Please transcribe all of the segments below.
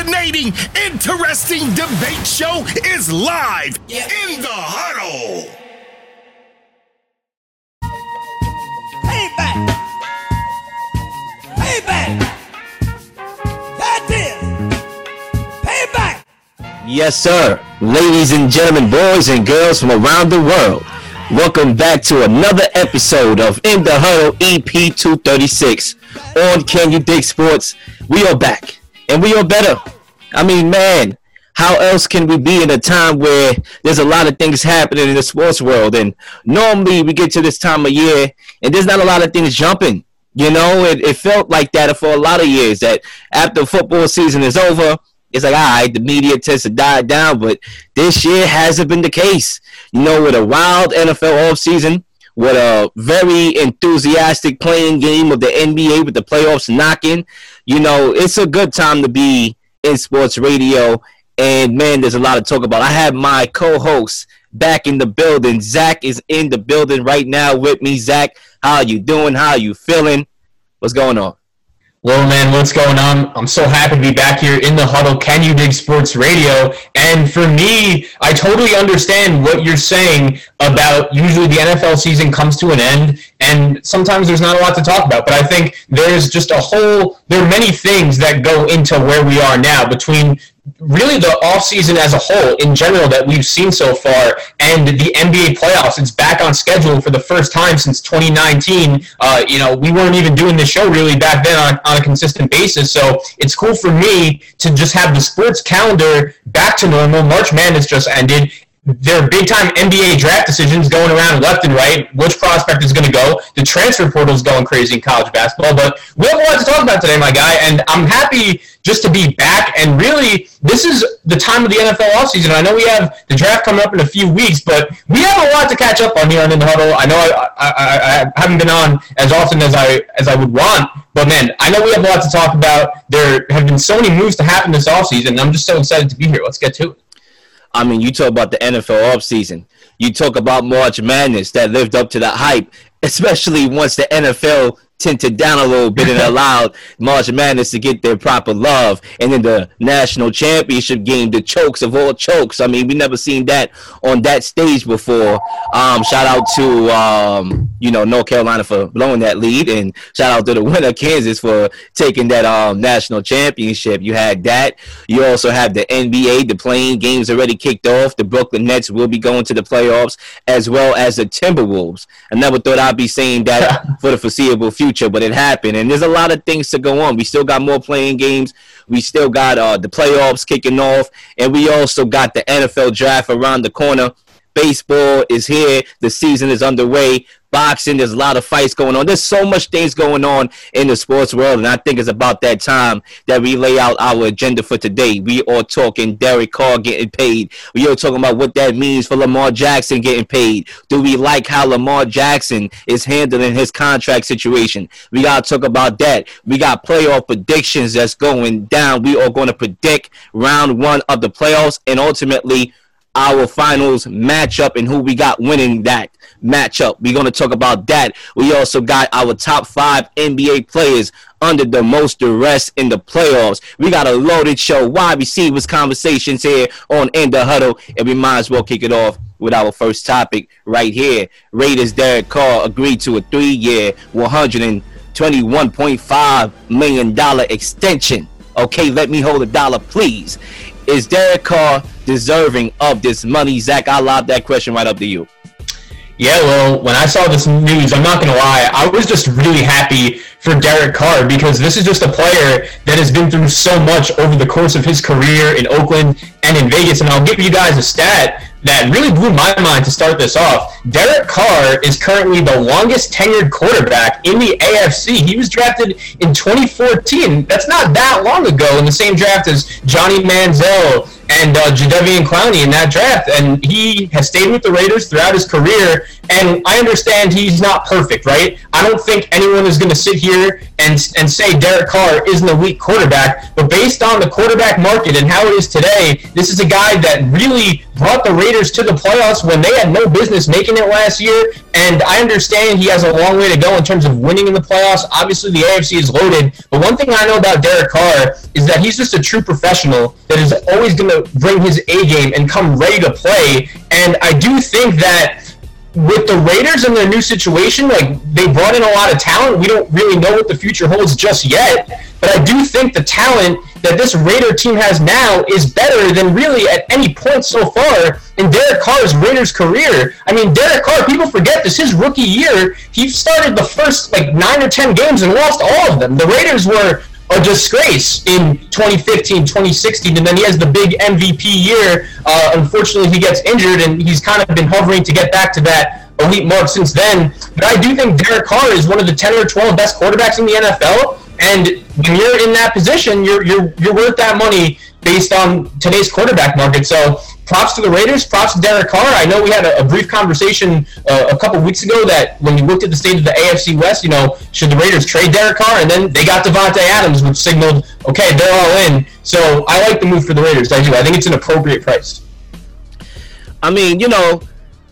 fascinating, interesting debate show is live yeah. in the huddle. Payback. Payback. That is. Payback. Yes, sir. Ladies and gentlemen, boys and girls from around the world. Welcome back to another episode of In the Huddle EP 236 on Can You Dig Sports. We are back and we are better. I mean, man, how else can we be in a time where there's a lot of things happening in the sports world? And normally we get to this time of year and there's not a lot of things jumping. You know, it, it felt like that for a lot of years that after football season is over, it's like, all right, the media tends to die down, but this year hasn't been the case. You know, with a wild NFL offseason, with a very enthusiastic playing game of the NBA with the playoffs knocking, you know, it's a good time to be in sports radio. And man, there's a lot to talk about. I have my co-host back in the building. Zach is in the building right now with me. Zach, how are you doing? How are you feeling? What's going on? Well, man, what's going on? I'm so happy to be back here in the huddle. Can you dig sports radio? And for me, I totally understand what you're saying about usually the NFL season comes to an end, and sometimes there's not a lot to talk about. But I think there's just a whole, there are many things that go into where we are now between really the offseason as a whole in general that we've seen so far and the NBA playoffs. It's back on schedule for the first time since 2019. Uh, you know, we weren't even doing this show really back then on, on a consistent basis. So it's cool for me to just have the sports calendar back to normal. March Madness just ended there are big time NBA draft decisions going around left and right. Which prospect is going to go? The transfer portal is going crazy in college basketball. But we have a lot to talk about today, my guy. And I'm happy just to be back. And really, this is the time of the NFL offseason. I know we have the draft coming up in a few weeks, but we have a lot to catch up on here on In the Huddle. I know I, I, I, haven't been on as often as I as I would want, but man, I know we have a lot to talk about. There have been so many moves to happen this offseason, and I'm just so excited to be here. Let's get to it. I mean, you talk about the NFL offseason. You talk about March Madness that lived up to the hype, especially once the NFL tinted down a little bit and allowed March Madness to get their proper love. And in the national championship game, the chokes of all chokes. I mean, we never seen that on that stage before. Um, shout out to um, you know North Carolina for blowing that lead, and shout out to the winner Kansas for taking that um, national championship. You had that. You also have the NBA. The playing games already kicked off. The Brooklyn Nets will be going to the playoffs, as well as the Timberwolves. I never thought I'd be saying that for the foreseeable future future, but it happened. And there's a lot of things to go on. We still got more playing games. We still got uh, the playoffs kicking off, and we also got the NFL draft around the corner. Baseball is here. The season is underway boxing. There's a lot of fights going on. There's so much things going on in the sports world, and I think it's about that time that we lay out our agenda for today. We are talking Derek Carr getting paid. We are talking about what that means for Lamar Jackson getting paid. Do we like how Lamar Jackson is handling his contract situation? We gotta talk about that. We got playoff predictions that's going down. We are going to predict round one of the playoffs and ultimately our finals matchup and who we got winning that matchup. We're going to talk about that. We also got our top five NBA players under the most duress in the playoffs. We got a loaded show, wide receivers conversations here on In the Huddle, and we might as well kick it off with our first topic right here. Raiders Derek Carr agreed to a three-year, $121.5 million extension. Okay, let me hold a dollar, please. Is Derek Carr deserving of this money? Zach, I lob that question right up to you. Yeah, well, when I saw this news, I'm not going to lie, I was just really happy for Derek Carr because this is just a player that has been through so much over the course of his career in Oakland and in Vegas. And I'll give you guys a stat that really blew my mind to start this off. Derek Carr is currently the longest tenured quarterback in the AFC. He was drafted in 2014. That's not that long ago in the same draft as Johnny Manziel and uh, Jadeveon Clowney in that draft. And he has stayed with the Raiders throughout his career. And I understand he's not perfect, right? I don't think anyone is going to sit here and and say Derek Carr isn't a weak quarterback, but based on the quarterback market and how it is today, this is a guy that really brought the Raiders to the playoffs when they had no business making it last year. And I understand he has a long way to go in terms of winning in the playoffs. Obviously, the AFC is loaded, but one thing I know about Derek Carr is that he's just a true professional that is always going to bring his A game and come ready to play. And I do think that with the Raiders and their new situation, like they brought in a lot of talent. We don't really know what the future holds just yet, but I do think the talent that this Raider team has now is better than really at any point so far in Derek Carr's Raiders career. I mean, Derek Carr, people forget this his rookie year. He started the first like nine or ten games and lost all of them. The Raiders were a disgrace in 2015, 2016, and then he has the big MVP year. Uh, unfortunately, he gets injured, and he's kind of been hovering to get back to that elite mark since then. But I do think Derek Carr is one of the 10 or 12 best quarterbacks in the NFL, and when you're in that position, you're you're you're worth that money based on today's quarterback market. So props to the Raiders, props to Derek Carr. I know we had a, a brief conversation uh, a couple weeks ago that when you looked at the state of the AFC West, you know, should the Raiders trade Derek Carr? And then they got Davante Adams, which signaled, okay, they're all in. So I like the move for the Raiders. I do. I think it's an appropriate price. I mean, you know,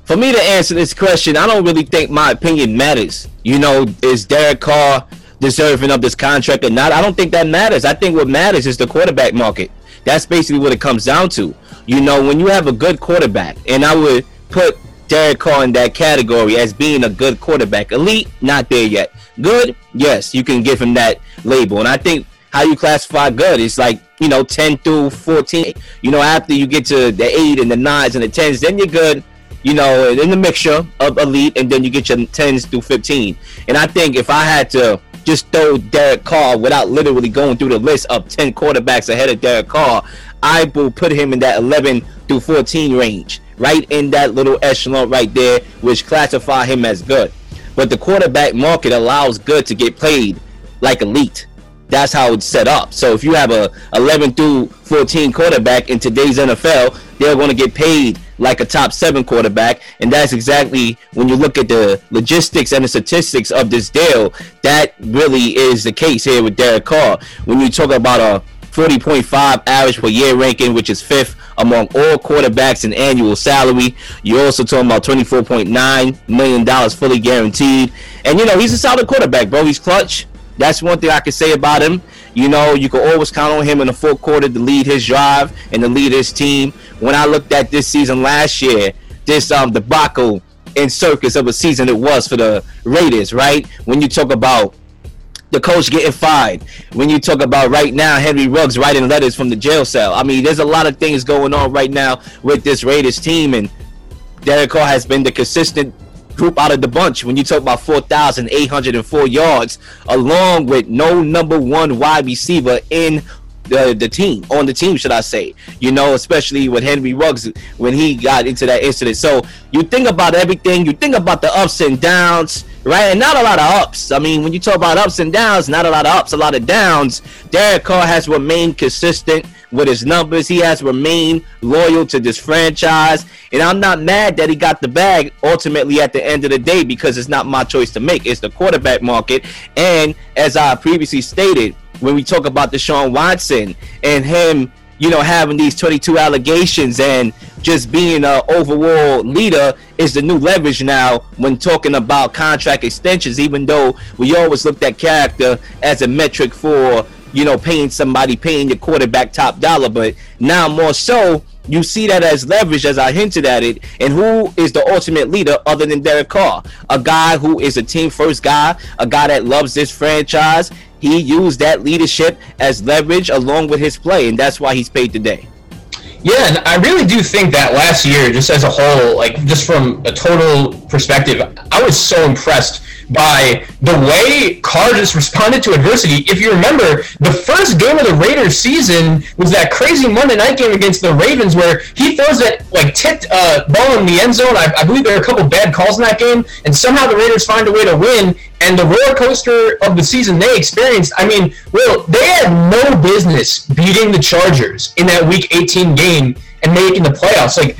for me to answer this question, I don't really think my opinion matters. You know, is Derek Carr deserving of this contract or not? I don't think that matters. I think what matters is the quarterback market. That's basically what it comes down to. You know, when you have a good quarterback, and I would put Derek Carr in that category as being a good quarterback. Elite, not there yet. Good, yes, you can give him that label. And I think how you classify good is like, you know, 10 through 14. You know, after you get to the 8 and the 9s and the 10s, then you're good, you know, in the mixture of elite, and then you get your 10s through 15. And I think if I had to just throw Derek Carr without literally going through the list of 10 quarterbacks ahead of Derek Carr, I will put him in that 11 through 14 range, right in that little echelon right there, which classify him as good. But the quarterback market allows good to get played like elite. That's how it's set up. So if you have a 11 through 14 quarterback in today's NFL, they're going to get paid like a top seven quarterback. And that's exactly when you look at the logistics and the statistics of this deal, that really is the case here with Derek Carr. When you talk about a 40.5 average per year ranking, which is fifth among all quarterbacks in annual salary. You're also talking about $24.9 million fully guaranteed. And, you know, he's a solid quarterback, bro. He's clutch. That's one thing I can say about him. You know, you can always count on him in the fourth quarter to lead his drive and to lead his team. When I looked at this season last year, this um debacle and circus of a season it was for the Raiders, right? When you talk about the coach getting fired. When you talk about right now, Henry Ruggs writing letters from the jail cell. I mean, there's a lot of things going on right now with this Raiders team, and Derek Carr has been the consistent group out of the bunch. When you talk about 4,804 yards, along with no number one wide receiver in the, the team on the team should I say you know especially with Henry Ruggs when he got into that incident so you think about everything you think about the ups and downs right? And not a lot of ups. I mean, when you talk about ups and downs, not a lot of ups, a lot of downs. Derek Carr has remained consistent with his numbers. He has remained loyal to this franchise. And I'm not mad that he got the bag ultimately at the end of the day because it's not my choice to make. It's the quarterback market. And as I previously stated, when we talk about Deshaun Watson and him you know, having these 22 allegations and just being an overall leader is the new leverage now when talking about contract extensions, even though we always looked at character as a metric for, you know, paying somebody, paying your quarterback top dollar. But now more so, you see that as leverage, as I hinted at it. And who is the ultimate leader other than Derek Carr? A guy who is a team first guy, a guy that loves this franchise. He used that leadership as leverage along with his play, and that's why he's paid today. Yeah, and I really do think that last year, just as a whole, like just from a total perspective, I was so impressed by the way Carr just responded to adversity. If you remember, the first game of the Raiders season was that crazy Monday night game against the Ravens where he throws that like tipped uh, ball in the end zone. I, I believe there were a couple bad calls in that game, and somehow the Raiders find a way to win. And the roller coaster of the season they experienced, I mean, well, they had no business beating the Chargers in that Week 18 game and making the playoffs. Like,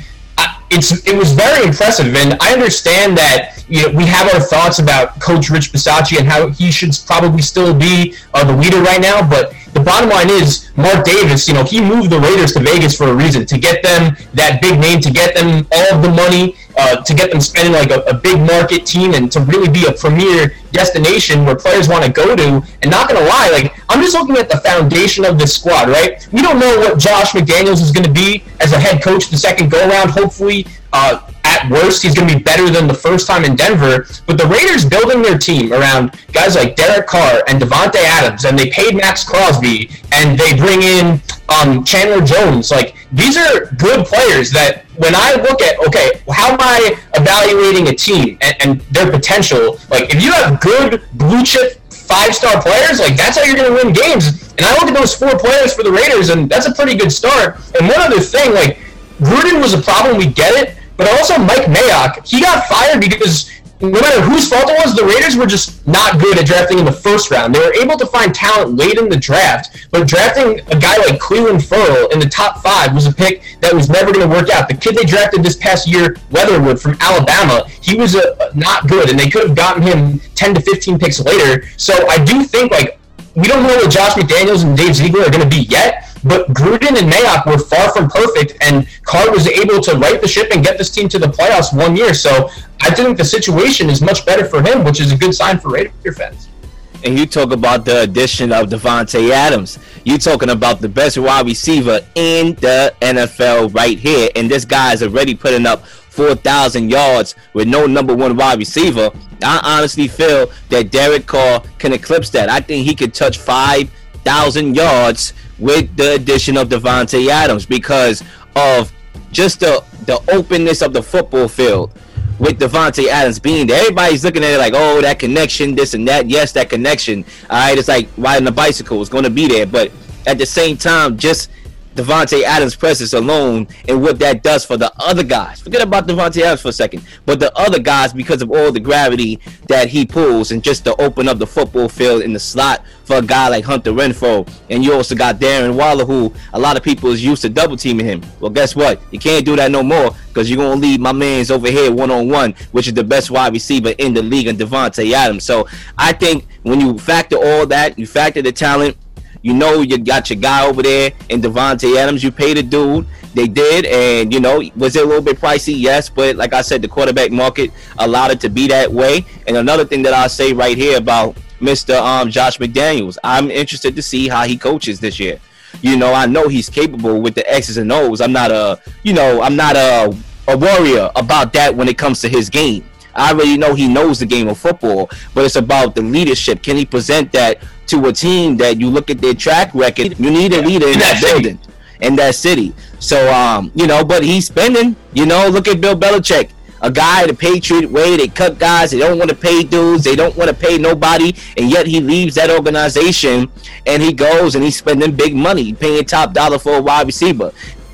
it's it was very impressive, and I understand that you know we have our thoughts about Coach Rich Bisaccia and how he should probably still be uh, the leader right now. But the bottom line is Mark Davis. You know he moved the Raiders to Vegas for a reason to get them that big name, to get them all of the money, uh, to get them spending like a, a big market team, and to really be a premier destination where players want to go to. And not gonna lie, like I'm just looking at the foundation of this squad. Right, we don't know what Josh McDaniels is going to be as a head coach the second go around. Hopefully. Uh, at worst, he's going to be better than the first time in Denver. But the Raiders building their team around guys like Derek Carr and Davante Adams, and they paid Maxx Crosby, and they bring in um, Chandler Jones. Like these are good players that when I look at okay, how am I evaluating a team and, and their potential? Like if you have good blue chip five star players, like that's how you're going to win games. And I look at those four players for the Raiders, and that's a pretty good start. And one other thing, like Gruden was a problem, we get it, but also Mike Mayock, he got fired because no matter whose fault it was, the Raiders were just not good at drafting in the first round. They were able to find talent late in the draft, but drafting a guy like Clelin Ferrell in the top five was a pick that was never going to work out. The kid they drafted this past year, Leatherwood from Alabama, he was a, not good, and they could have gotten him 10 to 15 picks later. So I do think like we don't know what Josh McDaniels and Dave Ziegler are going to be yet. But Gruden and Mayock were far from perfect, and Carr was able to right the ship and get this team to the playoffs one year. So I think the situation is much better for him, which is a good sign for Raider fans. And you talk about the addition of Davante Adams. You talking about the best wide receiver in the NFL right here, and this guy is already putting up 4,000 yards with no number one wide receiver. I honestly feel that Derek Carr can eclipse that. I think he could touch 5,000 yards with the addition of Davante Adams because of just the the openness of the football field with Davante Adams being there. Everybody's looking at it like, oh, that connection, this and that. Yes, that connection. All right, it's like riding a bicycle is going to be there, but at the same time, just Davante Adams' presence alone and what that does for the other guys. Forget about Davante Adams for a second, but the other guys because of all the gravity that he pulls and just to open up the football field in the slot for a guy like Hunter Renfrow. And you also got Darren Waller, who a lot of people is used to double teaming him. Well, guess what? You can't do that no more because you're gonna leave my man's over here one on one, which is the best wide receiver in the league, and Davante Adams. So I think when you factor all that, you factor the talent you know you got your guy over there in Davante Adams. You paid a dude. They did, and you know, was it a little bit pricey? Yes, but like I said, the quarterback market allowed it to be that way. And another thing that I'll say right here about Mr. Um, Josh McDaniels, I'm interested to see how he coaches this year. You know, I know he's capable with the X's and O's. I'm not a, you know, I'm not a, a warrior about that when it comes to his game. I already know he knows the game of football, but it's about the leadership. Can he present that to a team that you look at their track record? You need a leader in that building, in that city. So, um, you know, but he's spending. You know, look at Bill Belichick a guy the Patriot way. They cut guys. They don't want to pay dudes. They don't want to pay nobody. And yet he leaves that organization and he goes and he's spending big money, paying top dollar for a wide receiver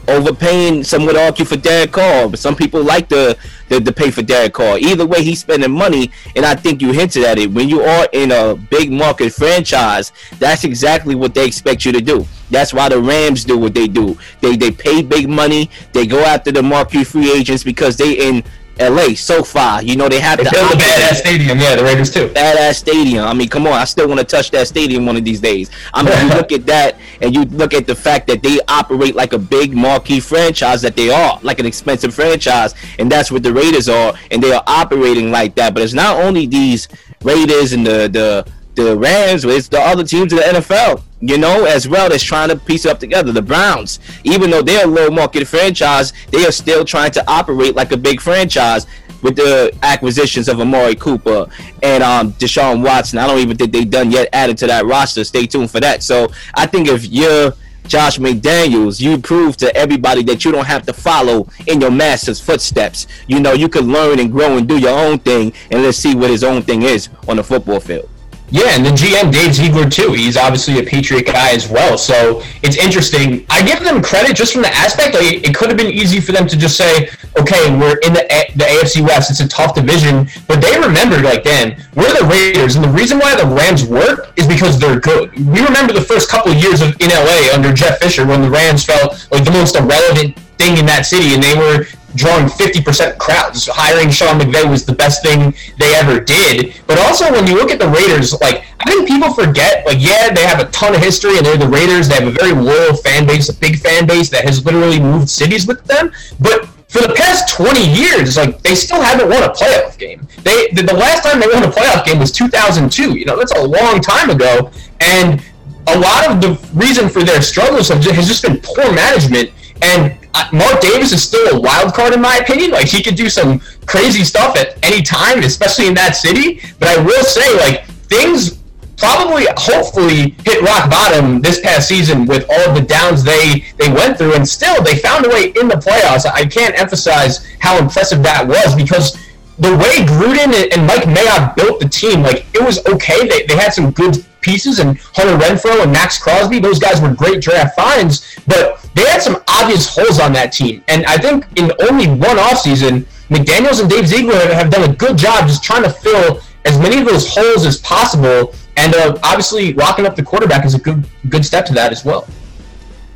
overpaying. Some would argue for Derek Carr, but some people like the, the the pay for Derek Carr. Either way, he's spending money, and I think you hinted at it. When you are in a big market franchise, that's exactly what they expect you to do. That's why the Rams do what they do. They they pay big money. They go after the marquee free agents because they in LA, SoFi. You know they have they to build a badass stadium. Yeah, the Raiders too. Badass stadium. I mean, come on, I still want to touch that stadium one of these days. I mean, you look at that and you look at the fact that they operate like a big marquee franchise that they are, like an expensive franchise, and that's what the Raiders are, and they are operating like that. But it's not only these Raiders and the the the Rams, it's the other teams in the NFL, you know, as well as trying to piece it up together. The Browns, even though they're a low market franchise, they are still trying to operate like a big franchise with the acquisitions of Amari Cooper and um, Deshaun Watson. I don't even think they've done yet added to that roster. Stay tuned for that. So I think if you're Josh McDaniels, you prove to everybody that you don't have to follow in your master's footsteps. You know, you can learn and grow and do your own thing, and let's see what his own thing is on the football field. Yeah, and the GM Dave Ziegler too. He's obviously a Patriot guy as well, so it's interesting. I give them credit just from the aspect like it could have been easy for them to just say, "Okay, we're in the the AFC West. It's a tough division," but they remembered like, "Dan, we're the Raiders, and the reason why the Rams work is because they're good." We remember the first couple of years of in LA under Jeff Fisher when the Rams felt like the most irrelevant thing in that city, and they were drawing 50% crowds. Hiring Sean McVay was the best thing they ever did. But also, when you look at the Raiders, like I think people forget, like yeah, they have a ton of history, and they're the Raiders. They have a very loyal fan base, a big fan base that has literally moved cities with them. But for the past 20 years, like they still haven't won a playoff game. They the, the last time they won a playoff game was 2002. You know, that's a long time ago, and a lot of the reason for their struggles has just been poor management. And Mark Davis is still a wild card in my opinion. Like he could do some crazy stuff at any time, especially in that city. But I will say, like things probably, hopefully, hit rock bottom this past season with all the downs they they went through, and still they found a way in the playoffs. I can't emphasize how impressive that was because the way Gruden and Mike Mayock built the team, like it was okay. They, they had some good pieces, and Hunter Renfrow and Maxx Crosby, those guys were great draft finds, but they had some obvious holes on that team. And I think in only one offseason, McDaniels and Dave Ziegler have done a good job just trying to fill as many of those holes as possible. And uh, obviously, locking up the quarterback is a good good step to that as well.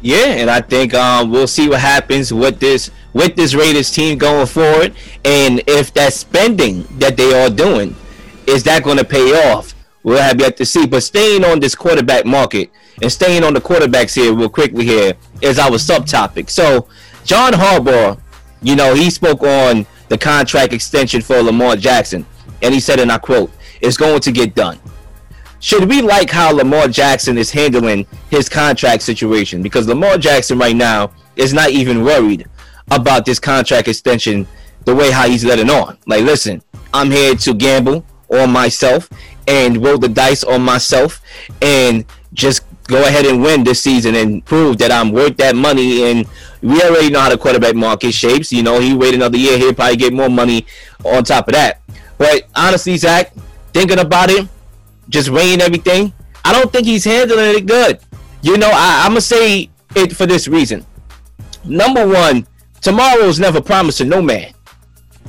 Yeah, and I think um, we'll see what happens with this with this Raiders team going forward, and if that spending that they are doing is that going to pay off. We'll have yet to see. But staying on this quarterback market and staying on the quarterbacks here real quickly here is our subtopic. So John Harbaugh, you know, he spoke on the contract extension for Lamar Jackson, and he said, and I quote, "It's going to get done." should we like how Lamar Jackson is handling his contract situation? Because Lamar Jackson right now is not even worried about this contract extension the way how he's letting on. Like, listen, I'm here to gamble on myself and roll the dice on myself and just go ahead and win this season and prove that I'm worth that money. And we already know how the quarterback market shapes. You know, he wait another year, he'll probably get more money on top of that. But honestly, Zach, thinking about it, just weighing everything, I don't think he's handling it good. You know, I, I'm gonna say it for this reason. Number one, tomorrow's never promised to no man.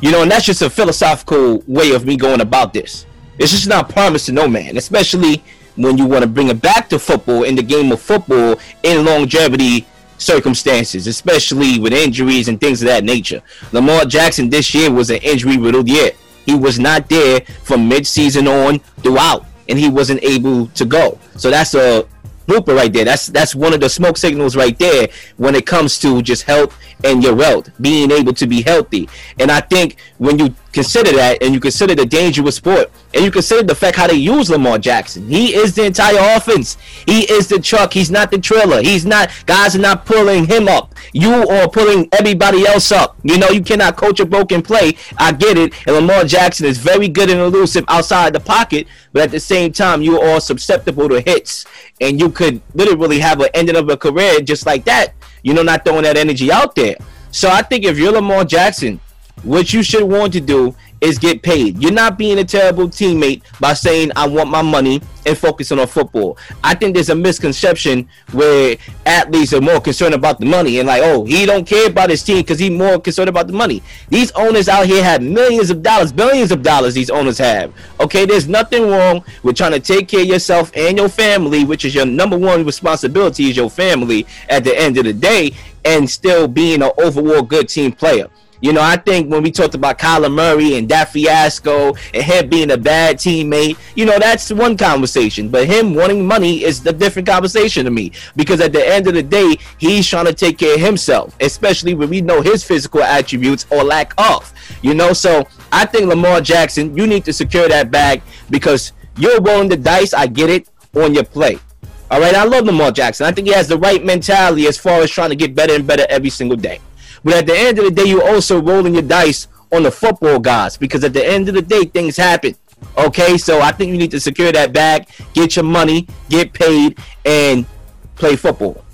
You know, and that's just a philosophical way of me going about this. It's just not promised to no man, especially when you want to bring it back to football in the game of football in longevity circumstances, especially with injuries and things of that nature. Lamar Jackson this year was an injury riddled year. He was not there from mid-season on throughout and he wasn't able to go. So that's a blooper right there. That's that's one of the smoke signals right there when it comes to just health and your wealth, being able to be healthy. And I think when you consider that and you consider the dangerous sport and you consider the fact how they use Lamar Jackson, he is the entire offense. He is the truck. He's not the trailer. He's not guys are not pulling him up. You are pulling everybody else up. You know, you cannot coach a broken play. I get it. And Lamar Jackson is very good and elusive outside the pocket, but at the same time, you are susceptible to hits. And you could literally have an ending of a career just like that you know, not throwing that energy out there. So I think if you're Lamar Jackson, what you should want to do is get paid. You're not being a terrible teammate by saying I want my money and focusing on football. I think there's a misconception where athletes are more concerned about the money and like, oh, he don't care about his team because he's more concerned about the money. These owners out here have millions of dollars, billions of dollars. These owners have. Okay, there's nothing wrong with trying to take care of yourself and your family, which is your number one responsibility, is your family at the end of the day, and still being an overall good team player. You know, I think when we talked about Kyler Murray and that fiasco and him being a bad teammate, you know, that's one conversation. But him wanting money is a different conversation to me because at the end of the day, he's trying to take care of himself, especially when we know his physical attributes or lack of. You know, so I think Lamar Jackson, you need to secure that bag because you're rolling the dice. I get it on your play. All right, I love Lamar Jackson. I think he has the right mentality as far as trying to get better and better every single day. But at the end of the day, you're also rolling your dice on the football guys because at the end of the day, things happen. Okay, so I think you need to secure that bag, get your money, get paid, and play football.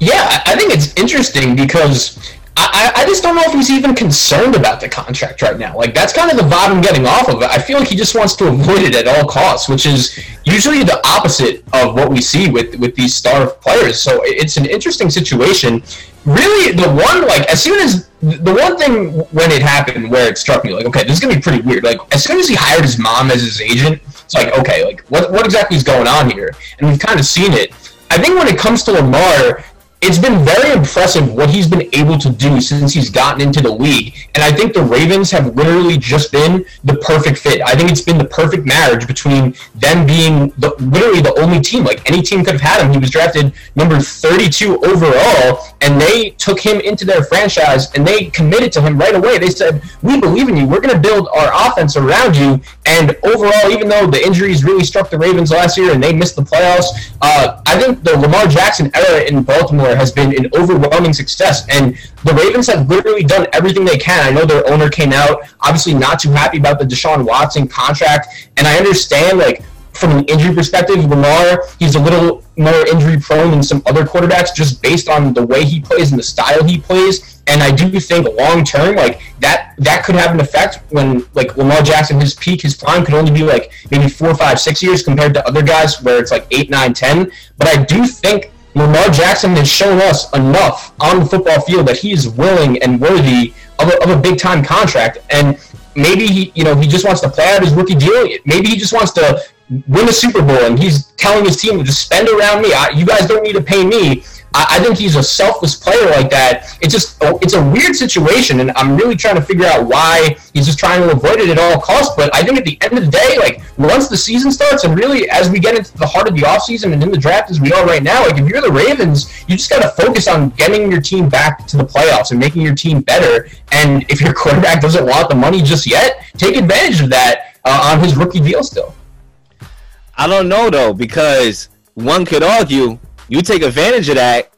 Yeah, I think it's interesting because I, I just don't know if he's even concerned about the contract right now. Like that's kind of the vibe I'm getting off of it. I feel like he just wants to avoid it at all costs, which is usually the opposite of what we see with with these star players. So it's an interesting situation really the one like as soon as the one thing when it happened where it struck me like okay this is gonna be pretty weird like as soon as he hired his mom as his agent it's like okay like what what exactly is going on here and we've kind of seen it i think when it comes to lamar it's been very impressive what he's been able to do since he's gotten into the league. And I think the Ravens have literally just been the perfect fit. I think it's been the perfect marriage between them being the, literally the only team. Like any team could have had him. He was drafted number 32 overall, and they took him into their franchise and they committed to him right away. They said, "We believe in you. We're going to build our offense around you." And overall, even though the injuries really struck the Ravens last year and they missed the playoffs, uh, I think the Lamar Jackson era in Baltimore has been an overwhelming success. And the Ravens have literally done everything they can. I know their owner came out, obviously not too happy about the Deshaun Watson contract. And I understand, like, from an injury perspective, Lamar, he's a little more injury prone than some other quarterbacks just based on the way he plays and the style he plays. And I do think long term, like that, that could have an effect when like Lamar Jackson, his peak, his prime could only be like maybe four, five, six years compared to other guys where it's like eight, nine, ten. But I do think Lamar Jackson has shown us enough on the football field that he is willing and worthy of a, of a big time contract. And maybe he, you know, he just wants to play out his rookie deal. Maybe he just wants to win a Super Bowl and he's telling his team to just spend around me. I, you guys don't need to pay me. I, I think he's a selfless player like that. It's just it's a weird situation, and I'm really trying to figure out why he's just trying to avoid it at all costs. But I think at the end of the day, like once the season starts, and really as we get into the heart of the offseason and in the draft as we are right now, like if you're the Ravens, you just got to focus on getting your team back to the playoffs and making your team better. And if your quarterback doesn't want the money just yet, take advantage of that uh, on his rookie deal still. I don't know though because one could argue you take advantage of that,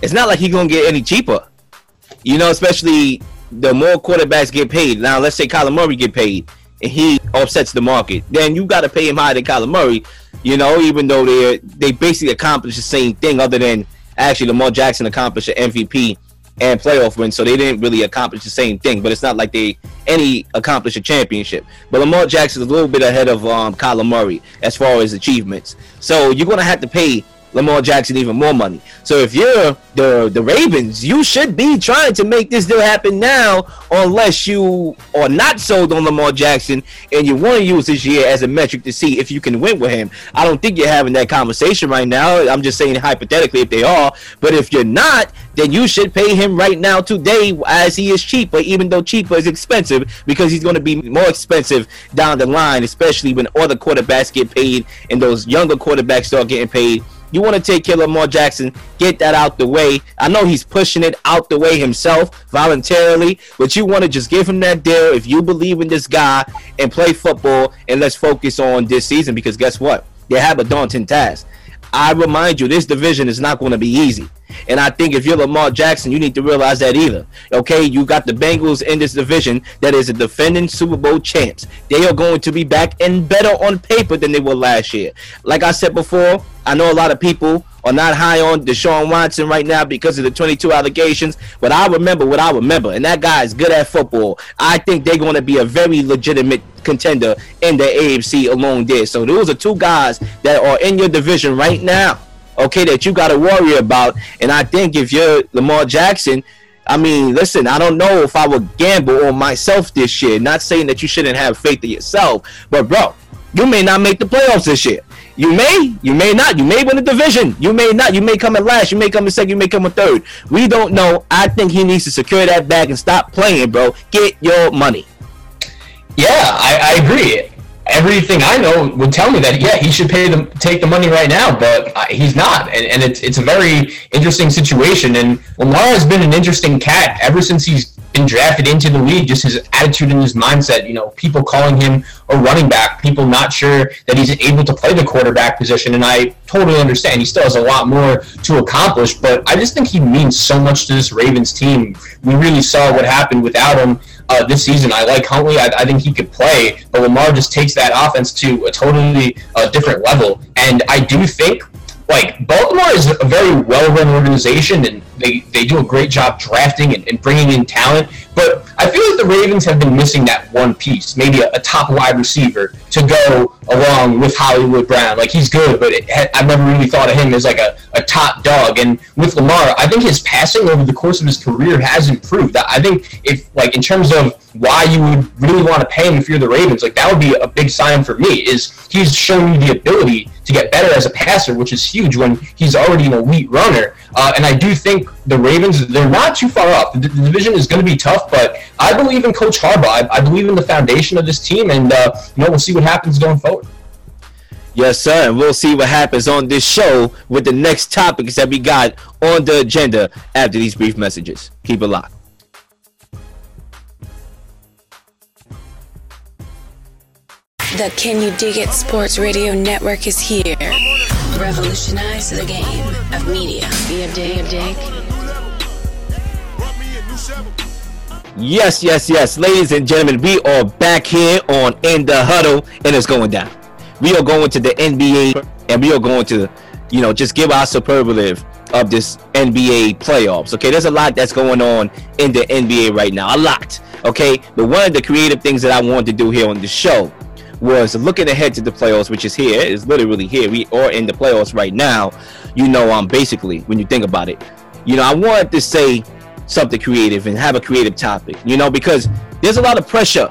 it's not like he's gonna get any cheaper. You know, especially the more quarterbacks get paid. Now, let's say Kyler Murray get paid and he offsets the market, then you got to pay him higher than Kyler Murray. You know, even though they they basically accomplish the same thing, other than actually Lamar Jackson accomplished an MVP and playoff win, so they didn't really accomplish the same thing. But it's not like they any accomplish a championship. But Lamar Jackson is a little bit ahead of um, Kyler Murray as far as achievements. So you're gonna have to pay Lamar Jackson even more money. So if you're the the Ravens, you should be trying to make this deal happen now, unless you are not sold on Lamar Jackson and you want to use this year as a metric to see if you can win with him. I don't think you're having that conversation right now. I'm just saying hypothetically if they are, but if you're not, then you should pay him right now today as he is cheaper, even though cheaper is expensive because he's going to be more expensive down the line, especially when other quarterbacks get paid and those younger quarterbacks start getting paid you want to take care of Lamar Jackson, get that out the way. I know he's pushing it out the way himself voluntarily, but you want to just give him that deal if you believe in this guy and play football and let's focus on this season because guess what? They have a daunting task. I remind you, this division is not going to be easy. And I think if you're Lamar Jackson, you need to realize that either. Okay, you got the Bengals in this division that is a defending Super Bowl champs. They are going to be back and better on paper than they were last year. Like I said before, I know a lot of people are not high on Deshaun Watson right now because of the 22 allegations, but I remember what I remember, and that guy is good at football. I think they're going to be a very legitimate contender in the AFC alone there. So those are two guys that are in your division right now okay, that you got to worry about. And I think if you're Lamar Jackson, I mean, listen, I don't know if I would gamble on myself this year. Not saying that you shouldn't have faith in yourself, but bro, you may not make the playoffs this year. You may, you may not. You may win the division. You may not. You may come in last. You may come in second. You may come in third. We don't know. I think he needs to secure that bag and stop playing, bro. Get your money. Yeah, I, I agree everything I know would tell me that yeah he should pay the take the money right now, but uh, he's not, and, and it's it's a very interesting situation. And Lamar has been an interesting cat ever since he's been drafted into the league. Just his attitude and his mindset. You know, people calling him a running back, people not sure that he's able to play the quarterback position, and I totally understand. He still has a lot more to accomplish, but I just think he means so much to this Ravens team. We really saw what happened without him uh, this season. I like Huntley. I, I, think he could play, but Lamar just takes that offense to a totally uh, different level. And I do think like Baltimore is a very well-run organization, and they, they do a great job drafting and, and, bringing in talent. But I feel like the Ravens have been missing that one piece, maybe a, a top wide receiver to go along with Hollywood Brown. Like he's good, but it, I've never really thought of him as like a, a top dog. And with Lamar, I think his passing over the course of his career has improved. I think if like in terms of why you would really want to pay him if you're the Ravens, like that would be a big sign for me. Is he's shown you the ability get better as a passer, which is huge when he's already an elite runner. Uh, and I do think the Ravens, they're not too far off. The, the division is going to be tough, but I believe in Coach Harbaugh. I, I believe in the foundation of this team, and uh, you know we'll see what happens going forward. Yes, sir. And we'll see what happens on this show with the next topics that we got on the agenda after these brief messages. Keep it locked. The Can You Dig It Sports Radio Network is here. Revolutionize the game of media. Be a dig, a dig. Yes, yes, yes. Ladies and gentlemen, we are back here on In the Huddle, and it's going down. We are going to the NBA, and we are going to, you know, just give our superlative of this NBA playoffs. Okay, there's a lot that's going on in the NBA right now. A lot. Okay, but one of the creative things that I wanted to do here on the show was looking ahead to the playoffs, which is here, is literally here. We are in the playoffs right now. You know, um, basically, when you think about it, you know, I wanted to say something creative and have a creative topic, you know, because there's a lot of pressure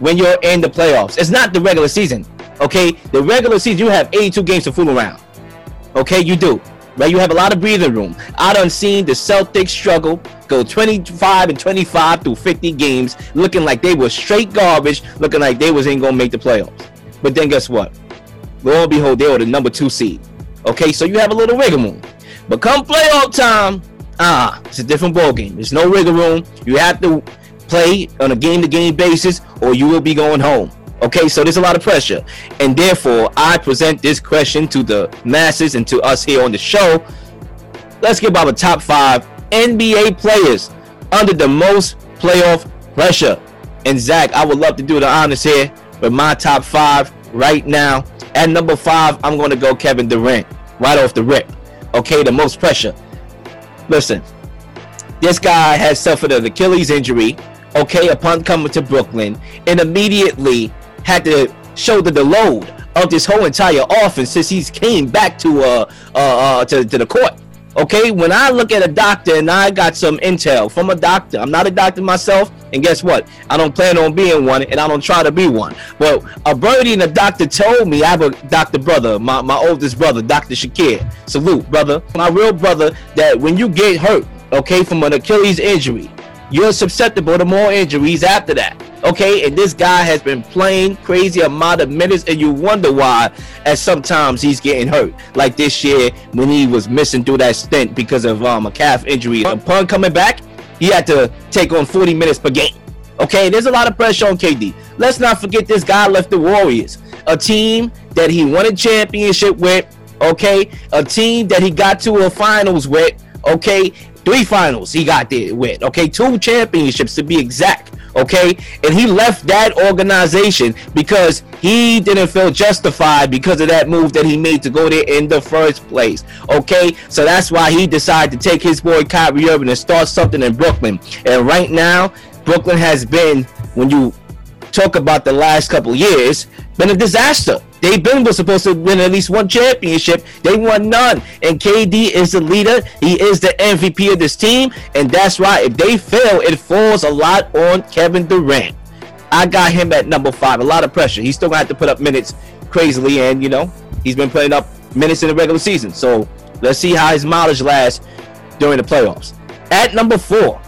when you're in the playoffs. It's not the regular season, okay? The regular season, you have 82 games to fool around, okay? You do right? You have a lot of breathing room. I done seen the Celtics struggle, go 25 and 25 through 50 games, looking like they were straight garbage, looking like they was ain't gonna make the playoffs. But then guess what? Lo and behold, they were the number two seed. Okay, so you have a little wiggle room. But come playoff time, ah, it's a different ball game. There's no wiggle room. You have to play on a game-to-game basis, or you will be going home. Okay, so there's a lot of pressure. And therefore, I present this question to the masses and to us here on the show. Let's give about the top five NBA players under the most playoff pressure. And Zach, I would love to do the honors here with my top five right now. At number five, I'm going to go Kevin Durant right off the rip. Okay, the most pressure. Listen, this guy has suffered an Achilles injury. Okay, upon coming to Brooklyn, and immediately had to shoulder the load of this whole entire offense since he's came back to uh, uh, uh to, to the court. Okay, when I look at a doctor and I got some intel from a doctor, I'm not a doctor myself, and guess what? I don't plan on being one, and I don't try to be one. But a birdie and a doctor told me I have a doctor brother, my, my oldest brother, Dr. Shakir. Salute, brother. My real brother, that when you get hurt, okay, from an Achilles injury, you're susceptible to more injuries after that. Okay, and this guy has been playing crazy amount of minutes, and you wonder why. As sometimes he's getting hurt, like this year when he was missing through that stint because of um, a calf injury. Upon coming back, he had to take on 40 minutes per game. Okay, there's a lot of pressure on KD. Let's not forget this guy left the Warriors, a team that he won a championship with. Okay, a team that he got to a finals with. Okay, three finals he got there with. Okay, two championships to be exact. Okay, and he left that organization because he didn't feel justified because of that move that he made to go there in the first place. Okay, so that's why he decided to take his boy Kyrie Irving and start something in Brooklyn. And right now, Brooklyn has been, when you talk about the last couple years, been a disaster. They've been was supposed to win at least one championship. They won none. And KD is the leader. He is the MVP of this team. And that's why if they fail, it falls a lot on Kevin Durant. I got him at number five. A lot of pressure. He's still gonna have to put up minutes crazily, and you know, he's been putting up minutes in the regular season. So let's see how his mileage lasts during the playoffs. At number four,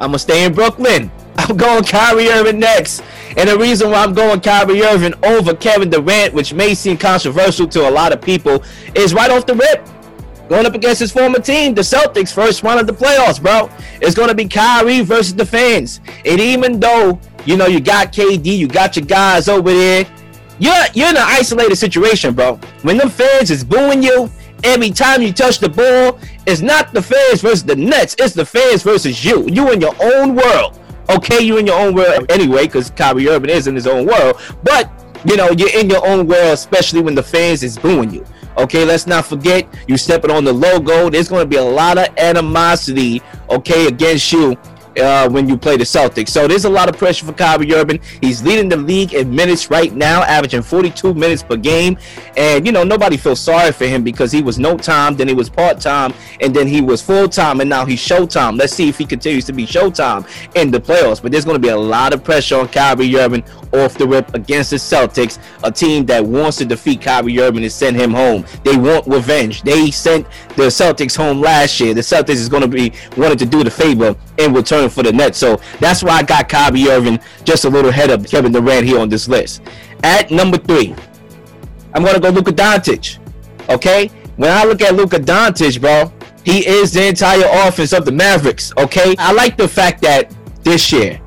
I'm gonna stay in Brooklyn. I'm going Kyrie Irving next. And the reason why I'm going Kyrie Irving over Kevin Durant, which may seem controversial to a lot of people, is right off the rip. Going up against his former team, the Celtics, first round of the playoffs, bro. It's going to be Kyrie versus the fans. And even though, you know, you got KD, you got your guys over there, you're, you're in an isolated situation, bro. When the fans is booing you, every time you touch the ball, it's not the fans versus the Nets. It's the fans versus you. You in your own world. Okay, you're in your own world anyway, because Kyrie Irving is in his own world. But you know, you're in your own world, especially when the fans is booing you. Okay, let's not forget you stepping on the logo. There's going to be a lot of animosity, okay, against you uh, when you play the Celtics. So there's a lot of pressure for Kyrie Irving. He's leading the league in minutes right now, averaging 42 minutes per game. And, you know, nobody feels sorry for him because he was no time, then he was part time, and then he was full time, and now he's showtime. Let's see if he continues to be showtime in the playoffs. But there's going to be a lot of pressure on Kyrie Irving off the rip against the Celtics, a team that wants to defeat Kyrie Irving and send him home. They want revenge. They sent the Celtics home last year. The Celtics is going to be wanting to do the favor in return for the Nets. So that's why I got Kyrie Irving just a little ahead of Kevin Durant here on this list. At number three, I'm to go Luka Doncic. Okay? When I look at Luka Doncic, bro, he is the entire offense of the Mavericks. Okay? I like the fact that this year,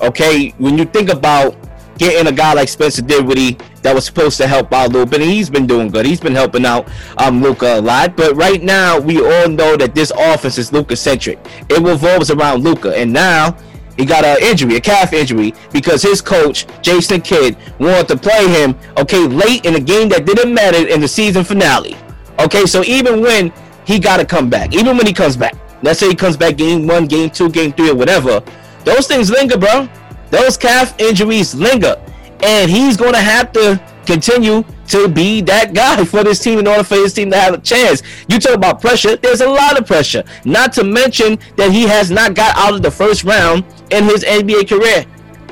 okay, when you think about getting a guy like Spencer Dinwiddie that was supposed to help out a little bit, and he's been doing good. He's been helping out um, Luka a lot. But right now, we all know that this offense is Luka centric. It revolves around Luka, and now he got an injury, a calf injury, because his coach Jason Kidd wanted to play him okay late in a game that didn't matter in the season finale. Okay, so even when he got to come back, even when he comes back, let's say he comes back game one, game two, game three, or whatever, those things linger, bro. Those calf injuries linger and he's going to have to continue to be that guy for this team in order for his team to have a chance. You talk about pressure, there's a lot of pressure. Not to mention that he has not got out of the first round in his NBA career.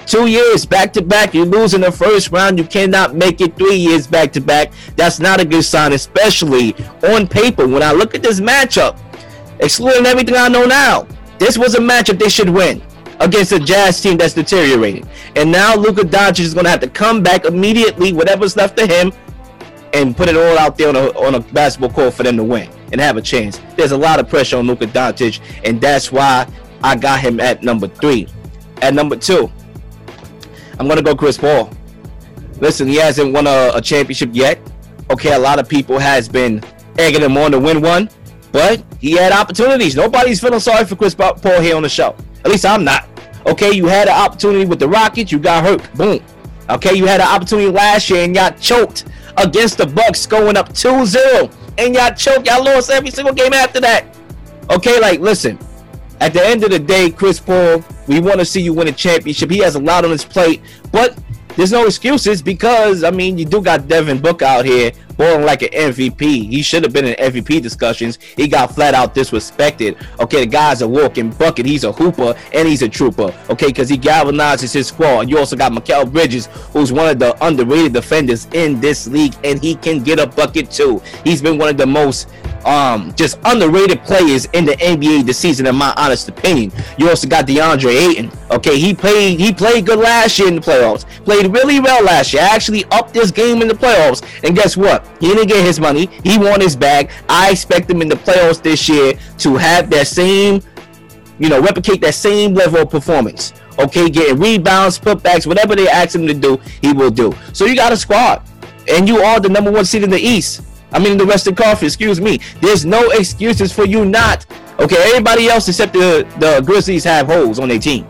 Two years back to back, you lose in the first round. You cannot make it three years back to back. That's not a good sign, especially on paper. When I look at this matchup, excluding everything I know now, this was a matchup they should win against a Jazz team that's deteriorating. And now Luka Doncic is going to have to come back immediately, whatever's left of him, and put it all out there on a, on a basketball court for them to win and have a chance. There's a lot of pressure on Luka Doncic, and that's why I got him at number three. At number two, I'm going to go Chris Paul. Listen, he hasn't won a, a championship yet. Okay, a lot of people has been egging him on to win one, but he had opportunities. Nobody's feeling sorry for Chris Paul here on the show. At least I'm not. Okay, you had an opportunity with the Rockets, you got hurt. Boom. Okay, you had an opportunity last year and y'all choked against the Bucks going up 2-0. And y'all choked. Y'all lost every single game after that. Okay, like listen. At the end of the day, Chris Paul, we want to see you win a championship. He has a lot on his plate, but there's no excuses because I mean you do got Devin Book out here balling like an MVP. He should have been in MVP discussions. He got flat out disrespected. Okay, the guy's a walking bucket. He's a hooper and he's a trooper. Okay, because he galvanizes his squad. You also got Mikal Bridges, who's one of the underrated defenders in this league, and he can get a bucket too. He's been one of the most um just underrated players in the NBA this season, in my honest opinion. You also got DeAndre Ayton. Okay, he played he played good last year in the playoffs. Played really well last year. Actually upped this game in the playoffs. And guess what? He didn't get his money. He won his bag. I expect him in the playoffs this year to have that same, you know, replicate that same level of performance. Okay, getting rebounds, putbacks, whatever they ask him to do, he will do. So you got a squad, and you are the number one seed in the East. I mean, the Western Conference. Excuse me. There's no excuses for you not. Okay, everybody else except the the Grizzlies have holes on their team.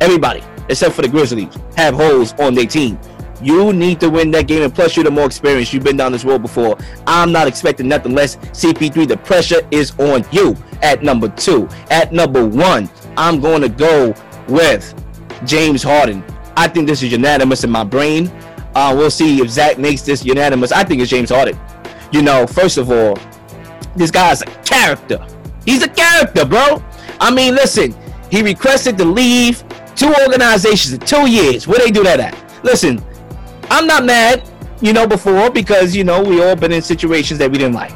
Everybody except for the Grizzlies have holes on their team. You need to win that game, and plus, you're the more experienced. You've been down this road before. I'm not expecting nothing less. CP3, the pressure is on you at number two. At number one, I'm going to go with James Harden. I think this is unanimous in my brain. Uh, we'll see if Zach makes this unanimous. I think it's James Harden. You know, first of all, this guy's a character. He's a character, bro. I mean, listen, he requested to leave two organizations in two years. Where they do that at? Listen, I'm not mad, you know, before because you know we all been in situations that we didn't like.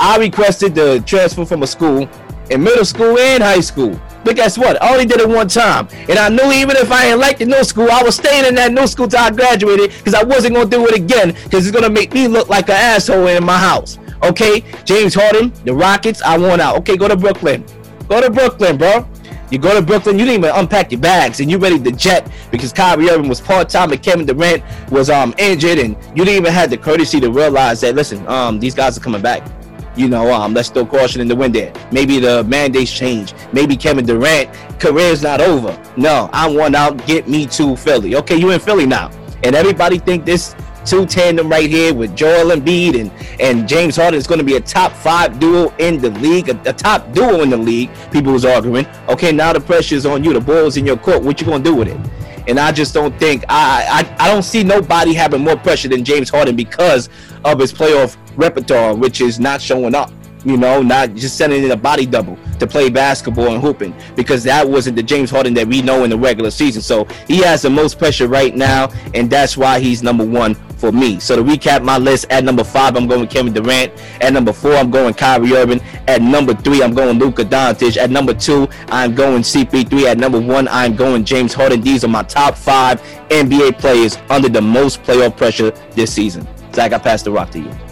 I requested the transfer from a school in middle school and high school. But guess what? I only did it one time. And I knew even if I ain't liked the new school, I was staying in that new school till I graduated because I wasn't going to do it again because it's going to make me look like an asshole in my house. Okay? James Harden, the Rockets, I want out. Okay, go to Brooklyn. Go to Brooklyn, bro. You go to Brooklyn, you didn't even unpack your bags, and you ready to jet because Kyrie Irving was part time and Kevin Durant was um injured, and you didn't even have the courtesy to realize that listen, um these guys are coming back. You know, um, let's throw caution in the wind there. Maybe the mandates change. Maybe Kevin Durant career's not over. No, I want out. Get me to Philly. Okay, you in Philly now, and everybody think this two tandem right here with Joel Embiid and, and James Harden is going to be a top five duo in the league, a, a, top duo in the league. People was arguing. Okay, now the pressure is on you. The ball is in your court. What you going to do with it? And I just don't think I, I I don't see nobody having more pressure than James Harden because of his playoff repertoire, which is not showing up you know, not just sending in a body double to play basketball and hooping because that wasn't the James Harden that we know in the regular season. So he has the most pressure right now, and that's why he's number one for me. So to recap my list, at number five, I'm going Kevin Durant. At number four, I'm going Kyrie Irving. At number three, I'm going Luka Doncic. At number two, I'm going CP3. At number one, I'm going James Harden. These are my top five NBA players under the most playoff pressure this season. Zach, I pass the rock to you.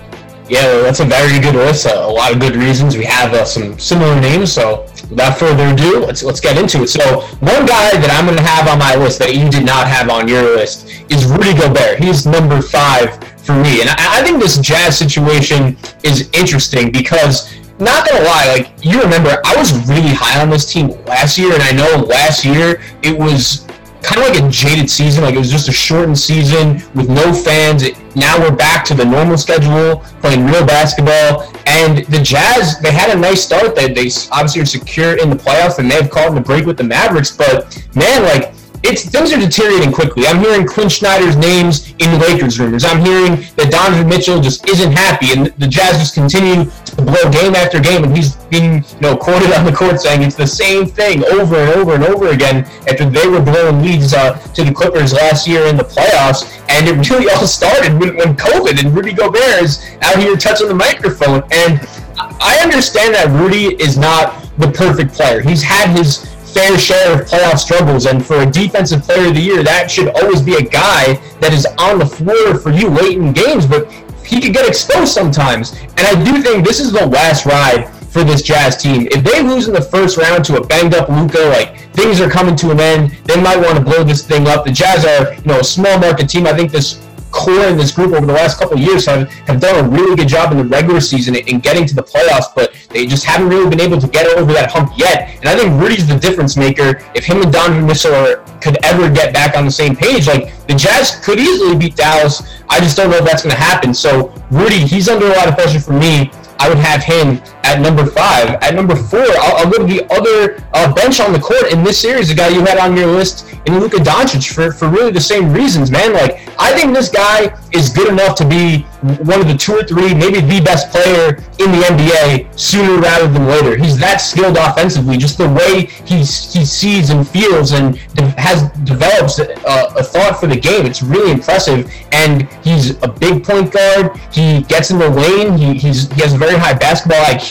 Yeah, that's a very good list. Uh, a lot of good reasons. We have uh, some similar names. So without further ado, let's let's get into it. So one guy that I'm going to have on my list that you did not have on your list is Rudy Gobert. He's number five for me, and I, I think this Jazz situation is interesting because not gonna lie, like you remember, I was really high on this team last year, and I know last year it was kind of like a jaded season. Like it was just a shortened season with no fans. now we're back to the normal schedule, playing real basketball. And the Jazz, they had a nice start. They, they obviously are secure in the playoffs, and they've caught in the break with the Mavericks. But man, like it's things are deteriorating quickly. I'm hearing Quin Snyder's names in Lakers rumors. I'm hearing that Donovan Mitchell just isn't happy, and the Jazz just continue to blow game after game, and he's being you know quoted on the court saying it's the same thing over and over and over again after they were blowing leads uh, to the Clippers last year in the playoffs, and it really all started when, when COVID and Rudy Gobert is out here touching the microphone, and I understand that Rudy is not the perfect player. He's had his fair share of playoff struggles. And for a defensive player of the year, that should always be a guy that is on the floor for you late in games. But he could get exposed sometimes. And I do think this is the last ride for this Jazz team. If they lose in the first round to a banged up Luka, like things are coming to an end, they might want to blow this thing up. The Jazz are, you know, a small market team. I think this core in this group over the last couple of years have, have done a really good job in the regular season in getting to the playoffs, but they just haven't really been able to get over that hump yet. And I think Rudy's the difference maker. If him and Donovan Mitchell could ever get back on the same page, like the Jazz could easily beat Dallas. I just don't know if that's going to happen. So Rudy, he's under a lot of pressure for me. I would have him at number five. At number four, I'll, go to the other uh, bench on the court in this series, the guy you had on your list in Luka Doncic for, for really the same reasons, man. Like, I think this guy is good enough to be one of the two or three, maybe the best player in the NBA sooner rather than later. He's that skilled offensively, just the way he, he sees and feels and has develops a, a thought for the game. It's really impressive. And he's a big point guard. He gets in the lane. He, he's, he has a very high basketball IQ.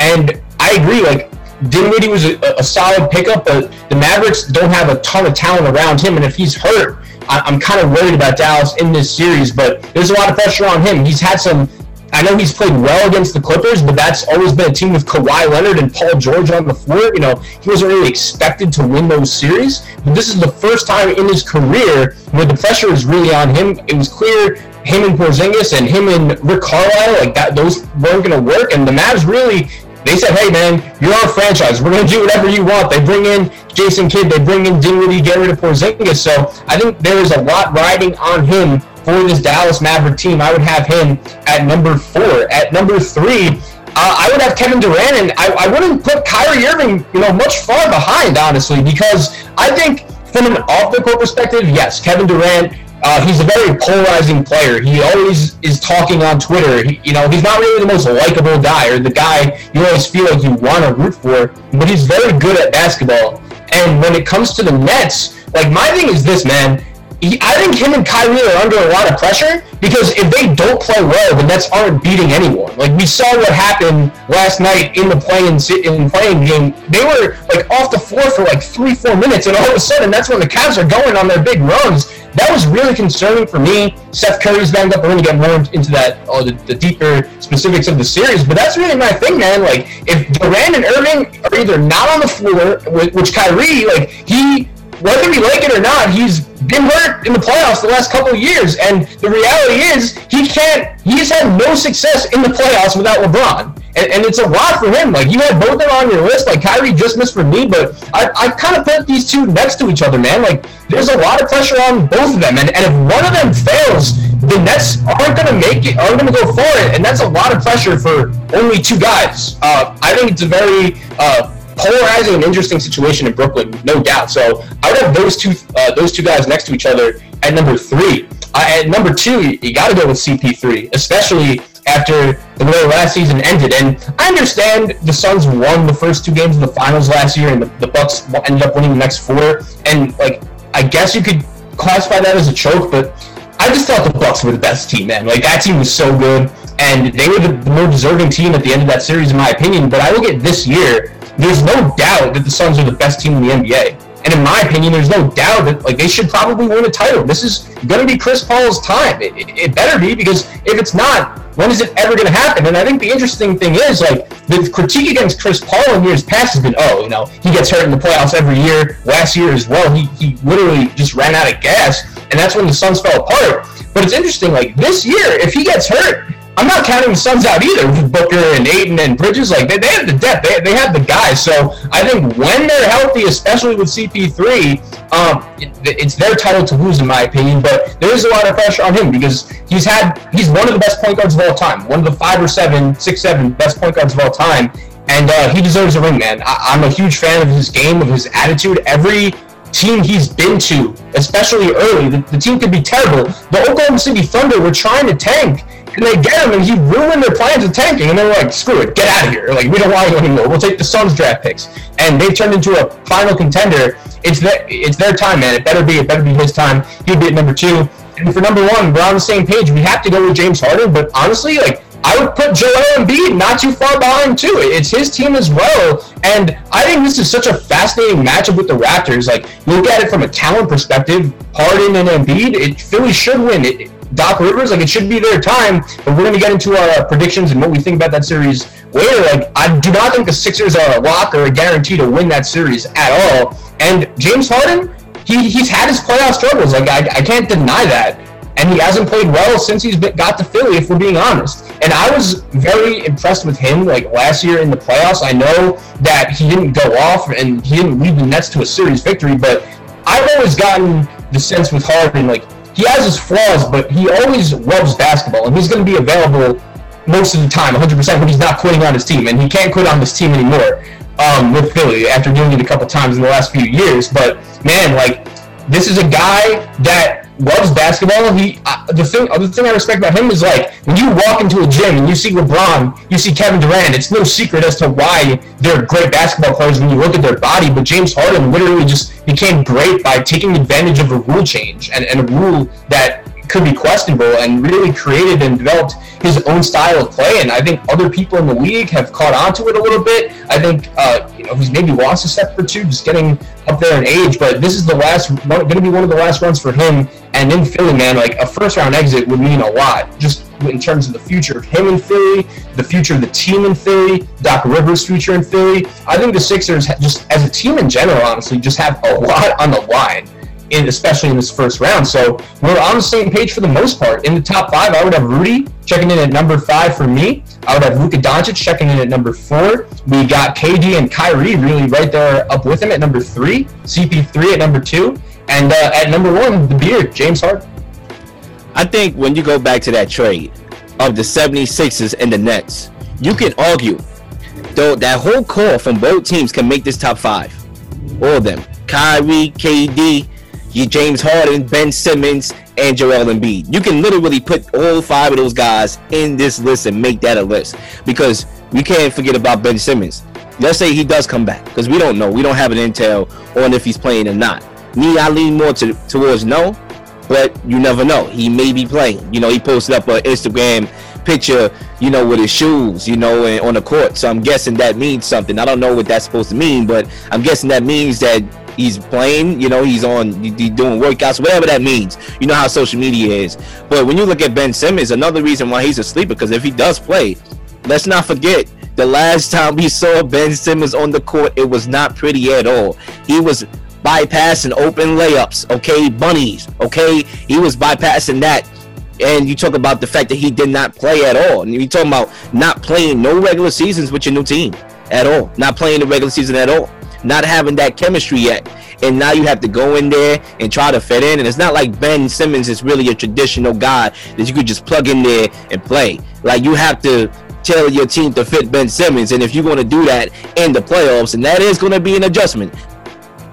And I agree, like, Dinwiddie was a, a solid pickup, but the Mavericks don't have a ton of talent around him. And if he's hurt, I, am kind of worried about Dallas in this series, but there's a lot of pressure on him. He's had some. I know he's played well against the Clippers, but that's always been a team with Kawhi Leonard and Paul George on the floor. You know, he wasn't really expected to win those series, but this is the first time in his career where the pressure is really on him. It was clear him and Porzingis and him and Rick Carlisle, like that, those weren't going to work, and the Mavs really they said, hey, man, you're our franchise. We're going to do whatever you want. They bring in Jason Kidd. They bring in Dinwiddie, get rid of Porzingis. So I think there is a lot riding on him for this Dallas Maverick team. I would have him at number four. At number three, uh, I would have Kevin Durant, and I, I wouldn't put Kyrie Irving, you know, much far behind, honestly, because I think from an off-the-court perspective, yes, Kevin Durant uh, he's a very polarizing player. He always is talking on Twitter. He, you know, he's not really the most likable guy or the guy you always feel like you want to root for, but he's very good at basketball. And when it comes to the Nets, like my thing is this, man. I think him and Kyrie are under a lot of pressure because if they don't play well, the Nets aren't beating anyone. Like we saw what happened last night in the playing in playing game. They were like off the floor for like three, four minutes, and all of a sudden that's when the Cavs are going on their big runs that was really concerning for me. Seth Curry's banged up. We're to get more into that, oh, the, the, deeper specifics of the series. But that's really my thing, man. Like, if Durant and Irving are either not on the floor, which Kyrie, like, he, whether we like it or not, he's been hurt in the playoffs the last couple of years. And the reality is, he can't, he's had no success in the playoffs without LeBron. And, and, it's a lot for him. Like you had both of them on your list. Like Kyrie just missed for me, but I, I kind of put these two next to each other, man. Like there's a lot of pressure on both of them, and, and if one of them fails, the Nets aren't going to make it, aren't going to go for it, and that's a lot of pressure for only two guys. Uh, I think it's a very uh, polarizing and interesting situation in Brooklyn, no doubt. So I would have those two uh, those two guys next to each other at number three. Uh, at number two, you, got to go with CP3, especially after the way last season ended. And I understand the Suns won the first two games of the finals last year, and the, the Bucks ended up winning the next four. And like, I guess you could classify that as a choke, but I just thought the Bucks were the best team, man. Like that team was so good, and they were the more deserving team at the end of that series, in my opinion. But I look at this year, there's no doubt that the Suns are the best team in the NBA. And in my opinion, there's no doubt that like they should probably win a title. This is going to be Chris Paul's time. It, it, it, better be because if it's not, when is it ever going to happen? And I think the interesting thing is like the critique against Chris Paul in years past has been, oh, you know, he gets hurt in the playoffs every year. Last year as well, he he literally just ran out of gas, and that's when the Suns fell apart. But it's interesting, like this year, if he gets hurt, I'm not counting the Suns out either Booker and Ayton and Bridges. Like they, they have the depth, they, they have the guys. So I think when they're healthy, especially with CP3, um, it, it's their title to lose in my opinion. But there is a lot of pressure on him because he's had he's one of the best point guards of all time, one of the five or seven, six, seven best point guards of all time, and uh, he deserves a ring, man. I, I'm a huge fan of his game, of his attitude. Every team he's been to, especially early, the, the team could be terrible. The Oklahoma City Thunder were trying to tank and they get him, and he ruined their plans of tanking. And they were like, "Screw it, get out of here! Like we don't want you anymore. We'll take the Suns draft picks." And they turned into a final contender. It's their, it's their time, man. It better be, it better be his time. He'd be at number two. And for number one, we're on the same page. We have to go with James Harden, but honestly, like I would put Joel Embiid not too far behind too. It's his team as well, and I think this is such a fascinating matchup with the Raptors. Like look at it from a talent perspective, Harden and Embiid, it, Philly should win. It, Doc Rivers, like it should be their time. But we're to get into our uh, predictions and what we think about that series later. Like I do not think the Sixers are a lock or a guarantee to win that series at all. And James Harden, he, he's had his playoff struggles. Like I, I can't deny that. And he hasn't played well since he's been, got to Philly, if we're being honest. And I was very impressed with him, like last year in the playoffs. I know that he didn't go off and he didn't lead the Nets to a series victory, but I've always gotten the sense with Harden, like he has his flaws, but he always loves basketball, and he's going to be available most of the time, 100%, when he's not quitting on his team, and he can't quit on this team anymore um, with Philly after doing it a couple times in the last few years. But man, like this is a guy that loves basketball. He the thing other thing I respect about him is like when you walk into a gym and you see LeBron, you see Kevin Durant. It's no secret as to why they're great basketball players when you look at their body. But James Harden literally just became great by taking advantage of a rule change and, and a rule that could be questionable and really created and developed his own style of play. And I think other people in the league have caught on to it a little bit. I think uh, you know he's maybe lost a step or two, just getting up there in age. But this is the last, going to be one of the last runs for him. And in Philly, man, like a first round exit would mean a lot, just in terms of the future of him in Philly, the future of the team in Philly, Doc Rivers' future in Philly. I think the Sixers, just as a team in general, honestly, just have a lot on the line especially in this first round. So we're on the same page for the most part. In the top five, I would have Rudy checking in at number five for me. I would have Luka Doncic checking in at number four. We got KD and Kyrie really right there up with him at number three. CP3 at number two. And uh, at number one, the beard, James Harden. I think when you go back to that trade of the 76ers and the Nets, you can argue though that whole core from both teams can make this top five. All of them. Kyrie, KD, you James Harden, Ben Simmons, and Joel Embiid. You can literally put all five of those guys in this list and make that a list because we can't forget about Ben Simmons. Let's say he does come back because we don't know. We don't have an intel on if he's playing or not. Me, I lean more to, towards no, but you never know. He may be playing. You know, he posted up an Instagram picture, you know, with his shoes, you know, and on the court. So I'm guessing that means something. I don't know what that's supposed to mean, but I'm guessing that means that he's playing, you know, he's on, he's doing workouts, whatever that means. You know how social media is. But when you look at Ben Simmons, another reason why he's a sleeper, because if he does play, let's not forget the last time we saw Ben Simmons on the court, it was not pretty at all. He was bypassing open layups, okay, bunnies, okay. He was bypassing that. And you talk about the fact that he did not play at all. And you talking about not playing no regular seasons with your new team at all, not playing the regular season at all not having that chemistry yet. and now you have to go in there and try to fit in. And it's not like Ben Simmons is really a traditional guy that you could just plug in there and play. Like you have to tailor your team to fit Ben Simmons, and if you're going to do that in the playoffs, and that is going to be an adjustment.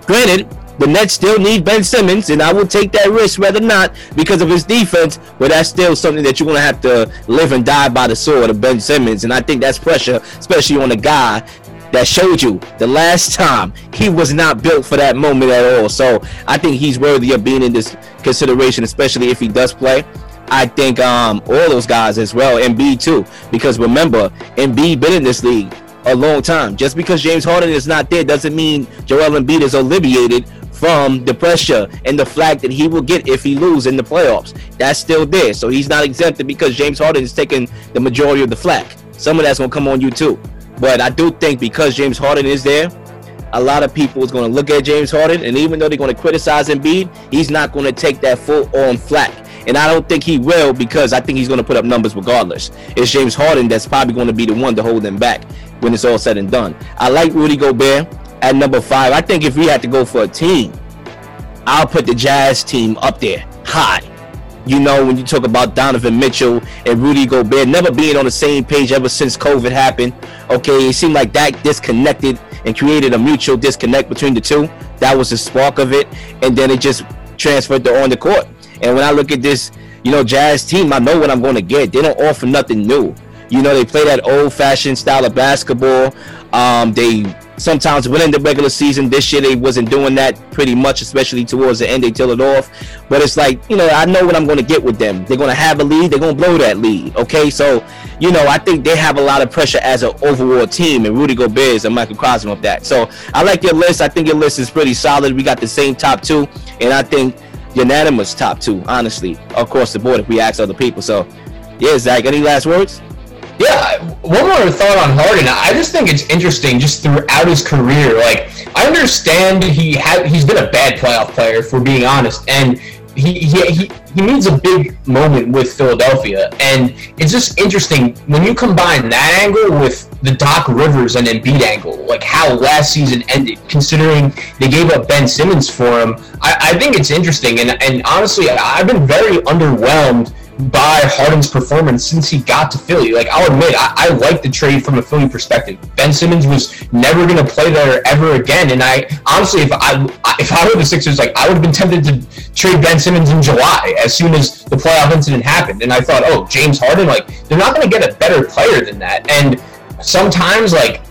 Granted, the Nets still need Ben Simmons, and I will take that risk rather not because of his defense, but that's still something that you're going to have to live and die by the sword of Ben Simmons. And I think that's pressure, especially on a guy that showed you the last time he was not built for that moment at all. So I think he's worthy of being in this consideration, especially if he does play. I think um, all those guys as well, Embiid too, because remember, Embiid been in this league a long time. Just because James Harden is not there doesn't mean Joel Embiid is alleviated from the pressure and the flag that he will get if he lose in the playoffs. That's still there. So he's not exempted because James Harden is taking the majority of the flag. Some of that's gonna come on you too. But I do think because James Harden is there, a lot of people is going to look at James Harden, and even though they're going to criticize Embiid, he's not going to take that full on flack. And I don't think he will because I think he's going to put up numbers regardless. It's James Harden that's probably going to be the one to hold him back when it's all said and done. I like Rudy Gobert at number five. I think if we had to go for a team, I'll put the Jazz team up there high. You know, when you talk about Donovan Mitchell and Rudy Gobert never being on the same page ever since COVID happened. Okay, it seemed like that disconnected and created a mutual disconnect between the two. That was the spark of it, and then it just transferred to on the court. And when I look at this, you know, Jazz team, I know what I'm going to get. They don't offer nothing new. You know, they play that old-fashioned style of basketball. Um, they sometimes within the regular season. This year they wasn't doing that pretty much, especially towards the end. They till it off. But it's like, you know, I know what I'm going to get with them. They're going to have a lead. They're going to blow that lead. Okay, so you know, I think they have a lot of pressure as an overall team, and Rudy Gobert is a microcosm of that. So I like your list. I think your list is pretty solid. We got the same top two, and I think unanimous top two, honestly, across the board. If we ask other people, so yeah, Zach, any last words? Yeah, one more thought on Harden. I just think it's interesting just throughout his career. Like, I understand he had he's been a bad playoff player, if we're being honest, and he, he, he, he needs a big moment with Philadelphia. And it's just interesting when you combine that angle with the Doc Rivers and Embiid angle, like how last season ended, considering they gave up Ben Simmons for him. I, I think it's interesting. And, and honestly, I've been very underwhelmed by Harden's performance since he got to Philly. Like I'll admit, I, I like the trade from a Philly perspective. Ben Simmons was never going to play there ever again, and I honestly, if I if I were the Sixers, like I would have been tempted to trade Ben Simmons in July as soon as the playoff incident happened. And I thought, oh, James Harden, like they're not going to get a better player than that. And sometimes, like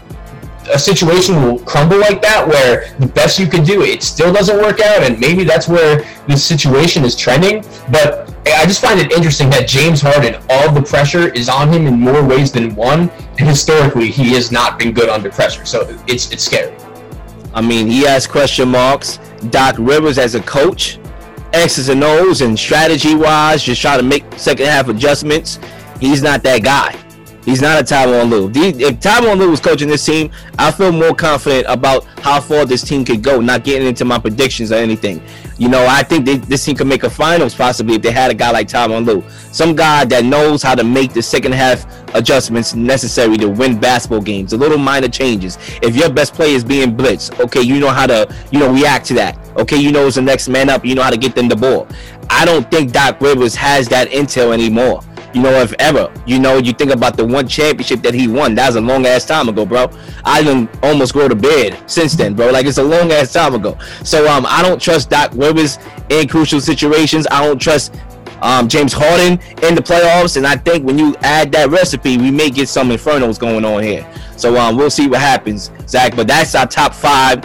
a situation will crumble like that where the best you can do it still doesn't work out and maybe that's where the situation is trending. But I just find it interesting that James Harden all the pressure is on him in more ways than one and historically he has not been good under pressure. So it's it's scary. I mean he has question marks. Doc Rivers as a coach X's and O's and strategy wise just trying to make second half adjustments. He's not that guy He's not a Tyronn Lue. If Tyronn Lue was coaching this team, I feel more confident about how far this team could go. Not getting into my predictions or anything. You know, I think they, this team could make a finals possibly if they had a guy like Tyronn Lue, some guy that knows how to make the second half adjustments necessary to win basketball games. The little minor changes. If your best player is being blitzed, okay, you know how to you know react to that. Okay, you know it's the next man up. You know how to get them the ball. I don't think Doc Rivers has that intel anymore you know, if ever. You know, you think about the one championship that he won. That was a long ass time ago, bro. I didn't almost go to bed since then, bro. Like it's a long ass time ago. So um, I don't trust Doc Rivers in crucial situations. I don't trust um, James Harden in the playoffs. And I think when you add that recipe, we may get some infernos going on here. So um, we'll see what happens, Zach. But that's our top five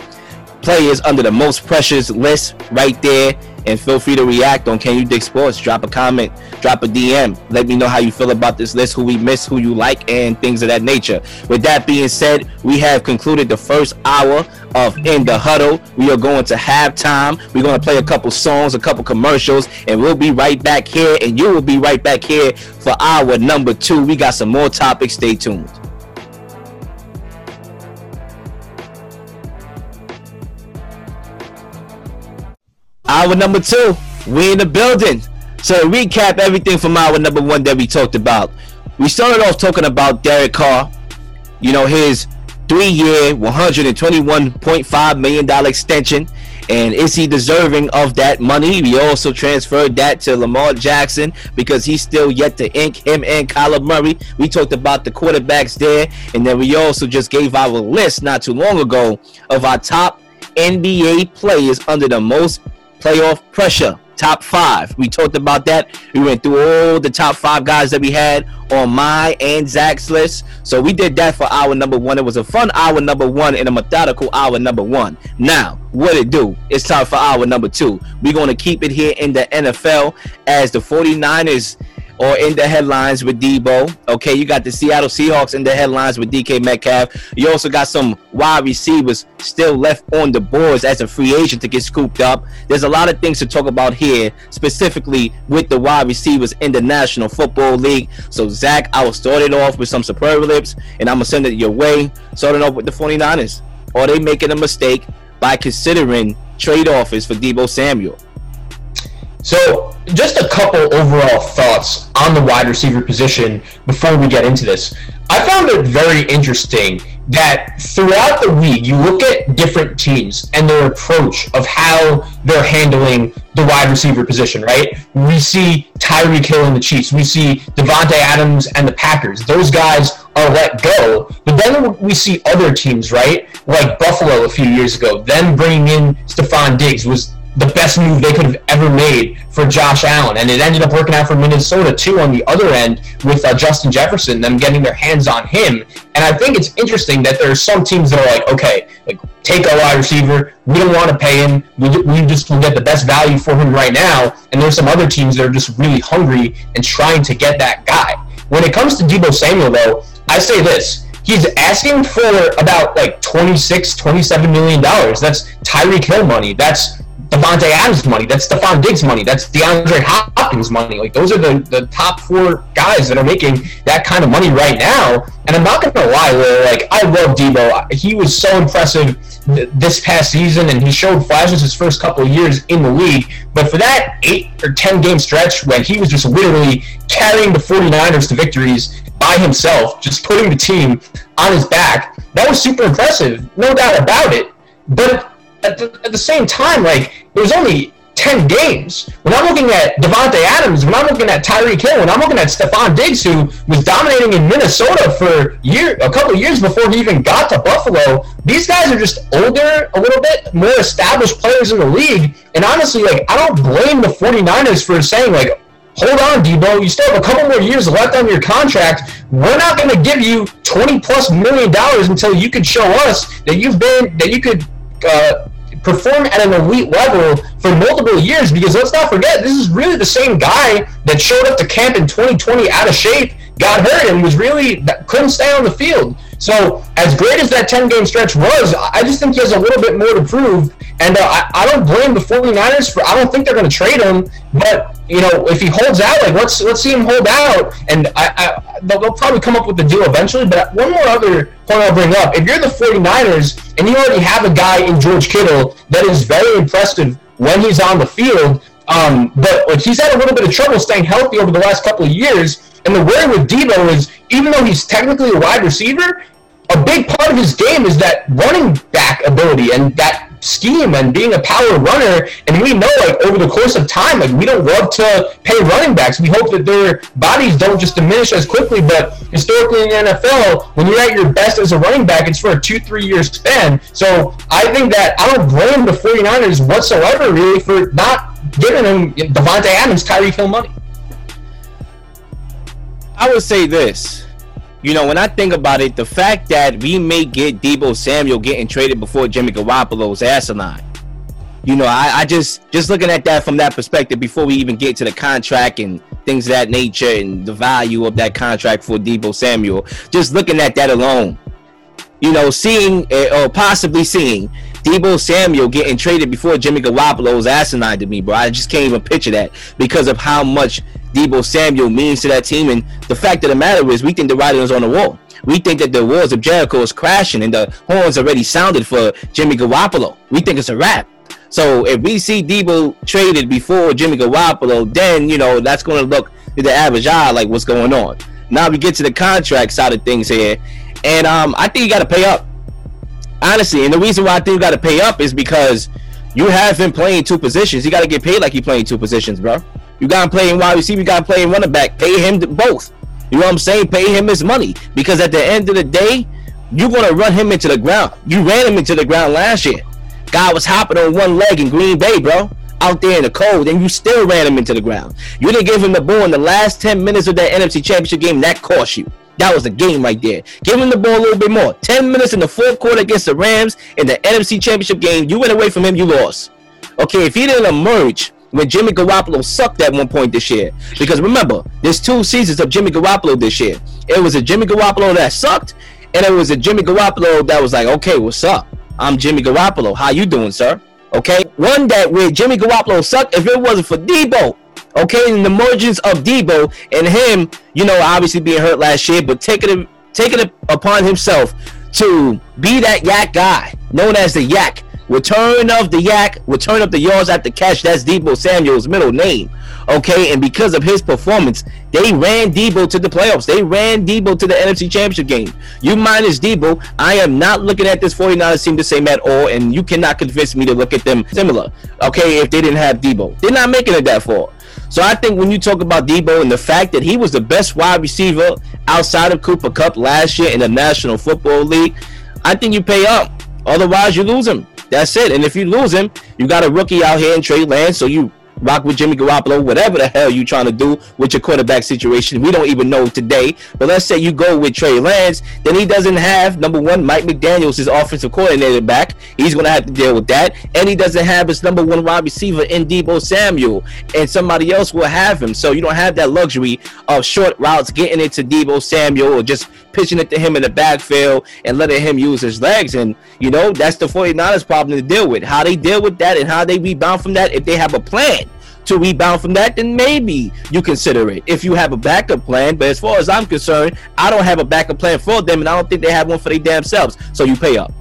players under the most precious list right there and feel free to react on Can You Dig Sports. Drop a comment, drop a DM. Let me know how you feel about this list, who we miss, who you like, and things of that nature. With that being said, we have concluded the first hour of In the Huddle. We are going to halftime. We're going to play a couple songs, a couple commercials, and we'll be right back here, and you will be right back here for hour number two. We got some more topics. Stay tuned. Hour number two, we in the building. So to recap everything from hour number one that we talked about. We started off talking about Derek Carr, you know, his three-year, $121.5 million extension. And is he deserving of that money? We also transferred that to Lamar Jackson because he's still yet to ink him and Kyler Murray. We talked about the quarterbacks there, and then we also just gave our list not too long ago of our top NBA players under the most playoff pressure top five. We talked about that. We went through all the top five guys that we had on my and Zach's list. So we did that for hour number one. It was a fun hour number one and a methodical hour number one. Now, what it do? It's time for hour number two. We're going to keep it here in the NFL as the 49ers or in the headlines with Deebo. Okay, you got the Seattle Seahawks in the headlines with DK Metcalf. You also got some wide receivers still left on the boards as a free agent to get scooped up. There's a lot of things to talk about here, specifically with the wide receivers in the National Football League. So, Zach, I will start it off with some superlatives, and I'm going to send it your way. Starting off with the 49ers. Are they making a mistake by considering trade offers for Deebo Samuel? So, just a couple overall thoughts on the wide receiver position before we get into this. I found it very interesting that throughout the league, you look at different teams and their approach of how they're handling the wide receiver position, right? We see Tyreek Hill and the Chiefs. We see Davante Adams and the Packers. Those guys are let go. But then we see other teams, right? Like Buffalo a few years ago. Them bringing in Stefon Diggs was the best move they could have ever made for Josh Allen. And it ended up working out for Minnesota, too, on the other end with uh, Justin Jefferson, them getting their hands on him. And I think it's interesting that there are some teams that are like, okay, like take a wide receiver. We don't want to pay him. We, we just can get the best value for him right now. And there's some other teams that are just really hungry and trying to get that guy. When it comes to Deebo Samuel, though, I say this. He's asking for about like 26, 27 million dollars. That's Tyreek Hill money. That's Davante Adams money. That's Stefon Diggs money. That's DeAndre Hopkins money. Like those are the, the top four guys that are making that kind of money right now. And I'm not gonna lie, like I love Deebo. He was so impressive th- this past season, and he showed flashes his first couple years in the league. But for that eight or ten game stretch when he was just literally carrying the 49ers to victories by himself, just putting the team on his back, that was super impressive, no doubt about it. But at the, at the same time, like there's only 10 games. When I'm looking at Davante Adams, when I'm looking at Tyreek Hill, when I'm looking at Stefon Diggs, who was dominating in Minnesota for year, a couple years before he even got to Buffalo, these guys are just older, a little bit more established players in the league. And honestly, like I don't blame the 49ers for saying like, hold on, Deebo, you still have a couple more years left on your contract. We're not going to give you 20 plus million dollars until you can show us that you've been that you could uh, perform at an elite level for multiple years because let's not forget this is really the same guy that showed up to camp in 2020 out of shape got hurt and was really couldn't stay on the field. So as great as that 10 game stretch was i just think he has a little bit more to prove and uh, I, I don't blame the 49ers for i don't think they're going to trade him but you know if he holds out like let's let's see him hold out. And I, I they'll, they'll probably come up with the deal eventually but one more other point i'll bring up. If you're the 49ers and you already have a guy in george kittle that is very impressive when he's on the field um, but like he's had a little bit of trouble staying healthy over the last couple of years and the worry with Deebo is, even though he's technically a wide receiver, a big part of his game is that running back ability and that scheme and being a power runner. And we know, like, over the course of time, like, we don't love to pay running backs. We hope that their bodies don't just diminish as quickly. But historically in the NFL, when you're at your best as a running back, it's for a two, three year span. So I think that I don't blame the 49ers whatsoever, really, for not giving him Davante Adams, Tyreek Hill money. I would say this. You know, when I think about it, the fact that we may get Deebo Samuel getting traded before Jimmy Garoppolo is asinine. You know, I, I just just looking at that from that perspective before we even get to the contract and things of that nature and the value of that contract for Deebo Samuel. Just looking at that alone, you know, seeing uh, or possibly seeing Deebo Samuel getting traded before Jimmy Garoppolo is asinine to me, bro. I just can't even picture that because of how much Deebo Samuel means to that team. And the fact of the matter is, we think the writing is on the wall. We think that the walls of Jericho is crashing and the horns already sounded for Jimmy Garoppolo. We think it's a wrap. So if we see Deebo traded before Jimmy Garoppolo, then you know that's going to look to the average eye like what's going on. Now we get to the contract side of things here, and um, I think you got to pay up. Honestly, and the reason why I think you got to pay up is because you have him playing two positions. You got to get paid like he playing two positions, bro. You got him playing wide receiver. You got him playing running back. Pay him both. You know what I'm saying? Pay him his money because at the end of the day, you're gonna run him into the ground. You ran him into the ground last year. Guy was hopping on one leg in Green Bay, bro, out there in the cold, and you still ran him into the ground. You didn't give him the ball in the last 10 minutes of that NFC Championship game. That cost you. That was the game right there. Give him the ball a little bit more. 10 minutes in the fourth quarter against the Rams in the NFC Championship game. You went away from him, you lost. Okay, if he didn't emerge when Jimmy Garoppolo sucked at one point this year. Because remember, there's two seasons of Jimmy Garoppolo this year. It was a Jimmy Garoppolo that sucked, and it was a Jimmy Garoppolo that was like, okay, what's up? I'm Jimmy Garoppolo. How you doing, sir? Okay, one that where Jimmy Garoppolo sucked. If it wasn't for Deebo, okay, and the emergence of Deebo and him, you know, obviously being hurt last year, but taking it, taking it upon himself to be that yak guy, known as the yak, Return of the yak, return of the yards at the catch. That's Deebo Samuel's middle name. Okay, and because of his performance, they ran Deebo to the playoffs. They ran Deebo to the NFC Championship game. You minus Deebo, I am not looking at this 49ers team the same at all, and you cannot convince me to look at them similar. Okay, if they didn't have Deebo, they're not making it that far. So I think when you talk about Deebo and the fact that he was the best wide receiver outside of Cooper Kupp last year in the National Football League, I think you pay up. Otherwise, you lose him. That's it. And if you lose him, you got a rookie out here in Trey Lance, so you rock with Jimmy Garoppolo, whatever the hell you trying to do with your quarterback situation. We don't even know today. But let's say you go with Trey Lance, then he doesn't have number one Mike McDaniel's his offensive coordinator back. He's gonna have to deal with that, and he doesn't have his number one wide receiver in Deebo Samuel, and somebody else will have him. So you don't have that luxury of short routes getting into Deebo Samuel or just pitching it to him in the backfield and letting him use his legs. And you know that's the 49ers problem to deal with. How they deal with that and how they rebound from that if they have a plan to rebound from that, then maybe you consider it if you have a backup plan. But as far as I'm concerned, I don't have a backup plan for them, and I don't think they have one for their damn selves. So you pay up.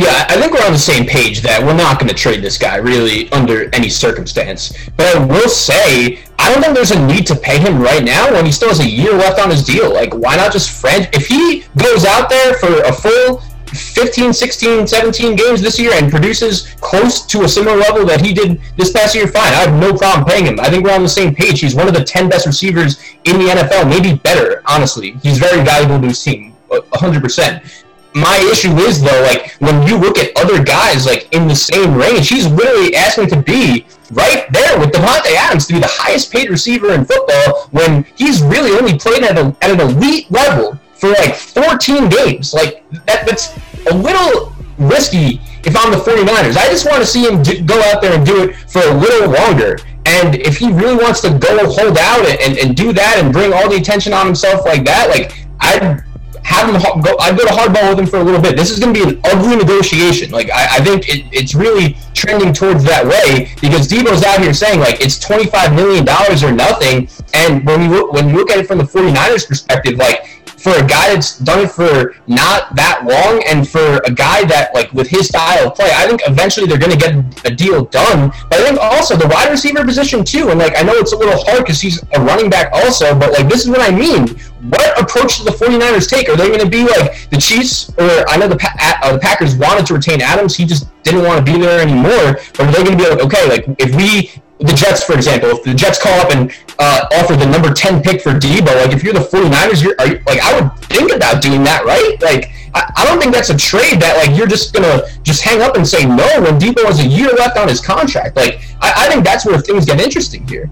Yeah, I think we're on the same page that we're not going to trade this guy really under any circumstance. But I will say, I don't think there's a need to pay him right now when he still has a year left on his deal. Like, why not just friend? If he goes out there for a full 15, 16, 17 games this year and produces close to a similar level that he did this past year, fine. I have no problem paying him. I think we're on the same page. He's one of the 10 best receivers in the NFL, maybe better, honestly. He's very valuable to his team, 100%. My issue is, though, like, when you look at other guys, like, in the same range, he's literally asking to be right there with Davante Adams to be the highest paid receiver in football when he's really only played at, a, at an elite level for like 14 games. Like that, that's a little risky if I'm the 49ers. I just want to see him do, go out there and do it for a little longer. And if he really wants to go hold out and, and do that and bring all the attention on himself like that, like I'd have him go. I'd go to hardball with him for a little bit. This is going to be an ugly negotiation. Like I, I think it, it's really trending towards that way because Deebo's out here saying like it's 25 million dollars or nothing. And when you when you look at it from the 49ers perspective, like for a guy that's done it for not that long and for a guy that like with his style of play, I think eventually they're going to get a deal done. But I think also the wide receiver position too, and like I know it's a little hard because he's a running back also, but like this is what I mean. What approach do the 49ers take? Are they going to be like the Chiefs, or I know the uh, the Packers wanted to retain Adams, he just didn't want to be there anymore. But are they going to be like, okay, like if we the Jets, for example, if the Jets call up and uh, offer the number 10 pick for Deebo, like if you're the 49ers, you're, you, like I would think about doing that, right? Like I, I, don't think that's a trade that like you're just gonna just hang up and say no when Deebo has a year left on his contract. Like I, I think that's where things get interesting here.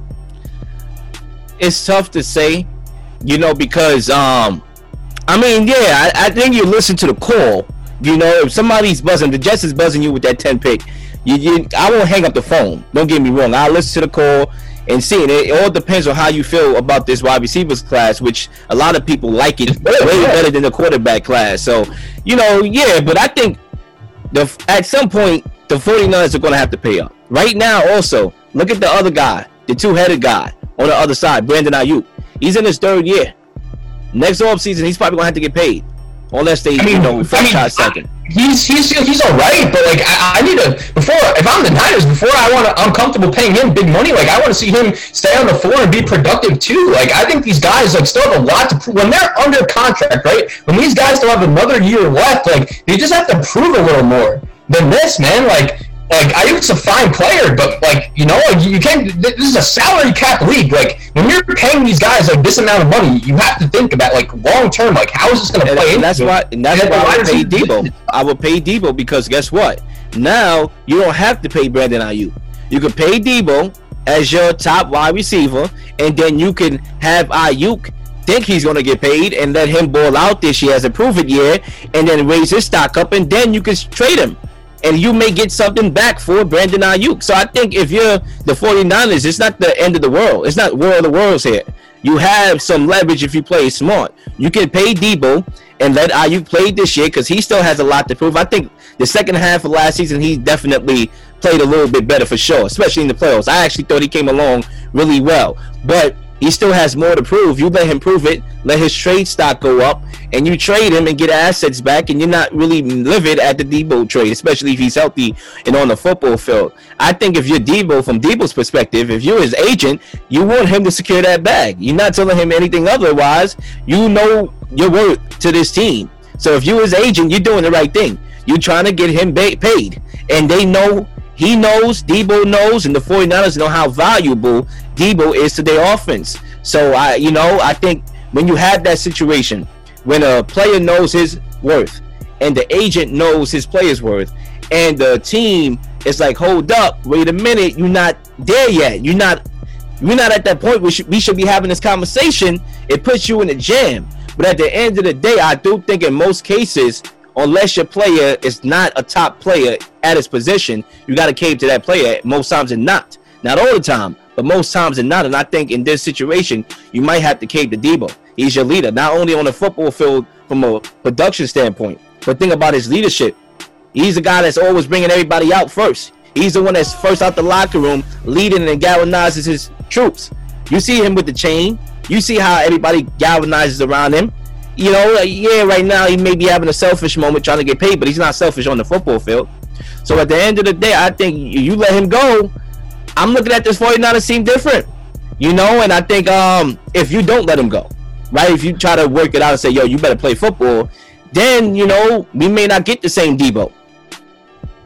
It's tough to say, you know, because um, I mean, yeah, I, I think you listen to the call. You know, if somebody's buzzing, the Jets is buzzing you with that 10 pick you, you, I won't hang up the phone. Don't get me wrong. I'll listen to the call and see it. It all depends on how you feel about this wide receivers class, which a lot of people like it way better than the quarterback class. So, you know, yeah, but I think the at some point the 49ers are going to have to pay up. Right now, also, look at the other guy, the two-headed guy on the other side, Brandon Aiyuk. He's in his third year. Next offseason, he's probably going to have to get paid. Unless they, I mean, you know, franchise I second. he's he's he's all right, but like I, I, need to before if I'm the Niners, before I want to I'm comfortable paying him big money. Like I want to see him stay on the floor and be productive too. Like I think these guys like still have a lot to prove when they're under contract, right? When these guys still have another year left, like they just have to prove a little more than this, man. Like like Aiyuk's a fine player, but like you know, like you can't. This is a salary cap league. Like when you're paying these guys like this amount of money, you have to think about like long term. Like how is this going to play? And that's why. And that's why I would pay Deebo. I would pay Deebo because guess what? Now you don't have to pay Brandon Aiyuk. You can pay Deebo as your top wide receiver, and then you can have Aiyuk think he's going to get paid and let him ball out this year as a prove it year, and then raise his stock up, and then you can trade him and you may get something back for Brandon Aiyuk. So I think if you're the 49ers, it's not the end of the world. It's not world of the worlds here. You have some leverage if you play smart. You can pay Deebo and let Aiyuk play this year because he still has a lot to prove. I think the second half of last season, he definitely played a little bit better for sure, especially in the playoffs. I actually thought he came along really well. But he still has more to prove. You let him prove it, let his trade stock go up, and you trade him and get assets back, and you're not really livid at the Deebo trade, especially if he's healthy and on the football field. I think if you're Deebo, from Deebo's perspective, if you're his agent, you want him to secure that bag. You're not telling him anything otherwise. You know your worth to this team. So if you're his agent, you're doing the right thing. You're trying to get him paid, and they know he knows, Deebo knows, and the 49ers know how valuable Deebo is to their offense. So I, you know, I think when you have that situation, when a player knows his worth and the agent knows his player's worth, and the team is like, hold up, wait a minute, you're not there yet. You're not you're not at that point we should, we should be having this conversation. It puts you in a jam. But at the end of the day, I do think in most cases, unless your player is not a top player at his position, you got to cave to that player most times and not. Not all the time, but most times and not. And I think in this situation, you might have to cave to Deebo. He's your leader, not only on the football field from a production standpoint, but think about his leadership. He's the guy that's always bringing everybody out first. He's the one that's first out the locker room, leading and galvanizes his troops. You see him with the chain. You see how everybody galvanizes around him you know, yeah, right now he may be having a selfish moment trying to get paid, but he's not selfish on the football field. So at the end of the day, I think you let him go. I'm looking at this 49ers team different, you know, and I think um, if you don't let him go, right, if you try to work it out and say, yo, you better play football, then, you know, we may not get the same Deebo.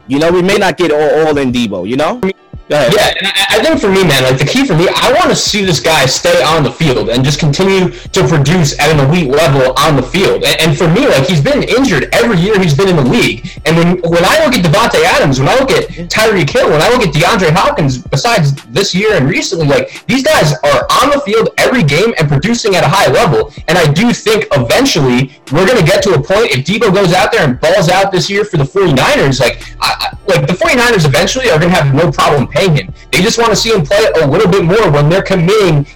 You know, we may not get all, all in Deebo, you know? Yeah, and I, I, think for me, man, like the key for me, I want to see this guy stay on the field and just continue to produce at an elite level on the field. And, and for me, like he's been injured every year he's been in the league. And when when I look at Davante Adams, when I look at Tyreek Hill, when I look at DeAndre Hopkins, besides this year and recently, like these guys are on the field every game and producing at a high level. And I do think eventually we're going to get to a point if Deebo goes out there and balls out this year for the 49ers, like I, like the 49ers eventually are going to have no problem paying him. They just want to see him play a little bit more when they're committing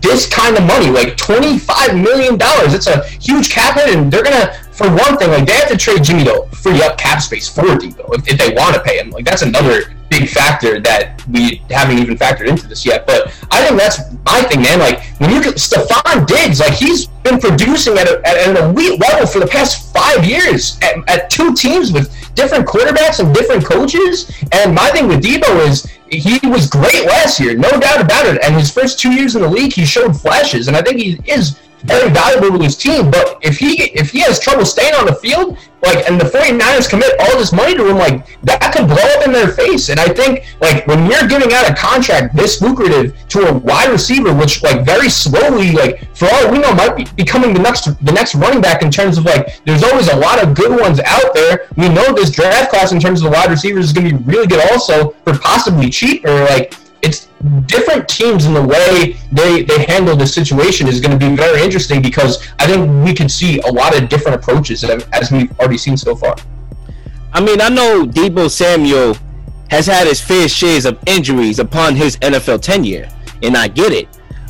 this kind of money, like $25 million. It's a huge cap hit, and they're going to, for one thing, like they have to trade Jimmy to free up cap space for Deebo if, if they want to pay him. Like that's another big factor that we haven't even factored into this yet. But I think that's my thing, man. Like when you get Stefon Diggs, like he's been producing at, a, at an elite level for the past five years at, at two teams with different quarterbacks and different coaches. And my thing with Deebo is he was great last year, no doubt about it. And his first two years in the league, he showed flashes, and I think he is very valuable to his team. But if he if he has trouble staying on the field, like, and the 49ers commit all this money to him, like, that could blow up in their face. And I think, like, when you're giving out a contract this lucrative to a wide receiver, which, like, very slowly, like, for all we know, might be becoming the next the next running back in terms of, like, there's always a lot of good ones out there. We know this draft class in terms of the wide receivers is going to be really good also for possibly cheaper. Like, it's different teams in the way they, they handle the situation is going to be very interesting because I think we could see a lot of different approaches as we've already seen so far. I mean, I know Deebo Samuel has had his fair shares of injuries upon his NFL tenure, and I get it.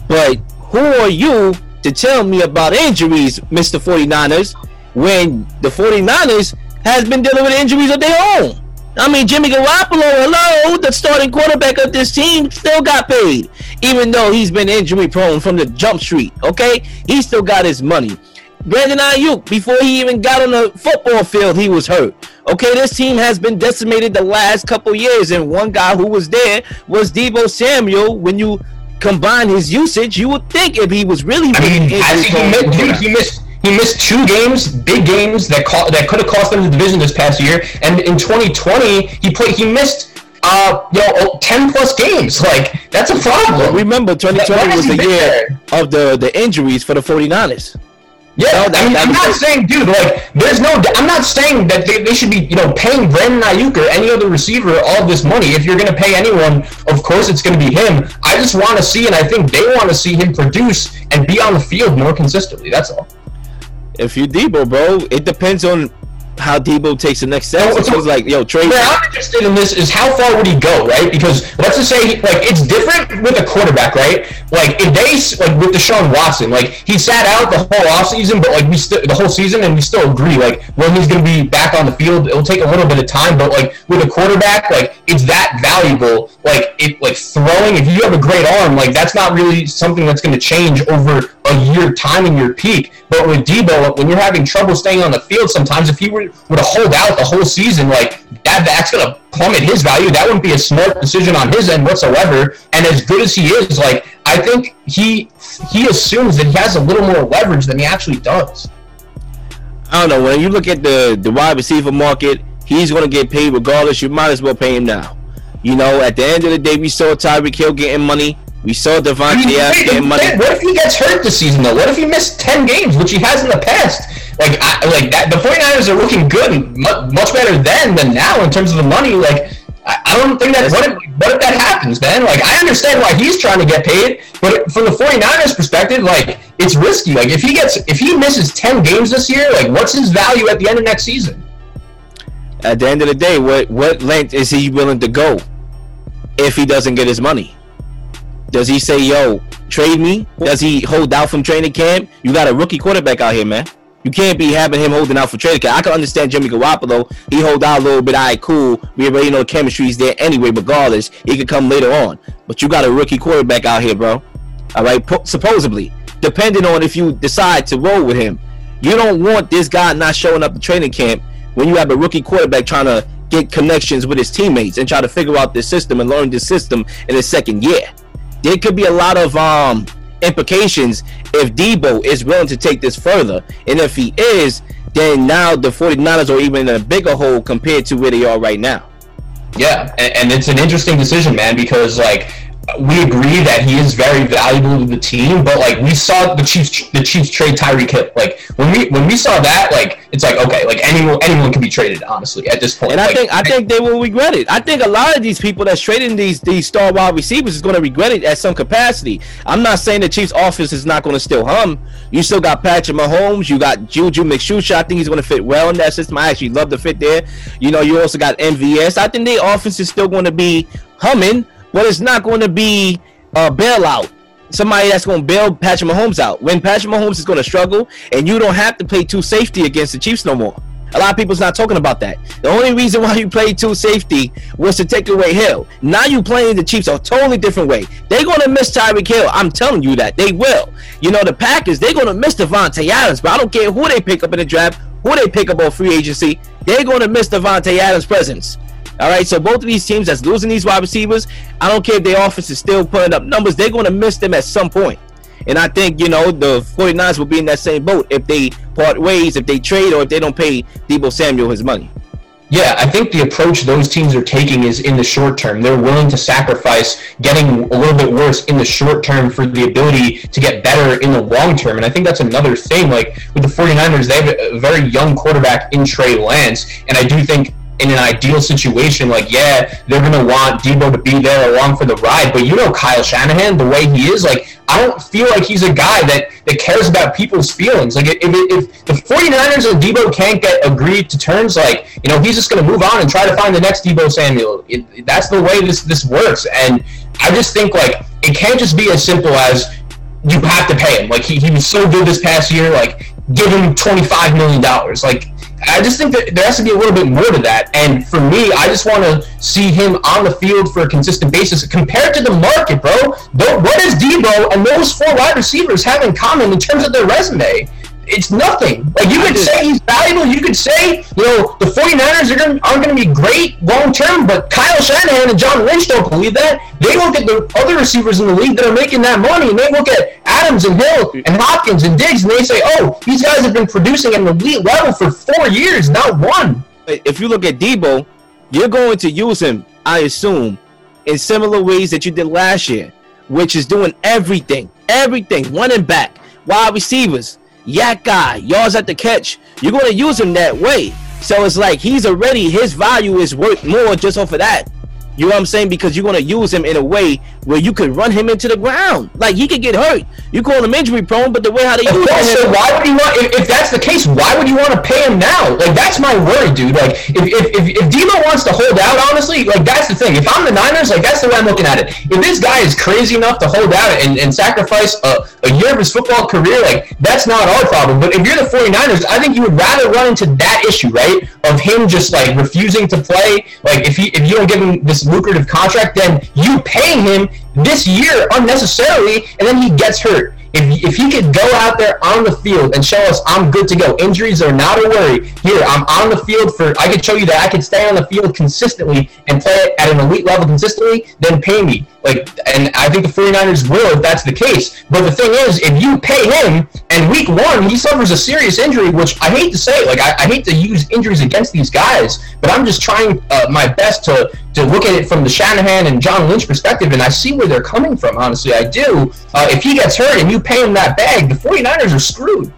But who are you to tell me about injuries, Mr. 49ers, when the 49ers has been dealing with injuries of their own? I mean, Jimmy Garoppolo, hello, the starting quarterback of this team, still got paid, even though he's been injury prone from the jump street. Okay, he still got his money. Brandon Aiyuk, before he even got on the football field, he was hurt. Okay, this team has been decimated the last couple years, and one guy who was there was Deebo Samuel. When you combine his usage, you would think if he was really, I mean, has he, he, missed, he missed he missed two games, big games that co- that could have cost them the division this past year. And in 2020, he played he missed uh you know 10 plus games. Like that's a problem. Remember, 2020 Why was the year there? of the, the injuries for the 49ers. Yeah, No, that- I mean, I'm not it. saying, dude, like, there's no, I'm not saying that they, they should be, you know, paying Brandon Aiyuk or any other receiver all this money. If you're going to pay anyone, of course it's going to be him. I just want to see, and I think they want to see him produce and be on the field more consistently. That's all. If you Deebo, bro, it depends on how Deebo takes the next step. No, So it's like, yo, trade. Where I'm interested in this is how far would he go, right? Because let's just say, like, it's different with a quarterback, right? Like, if they, like, with Deshaun Watson, like, he sat out the whole offseason, but, like, we still, the whole season, and we still agree, like, when he's going to be back on the field, it'll take a little bit of time, but, like, with a quarterback, like, it's that valuable. Like, it, like, throwing, if you have a great arm, like, that's not really something that's going to change over a year time in your peak. But with Deebo, when you're having trouble staying on the field, sometimes if he were, were to hold out the whole season, like that, that's gonna plummet his value. That wouldn't be a smart decision on his end whatsoever. And as good as he is, like I think he he assumes that he has a little more leverage than he actually does. I don't know. When you look at the the wide receiver market, he's going to get paid regardless. You might as well pay him now. You know, at the end of the day, we saw Tyreek Hill getting money. We saw Davante Adams getting money. what if he gets hurt this season though? What if he missed 10 games, which he has in the past? Like, I, like that, the 49ers are looking good, and much better then than now in terms of the money. Like, I, I don't think that, what if, what if that happens, man? Like, I understand why he's trying to get paid, but from the 49ers perspective, like, it's risky. Like, if he gets, if he misses 10 games this year, like, what's his value at the end of next season? At the end of the day, what what length is he willing to go if he doesn't get his money? Does he say, "Yo, trade me"? Does he hold out from training camp? You got a rookie quarterback out here, man. You can't be having him holding out for training camp. I can understand Jimmy Garoppolo. He hold out a little bit. All right, cool. We already know the chemistry's there anyway. Regardless, he could come later on. But you got a rookie quarterback out here, bro. All right, po- supposedly, depending on if you decide to roll with him, you don't want this guy not showing up to training camp when you have a rookie quarterback trying to get connections with his teammates and try to figure out the system and learn the system in his second year. There could be a lot of um implications if Deebo is willing to take this further. And if he is, then now the 49ers are even in a bigger hole compared to where they are right now. Yeah, and, and it's an interesting decision, man, because like we agree that he is very valuable to the team, but like we saw the Chiefs, the Chiefs trade Tyreek Hill. Like when we when we saw that, like it's like okay, like anyone anyone can be traded, honestly, at this point. And I Like, think I think they will regret it. I think a lot of these people that's trading these these star wide receivers is going to regret it at some capacity. I'm not saying the Chiefs' office is not going to still hum. You still got Patrick Mahomes. You got Juju Smith-Schuster. I think he's going to fit well in that system. I actually love the fit there. You know, you also got MVS. I think the offense is still going to be humming, but it's not going to be a bailout. Somebody that's going to bail Patrick Mahomes out. When Patrick Mahomes is going to struggle, and you don't have to play two safety against the Chiefs no more. A lot of people's not talking about that. The only reason why you played two safety was to take away Hill. Now you playing the Chiefs a totally different way. They're gonna miss Tyreek Hill. I'm telling you that they will. You know the Packers. They're gonna miss Davante Adams, but I don't care who they pick up in the draft, who they pick up on free agency. They're gonna miss Davante Adams' presence. All right, so both of these teams that's losing these wide receivers, I don't care if their offense is still putting up numbers, they're going to miss them at some point. And I think, you know, the 49ers will be in that same boat if they part ways, if they trade, or if they don't pay Deebo Samuel his money. Yeah, I think the approach those teams are taking is in the short term. They're willing to sacrifice getting a little bit worse in the short term for the ability to get better in the long term. And I think that's another thing. Like with the 49ers, they have a very young quarterback in Trey Lance. And I do think in an ideal situation, like, yeah, they're going to want Deebo to be there along for the ride. But you know Kyle Shanahan, the way he is, like, I don't feel like he's a guy that, that cares about people's feelings. Like, if, if the 49ers and Deebo can't get agreed to terms, like, you know, he's just going to move on and try to find the next Deebo Samuel. It, that's the way this, this works. And I just think, like, it can't just be as simple as you have to pay him. Like, he, he was so good this past year, like, give him $25 million. Like, I just think that there has to be a little bit more to that. And for me, I just want to see him on the field for a consistent basis compared to the market, bro. What does Deebo and those four wide receivers have in common in terms of their resume? It's nothing. Like you could say he's valuable. You could say, you know, the 49ers are gonna aren't gonna be great long term, but Kyle Shanahan and John Lynch don't believe that. They look at the other receivers in the league that are making that money, and they look at Adams and Hill and Hopkins and Diggs, and they say, oh, these guys have been producing at an elite level for four years, not one. If you look at Deebo, you're going to use him, I assume, in similar ways that you did last year, which is doing everything, everything, running back, wide receivers, YAC guy, yards at the catch. You're going to use him that way. So it's like he's already his value is worth more just off of that. You know what I'm saying? Because you're gonna use him in a way where you could run him into the ground. Like he could get hurt. You call him injury prone, but the way how they use him. So why would you want? If, if, that's the case, why would you want to pay him now? Like that's my worry, dude. Like if if if, if Deebo wants to hold out, honestly, like that's the thing. If I'm the Niners, like that's the way I'm looking at it. If this guy is crazy enough to hold out and, and sacrifice a, a year of his football career, like that's not our problem. But if you're the 49ers, I think you would rather run into that issue, right? Of him just like refusing to play. Like if he if you don't give him this lucrative contract, then you pay him this year unnecessarily, and then he gets hurt. If, if he could go out there on the field and show us I'm good to go, injuries are not a worry. Here, I'm on the field for, I can show you that I can stay on the field consistently and play at an elite level consistently, then pay me. Like, and I think the 49ers will if that's the case. But the thing is, if you pay him and week one he suffers a serious injury, which I hate to say, like I, I hate to use injuries against these guys, but I'm just trying uh, my best to to look at it from the Shanahan and John Lynch perspective, and I see where they're coming from. Honestly, I do. Uh, if he gets hurt and you pay him that bag, the 49ers are screwed.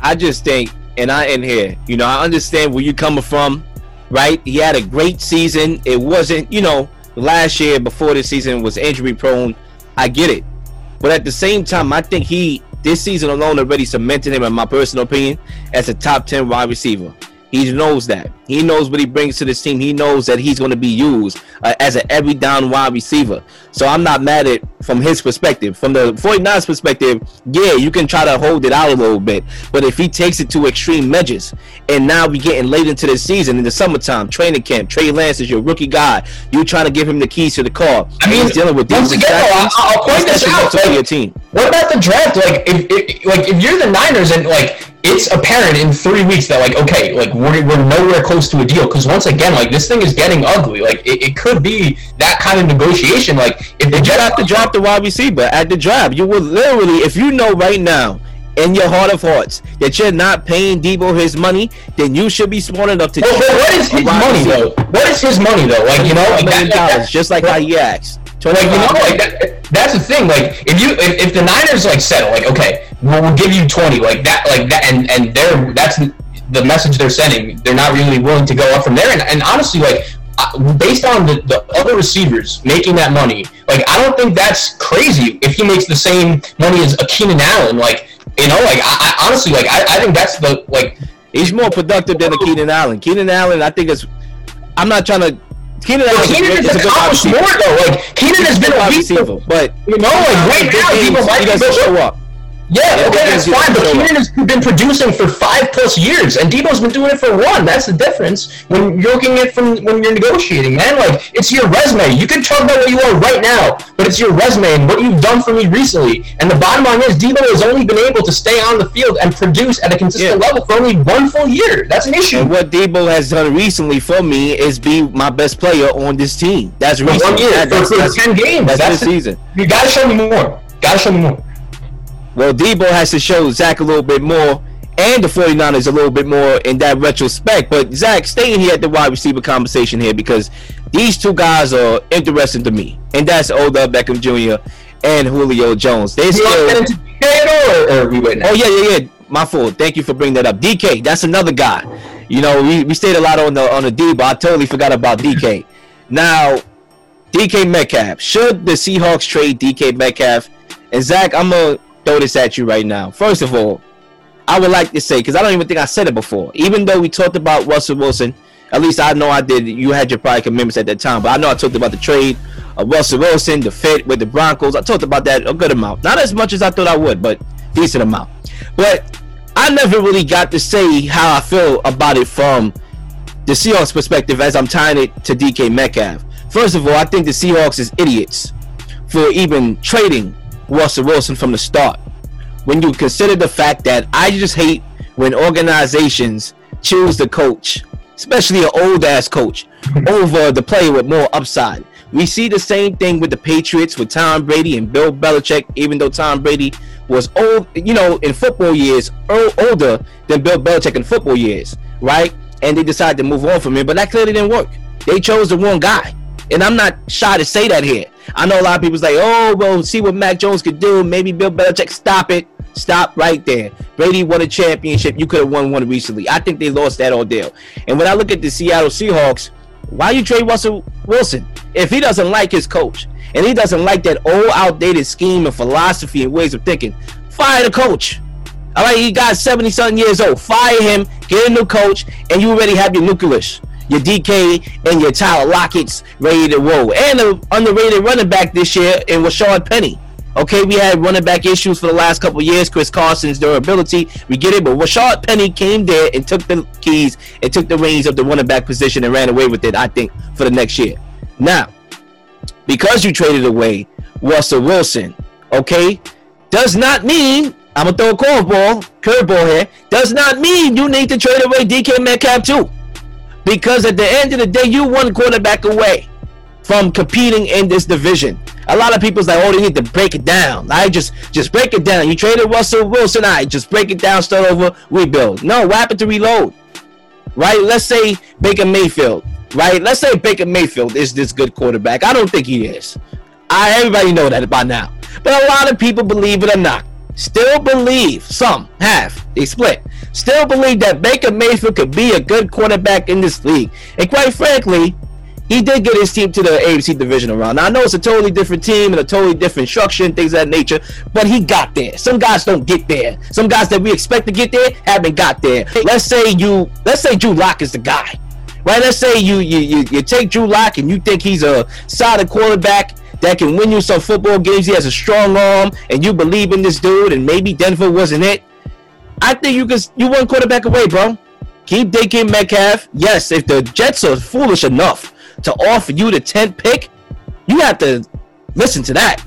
I just think, and I in here, you know, I understand where you're coming from, right? He had a great season. It wasn't, you know, last year before this season was injury prone. I get it. But at the same time, I think he this season alone already cemented him, in my personal opinion, as a top 10 wide receiver. He knows that. He knows what he brings to this team. He knows that he's going to be used uh, as an every down wide receiver. So I'm not mad at from his perspective. From the 49ers perspective, yeah, you can try to hold it out a little bit. But if he takes it to extreme measures, and now we're getting late into the season in the summertime, training camp, Trey Lance is your rookie guy. You're trying to give him the keys to the car. I mean, he's dealing with once these again, I'll, I'll point this out. to Like, your team. What about the draft? Like, if, if like if you're the Niners and like it's apparent in three weeks that like okay, like we're, we're nowhere close to a deal because once again, like this thing is getting ugly. Like it, it could be that kind of negotiation. Like if the You Jets have to drop the wide receiver at the draft. You will literally, if you know right now in your heart of hearts that you're not paying Deebo his money, then you should be smart enough to. Well, but what is his money though? What is his money though? Like you know, like million dollars, just like how he asked. Like you know, like that, that's the thing. Like if you if, if the Niners like settle, like okay, we'll, we'll give you twenty, like that, like that, and and they're that's the message they're sending. They're not really willing to go up from there. And, and honestly, like uh, based on the, the other receivers making that money, like I don't think that's crazy. If he makes the same money as a Keenan Allen, like you know, like I, I honestly like I, I think that's the like He's more productive than a Keenan Allen. Keenan Allen, I think is. I'm not trying to. Keenan Allen Keenan has accomplished more though. Like Keenan has been a receiver, but You know, like right now, people might show up. Yeah, Yeah, okay, that's fine. But Keenan has been producing for five plus years, and Deebo's been doing it for one. That's the difference when you're looking at from when you're negotiating, man. Like it's your resume. You can talk about what you are right now, but it's your resume and what you've done for me recently. And the bottom line is, Deebo has only been able to stay on the field and produce at a consistent Yeah. level for only one full year. That's an issue. And what Deebo has done recently for me is be my best player on this team. That's recent. one year, That- for, that's, for that's- ten games. that's That's, season. You gotta show me more. Gotta show me more. Well, Deebo has to show Zach a little bit more and the 49ers a little bit more in that retrospect. But Zach, staying here at the wide receiver conversation here because these two guys are interesting to me. And that's Odell Beckham Jr. and Julio Jones. They still get into DK at all, or, or are we waiting? Oh yeah, yeah, yeah. My fault. Thank you for bringing that up. DK, that's another guy. You know, we, we stayed a lot on the on the D, but I totally forgot about DK. Now, DK Metcalf. Should the Seahawks trade DK Metcalf? And Zach, I'm gonna throw this at you right now. First of all, I would like to say because I don't even think I said it before. Even though we talked about Russell Wilson, at least I know I did. You had your prior commitments at that time, but I know I talked about the trade of Russell Wilson, the fit with the Broncos. I talked about that a good amount, not as much as I thought I would, but decent amount. But I never really got to say how I feel about it from the Seahawks perspective as I'm tying it to DK Metcalf. First of all, I think the Seahawks is idiots for even trading Russell Wilson from the start. when you consider the fact that I just hate when organizations choose the coach, especially an old ass coach, over the player with more upside. We see the same thing with the Patriots with Tom Brady and Bill Belichick, even though Tom Brady was old, you know, in football years, older than Bill Belichick in football years, right? And they decided to move on from him, but that clearly didn't work. They chose the wrong guy. And I'm not shy to say that here. I know a lot of people's like, oh, well, see what Mac Jones could do. Maybe Bill Belichick. Stop it. Stop right there. Brady won a championship. You could have won one recently. I think they lost that ordeal. And when I look at the Seattle Seahawks, why you trade Russell Wilson? If he doesn't like his coach and he doesn't like that old outdated scheme and philosophy and ways of thinking, fire the coach. All right, he got 70 something years old. Fire him, get a new coach, and you already have your nucleus, your DK, and your Tyler Lockett's ready to roll. And an underrated running back this year in Rashaad Penny. Okay, we had running back issues for the last couple years. Chris Carson's durability, we get it. But Rashaad Penny came there and took the keys and took the reins of the running back position and ran away with it. I think for the next year. Now, because you traded away Russell Wilson, okay, does not mean I'm gonna throw a curveball, curveball here. Does not mean you need to trade away DK Metcalf too, because at the end of the day, you one quarterback away from competing in this division. A lot of people's like, oh, they need to break it down. I just just break it down. You traded Russell Wilson, I just break it down, start over, rebuild. No, what happened to reload? Right? Let's say Baker Mayfield. Right? Let's say Baker Mayfield is this good quarterback. I don't think he is. I everybody know that by now. But a lot of people believe it or not. Still believe, some have, they split. Still believe that Baker Mayfield could be a good quarterback in this league. And quite frankly, he did get his team to the AFC divisional round. Now I know it's a totally different team and a totally different structure and things of that nature, but he got there. Some guys don't get there. Some guys that we expect to get there haven't got there. Let's say you, let's say Drew Lock is the guy, right? Let's say you you you, you take Drew Lock and you think he's a solid quarterback that can win you some football games. He has a strong arm, and you believe in this dude. And maybe Denver wasn't it. I think you can you one quarterback away, bro. Keep DK Metcalf. Yes, if the Jets are foolish enough to offer you the 10th pick, you have to listen to that.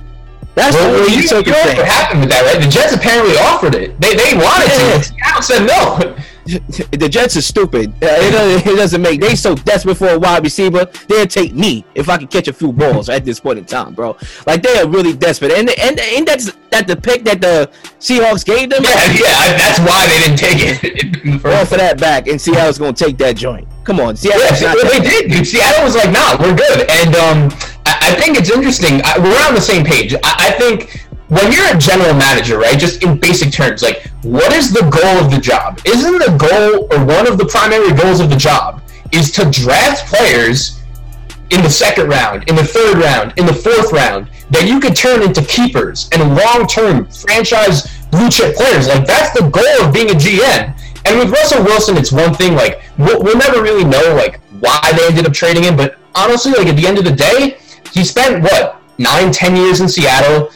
That's well, the way you, you took it. What happened with that, right? The Jets apparently offered it. They they wanted yeah. to. Seattle said no. the Jets are stupid. Uh, it, doesn't, it, doesn't, make. They so desperate for a wide receiver. They'll take me if I can catch a few balls at this point in time, bro. Like they are really desperate. And and and that's that the pick that the Seahawks gave them. Yeah, yeah. That's why they didn't take it. All for that back, and Seattle's gonna take that joint. Come on, Seattle. Yeah, they did. Dude. Seattle was like, "Nah, we're good." And um, I, I think it's interesting. I, we're on the same page. I, I think when you're a general manager, right, just in basic terms, like what is the goal of the job? Isn't the goal or one of the primary goals of the job is to draft players in the second round, in the third round, in the fourth round that you could turn into keepers and long-term franchise blue chip players. Like that's the goal of being a GM. And with Russell Wilson, it's one thing. Like we'll, we'll never really know like why they ended up trading him, but honestly, like at the end of the day, he spent what nine, ten years in Seattle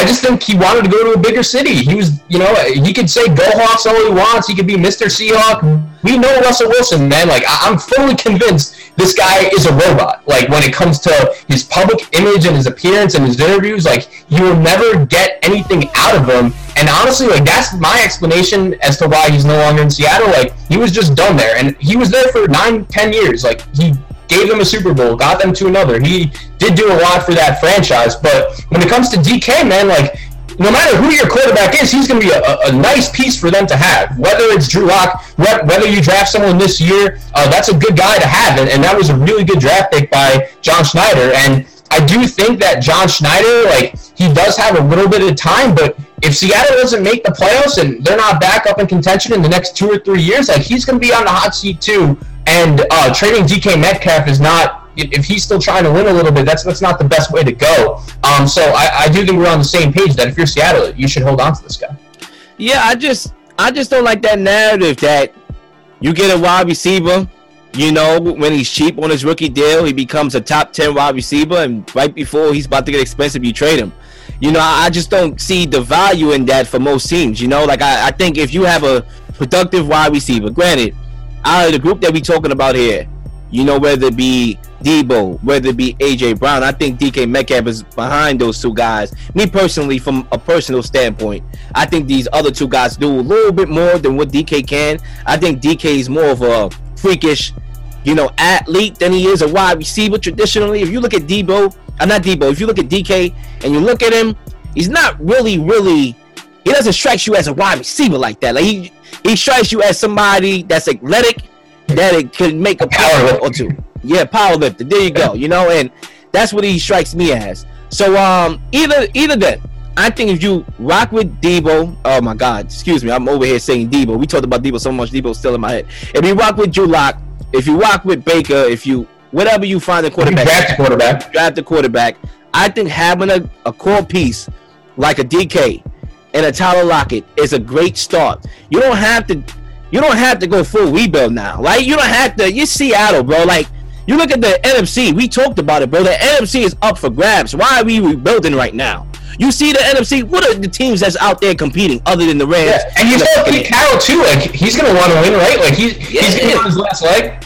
I just think he wanted to go to a bigger city. He was, you know, he could say "Go Hawks" all he wants. He could be Mr. Seahawk. We know Russell Wilson, man. Like I'm fully convinced this guy is a robot. Like when it comes to his public image and his appearance and his interviews, like you will never get anything out of him. And honestly, like that's my explanation as to why he's no longer in Seattle. Like he was just done there, and he was there for nine, ten years. Like he gave them a Super Bowl, got them to another. He did do a lot for that franchise. But when it comes to DK, man, like no matter who your quarterback is, he's going to be a, a, nice piece for them to have. Whether it's Drew Lock, whether you draft someone this year, uh, that's a good guy to have. And, and that was a really good draft pick by John Schneider. And I do think that John Schneider, like, he does have a little bit of time, but if Seattle doesn't make the playoffs and they're not back up in contention in the next two or three years, like, he's going to be on the hot seat too and uh, trading DK Metcalf is not if he's still trying to win a little bit, that's that's not the best way to go. Um, so I, I do think we're on the same page that if you're Seattle, you should hold on to this guy. Yeah, I just I just don't like that narrative that you get a wide receiver. You know, when he's cheap on his rookie deal, he becomes a top ten wide receiver, and right before he's about to get expensive, you trade him. You know, I, I just don't see the value in that for most teams. You know, like I, I think if you have a productive wide receiver, granted out of the group that we talking about here, You know, whether it be Deebo, whether it be AJ Brown, I think DK Metcalf is behind those two guys. Me personally, from a personal standpoint, I think these other two guys do a little bit more than what DK can. I think DK is more of a freakish, you know, athlete than he is a wide receiver traditionally. If you look at Deebo, I'm uh, not Deebo. If you look at DK and you look at him, he's not really, really. He doesn't strike you as a wide receiver like that. Like he he strikes you as somebody that's athletic, that it could make a power lift or two. Yeah, power lifter. There you go. You know, and that's what he strikes me as. So um, either either that. I think if you rock with Deebo, oh my God, excuse me, I'm over here saying Deebo. We talked about Deebo so much, Deebo's still in my head. If you rock with Drew Lock, if you rock with Baker, if you whatever you find the quarterback, draft the quarterback, draft the quarterback. I think having a, a core piece like a DK and a Tyler Lockett is a great start. You don't have to you don't have to go full rebuild now. Like you don't have to. You Seattle, bro. Like you look at the NFC. We talked about it, bro. The NFC is up for grabs. Why are we rebuilding right now? You see the NFC. What are the teams that's out there competing other than the Rams? Yeah. And you saw Pete Carroll too. Like he's gonna want to win, right? Like he's yeah. he's gonna on his last leg.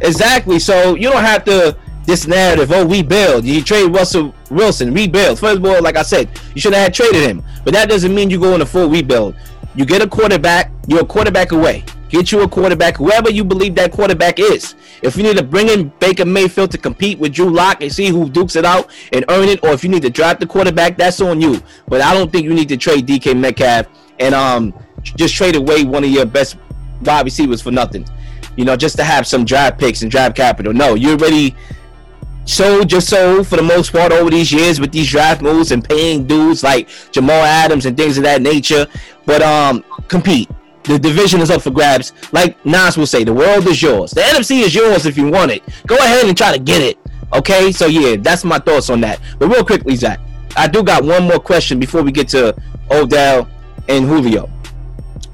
Exactly. So you don't have to this narrative. Oh, we. You trade Russell Wilson, rebuild. First of all, like I said, you should have traded him, but that doesn't mean you go in a full rebuild. You get a quarterback. You're a quarterback away. Get you a quarterback, whoever you believe that quarterback is. If you need to bring in Baker Mayfield to compete with Drew Lock and see who dukes it out and earn it, or if you need to draft the quarterback, that's on you. But I don't think you need to trade DK Metcalf and um just trade away one of your best wide receivers for nothing. You know, just to have some draft picks and draft capital. No, you already sold your soul for the most part over these years with these draft moves and paying dudes like Jamal Adams and things of that nature. But um, compete. The division is up for grabs. Like Nas will say, the world is yours. The NFC is yours if you want it. Go ahead and try to get it. Okay, so yeah, that's my thoughts on that. But real quickly, Zach, I do got one more question before we get to Odell and Julio.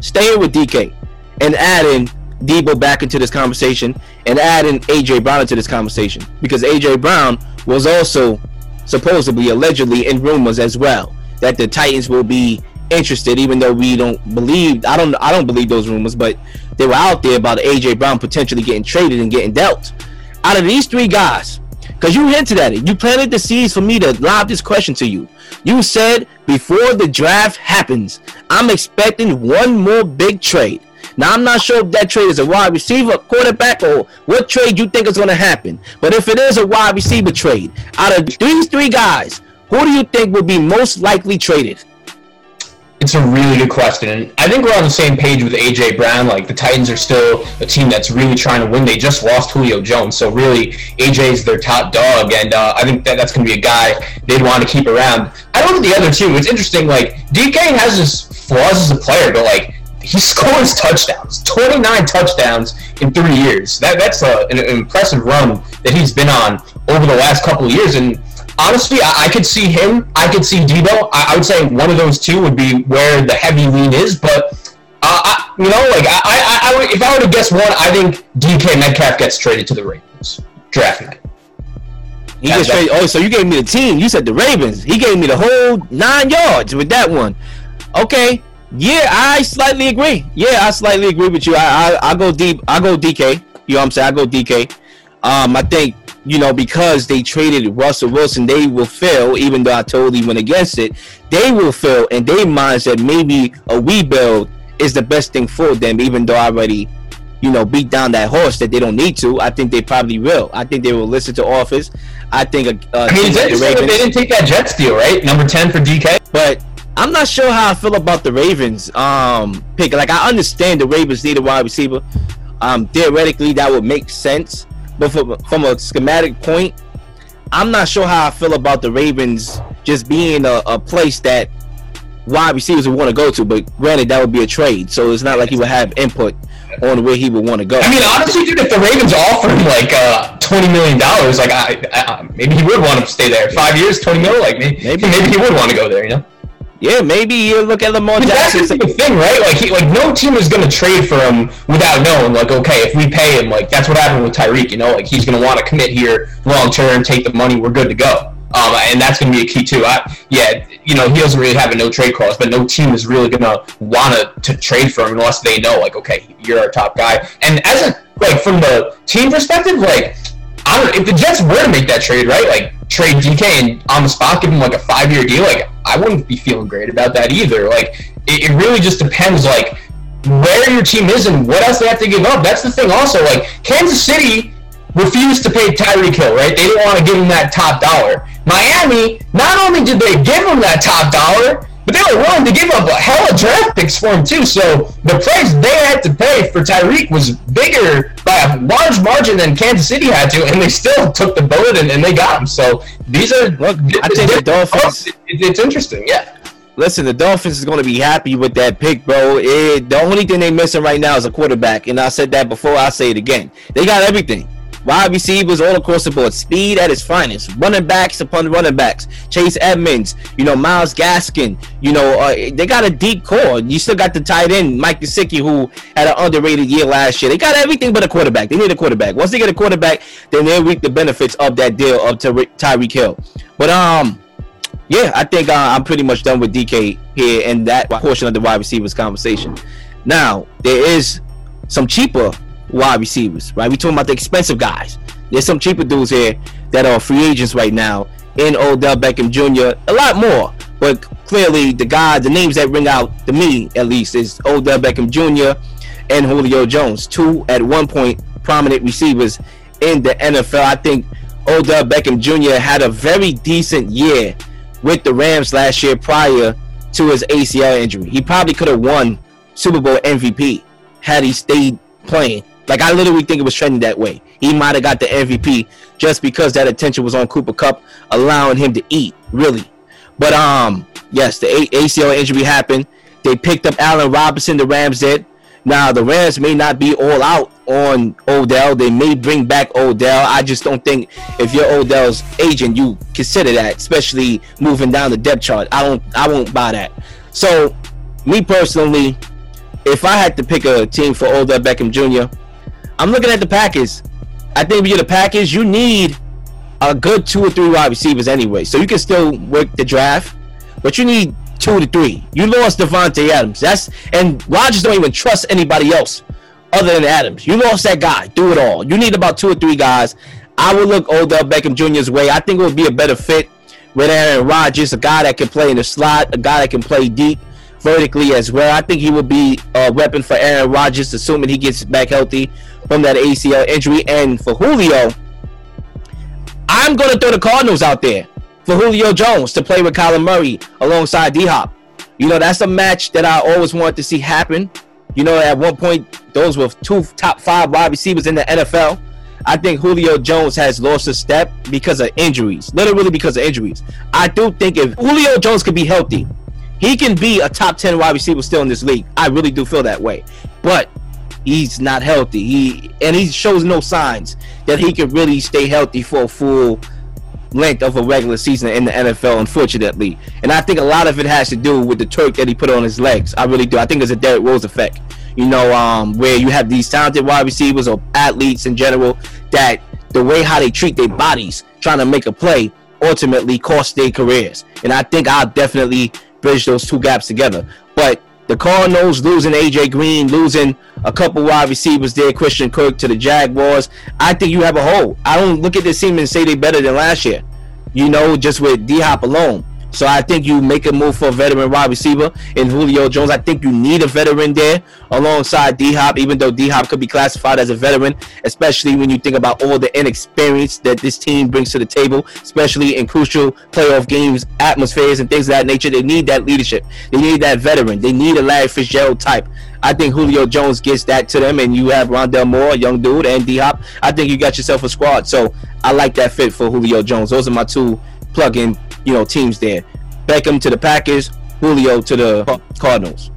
Staying with DK and adding Deebo back into this conversation and adding AJ Brown into this conversation because AJ Brown was also supposedly allegedly in rumors as well that the Titans will be interested, even though we don't believe. I don't. I don't believe those rumors, but they were out there about AJ Brown potentially getting traded and getting dealt. Out of these three guys, because you hinted at it, you planted the seeds for me to lob this question to you. You said before the draft happens, I'm expecting one more big trade. Now I'm not sure if that trade is a wide receiver, quarterback, or what trade you think is going to happen. But if it is a wide receiver trade, out of these three guys, who do you think would be most likely traded? It's a really good question. I think we're on the same page with AJ Brown. Like the Titans are still a team that's really trying to win. They just lost Julio Jones, so really AJ is their top dog, and uh, I think that that's going to be a guy they'd want to keep around. I look at the other two. It's interesting. Like DK has his flaws as a player, but like he scores touchdowns, 29 touchdowns in three years. That that's a, an, impressive run that he's been on over the last couple of years. And honestly, I, I could see him. I could see Deebo. I, I, would say one of those two would be where the heavy lean is. But uh, I, you know, like I, I, if I were to guess one, I think DK Metcalf gets traded to the Ravens draft night. He gets traded. Oh, so you gave me the team. You said the Ravens. He gave me the whole nine yards with that one. Okay, yeah, I slightly agree. Yeah, I slightly agree with you. I I, I go deep. I go DK. You know what I'm saying? I go DK. Um, I think you know because they traded Russell Wilson, they will fail. Even though I totally went against it, they will fail, and they minds that maybe a rebuild is the best thing for them. Even though I already, you know, beat down that horse that they don't need to. I think they probably will. I think they will listen to Office. I think. Uh, I mean, interesting they didn't take that Jets deal, right? Number ten for DK, but I'm not sure how I feel about the Ravens um pick. Like I understand the Ravens need a wide receiver. Um, theoretically that would make sense, but from, from a schematic point, I'm not sure how I feel about the Ravens just being a, a place that wide receivers would want to go to. But granted, that would be a trade, so it's not like he would have input on where he would want to go. I mean, honestly, dude, if the Ravens offer him like uh, twenty million dollars, like I, I, maybe he would want to stay there. Five years, twenty mil, like maybe, maybe, maybe he would want to go there. You know. Yeah, maybe you look at Lamar Jackson. That's the thing, right? Like, he, like no team is going to trade for him without knowing, like, okay, if we pay him, like that's what happened with Tyreek. You know, like he's going to want to commit here long term, take the money, we're good to go. Um, and that's going to be a key too. I, yeah, you know, he doesn't really have a no trade clause, but no team is really going to want to trade for him unless they know, like, okay, you're our top guy. And as a like from the team perspective, like I don't if the Jets were to make that trade, right? Like trade DK and on the spot give him like a five year deal, like I wouldn't be feeling great about that either. Like it, it really just depends like where your team is and what else they have to give up. That's the thing also. Like Kansas City refused to pay Tyreek Hill, right? They didn't want to give him that top dollar. Miami, not only did they give him that top dollar, but they were willing to give up a hell of draft picks for him too. So the price they had to pay for Tyreek was bigger by a large margin than Kansas City had to, and they still took the bullet and, and they got him. So these are Look, I think the Dolphins. It, it's interesting, yeah. Listen, the Dolphins is going to be happy with that pick, bro. It, the only thing they're missing right now is a quarterback, and I said that before. I say it again. They got everything. Wide receivers all across the board, speed at its finest, running backs upon running backs, Chase Edmonds, you know Myles Gaskin, you know uh, they got a deep core. You still got the tight end Mike Gesicki who had an underrated year last year. They got everything but a quarterback. They need a quarterback. Once they get a quarterback, then they reap the benefits of that deal of Ty- Tyreek Hill. But um, yeah, I think uh, I'm pretty much done with DK here and that portion of the wide receivers conversation. Now there is some cheaper wide receivers, right? We talking about the expensive guys. There's some cheaper dudes here that are free agents right now in Odell Beckham Jr. A lot more, but clearly the guys, the names that ring out to me at least is Odell Beckham Jr. and Julio Jones, two at one point prominent receivers in the NFL. I think Odell Beckham Jr. had a very decent year with the Rams last year prior to his ACL injury. He probably could have won Super Bowl MVP had he stayed playing. Like I literally think it was trending that way. He might have got the MVP just because that attention was on Cooper Kupp, allowing him to eat, really. But um, yes, the ACL injury happened. They picked up Allen Robinson. The Rams did. Now the Rams may not be all out on Odell. They may bring back Odell. I just don't think if you're Odell's agent, you consider that, especially moving down the depth chart. I don't. I won't buy that. So, me personally, if I had to pick a team for Odell Beckham Jr., I'm looking at the Packers. I think if you're the Packers, you need a good two or three wide receivers anyway. So you can still work the draft, but you need two to three. You lost Davante Adams. That's and Rodgers don't even trust anybody else other than Adams. You lost that guy. Do it all. You need about two or three guys. I would look Odell Beckham Jr.'s way. I think it would be a better fit with Aaron Rodgers, a guy that can play in the slot, a guy that can play deep vertically as well. I think he will be a weapon for Aaron Rodgers, assuming he gets back healthy from that ACL injury. And for Julio, I'm going to throw the Cardinals out there for Julio Jones to play with Kyler Murray alongside D Hop. You know, that's a match that I always wanted to see happen. You know, at one point, those were two top five wide receivers in the NFL. I think Julio Jones has lost a step because of injuries, literally because of injuries. I do think if Julio Jones could be healthy, he can be a top 10 wide receiver still in this league. I really do feel that way. But he's not healthy. He and he shows no signs that he can really stay healthy for a full length of a regular season in the NFL, unfortunately. And I think a lot of it has to do with the torque that he put on his legs. I really do. I think it's a Derrick Rose effect. You know, um, where you have these talented wide receivers or athletes in general that the way how they treat their bodies trying to make a play ultimately cost their careers. And I think I'll definitely bridge those two gaps together. But the Cardinals losing AJ Green, losing a couple wide receivers there, Christian Kirk to the Jaguars. I think you have a hole. I don't look at this team and say they're better than last year. You know, just with D Hop alone. So I think you make a move for a veteran wide receiver in Julio Jones. I think you need a veteran there alongside D Hop, even though D Hop could be classified as a veteran, especially when you think about all the inexperience that this team brings to the table, especially in crucial playoff games, atmospheres, and things of that nature. They need that leadership. They need that veteran. They need a Larry Fitzgerald type. I think Julio Jones gets that to them, and you have Rondale Moore, young dude, and D Hop. I think you got yourself a squad. So I like that fit for Julio Jones. Those are my two plug-in you know, teams there. Beckham to the Packers, Julio to the Cardinals.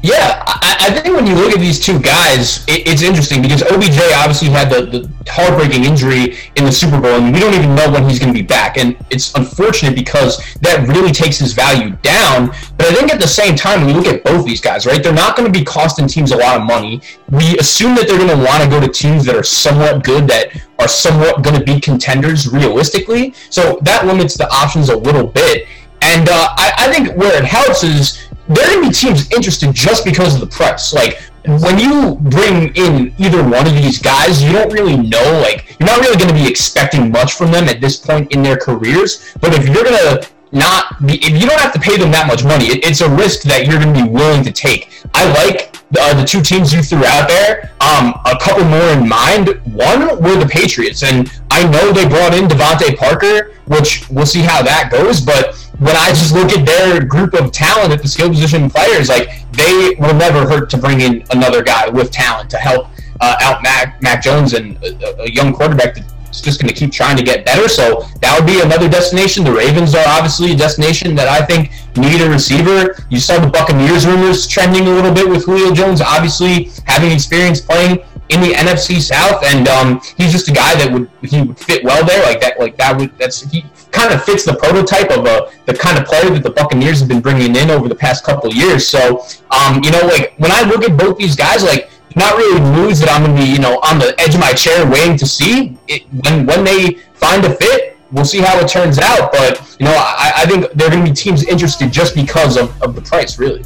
Yeah, I, I, think when you look at these two guys, it, it's interesting because OBJ obviously had the, the heartbreaking injury in the Super Bowl, and we don't even know when he's going to be back. And it's unfortunate because that really takes his value down. But I think at the same time, when you look at both these guys, right, they're not going to be costing teams a lot of money. We assume that they're going to want to go to teams that are somewhat good, that are somewhat going to be contenders realistically. So that limits the options a little bit. And uh, I, I think where it helps is there are going to be teams interested just because of the price. Like when you bring in either one of these guys, you don't really know, like, you're not really going to be expecting much from them at this point in their careers. But if you're going to not be, if you don't have to pay them that much money, it, it's a risk that you're going to be willing to take. I like uh, the two teams you threw out there. Um, a couple more in mind. One were the Patriots, and I know they brought in DeVante Parker, which we'll see how that goes. But when I just look at their group of talent at the skill position players, like they will never hurt to bring in another guy with talent to help uh, out Mac, Mac Jones and a, a young quarterback that's just going to keep trying to get better. So that would be another destination. The Ravens are obviously a destination that I think need a receiver. You saw the Buccaneers rumors trending a little bit with Julio Jones, obviously having experience playing in the NFC South, and um, he's just a guy that would he would fit well there. Like that, like that would that's he kind of fits the prototype of a the kind of player that the Buccaneers have been bringing in over the past couple years. So, um, you know, like when I look at both these guys, like not really news that I'm to be, you know, on the edge of my chair waiting to see it, when when they find a fit. We'll see how it turns out, but you know, I, I think there are going to be teams interested just because of, of the price, really.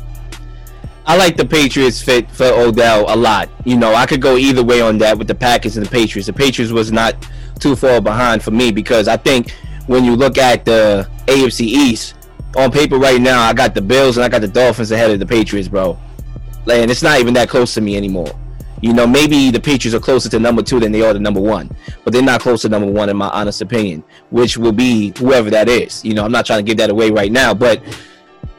I like the Patriots fit for Odell a lot. You know, I could go either way on that with the Packers and the Patriots. The Patriots was not too far behind for me because I think when you look at the AFC East on paper right now, I got the Bills and I got the Dolphins ahead of the Patriots, bro. And it's not even that close to me anymore. You know, maybe the Patriots are closer to number two than they are to number one, but they're not close to number one in my honest opinion, which will be whoever that is. You know, I'm not trying to give that away right now, but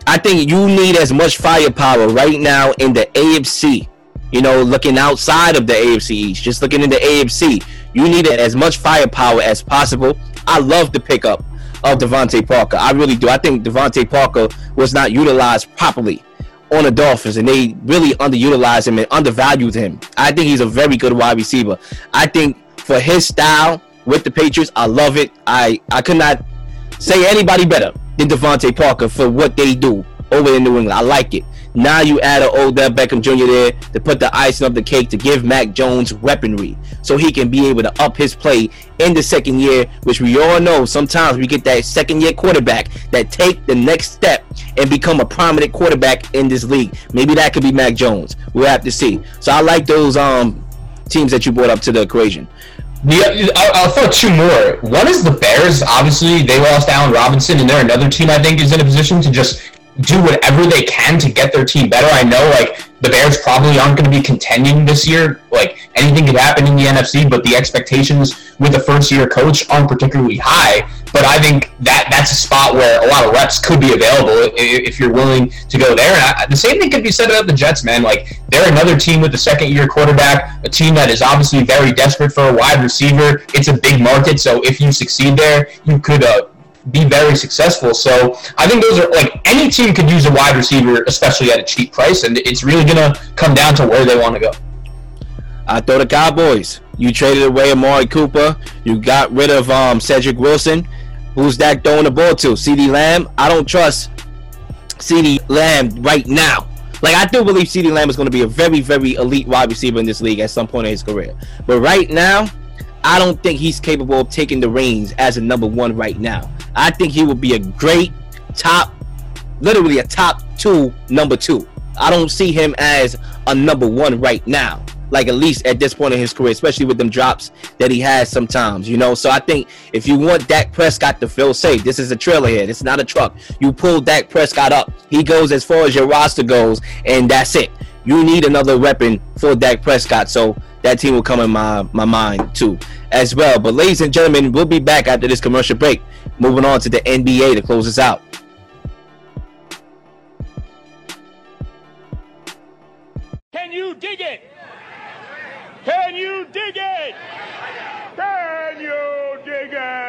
I think you need as much firepower right now in the AFC. You know, looking outside of the AFC East, just looking in the AFC, you need as much firepower as possible. I love the pickup of DeVante Parker. I really do. I think DeVante Parker was not utilized properly on the Dolphins, and they really underutilized him and undervalued him. I think he's a very good wide receiver. I think for his style with the Patriots, I love it. I I could not say anybody better than DeVante Parker for what they do over in New England. I like it. Now you add an Odell Beckham Jr. there to put the icing on the cake to give Mac Jones weaponry so he can be able to up his play in the second year, which we all know sometimes we get that second year quarterback that take the next step and become a prominent quarterback in this league. Maybe that could be Mac Jones. We'll have to see. So I like those um teams that you brought up to the equation. The, I'll, I'll throw two more. One is the Bears. Obviously, they lost Allen Robinson, and they're another team I think is in a position to just do whatever they can to get their team better. I know like the Bears probably aren't going to be contending this year. Like anything could happen in the NFC, but the expectations with a first year coach aren't particularly high. But I think that that's a spot where a lot of reps could be available if you're willing to go there. And I, the same thing could be said about the Jets, man. Like they're another team with a second year quarterback, a team that is obviously very desperate for a wide receiver. It's a big market, so if you succeed there, you could uh, be very successful. So I think those are like any team could use a wide receiver, especially at a cheap price, and it's really gonna come down to where they want to go. I throw the Cowboys. You traded away Amari Cooper. You got rid of um, Cedric Wilson. Who's that throwing the ball to? CeeDee Lamb. I don't trust CeeDee Lamb right now. Like I do believe CeeDee Lamb is going to be a very, very elite wide receiver in this league at some point in his career. But right now, I don't think he's capable of taking the reins as a number one right now. I think he would be a great top, literally a top two number two. I don't see him as a number one right now. Like at least at this point in his career, especially with them drops that he has sometimes, you know. So I think if you want Dak Prescott to feel safe, this is a trailer here. It's not a truck. You pull Dak Prescott up, he goes as far as your roster goes, and that's it. You need another weapon for Dak Prescott. So that team will come in my, my mind too as well. But ladies and gentlemen, we'll be back after this commercial break. Moving on to the NBA to close us out. Can you dig it? Can you dig it? Can you dig it?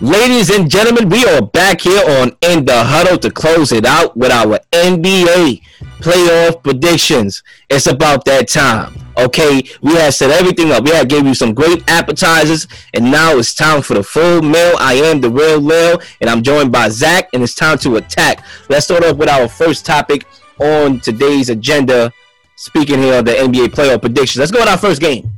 Ladies and gentlemen, we are back here on In the Huddle to close it out with our NBA playoff predictions. It's about that time. Okay, we have set everything up. We have gave you some great appetizers, and now it's time for the full meal. I am the real Lil, and I'm joined by Zach, and it's time to attack. Let's start off with our first topic on today's agenda. Speaking here of the NBA playoff predictions, let's go with our first game.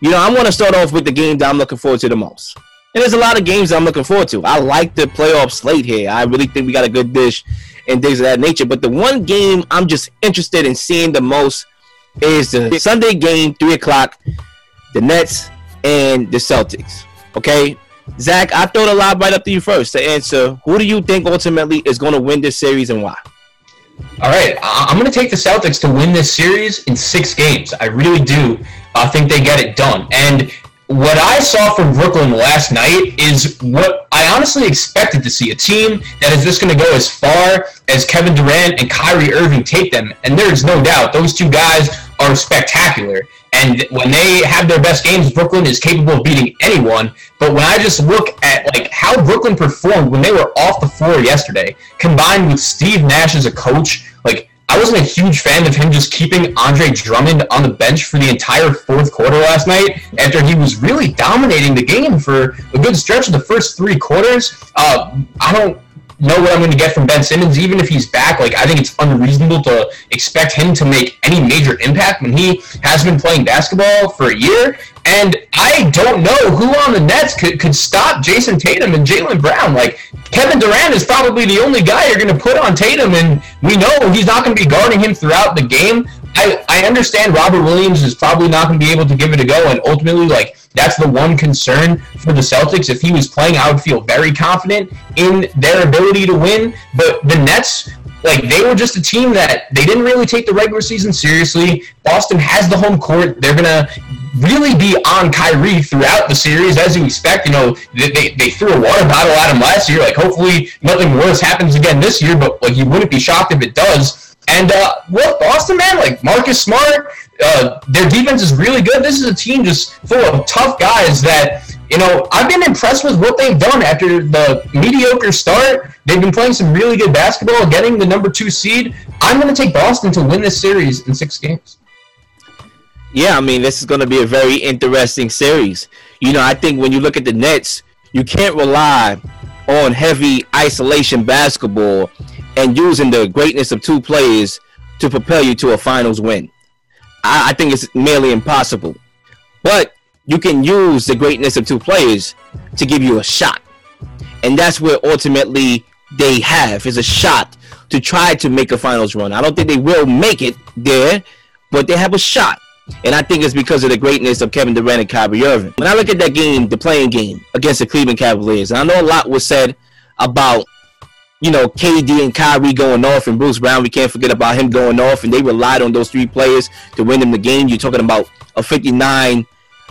You know, I want to start off with the game that I'm looking forward to the most. And there's a lot of games I'm looking forward to. I like the playoff slate here. I really think we got a good dish and things of that nature. But the one game I'm just interested in seeing the most is the Sunday game, three o'clock, the Nets and the Celtics. Okay, Zach, I throw the lob right up to you first to answer. Who do you think ultimately is going to win this series and why? All right, I'm going to take the Celtics to win this series in six games. I really do uh, think they get it done. And what I saw from Brooklyn last night is what I honestly expected to see a team that is just going to go as far as Kevin Durant and Kyrie Irving take them. And there's no doubt those two guys are spectacular. And when they have their best games, Brooklyn is capable of beating anyone. But when I just look at like how Brooklyn performed when they were off the floor yesterday, combined with Steve Nash as a coach, like I wasn't a huge fan of him just keeping Andre Drummond on the bench for the entire fourth quarter last night after he was really dominating the game for a good stretch of the first three quarters. Uh, I don't know what I'm going to get from Ben Simmons, even if he's back. Like, I think it's unreasonable to expect him to make any major impact when he has been playing basketball for a year. And I don't know who on the Nets could, could stop Jayson Tatum and Jaylen Brown. Like, Kevin Durant is probably the only guy you're going to put on Tatum, and we know he's not going to be guarding him throughout the game. I, I understand Robert Williams is probably not going to be able to give it a go, and ultimately, like, that's the one concern for the Celtics. If he was playing, I would feel very confident in their ability to win. But the Nets, like they were just a team that they didn't really take the regular season seriously. Boston has the home court. They're gonna really be on Kyrie throughout the series, as you expect. You know, they, they, they threw a water bottle at him last year. Like, hopefully, nothing worse happens again this year. But like, you wouldn't be shocked if it does. And uh, what Boston, man, like Marcus Smart, uh, their defense is really good. This is a team just full of tough guys that, you know, I've been impressed with what they've done after the mediocre start. They've been playing some really good basketball, getting the number two seed. I'm going to take Boston to win this series in six games. Yeah, I mean, this is going to be a very interesting series. You know, I think when you look at the Nets, you can't rely on heavy isolation basketball and using the greatness of two players to propel you to a finals win. I, I think it's merely impossible. But you can use the greatness of two players to give you a shot. And that's where ultimately they have is a shot to try to make a finals run. I don't think they will make it there, but they have a shot. And I think it's because of the greatness of Kevin Durant and Kyrie Irving. When I look at that game, the playing game against the Cleveland Cavaliers, and I know a lot was said about you know, KD and Kyrie going off and Bruce Brown, we can't forget about him going off, and they relied on those three players to win them the game. You're talking about a 59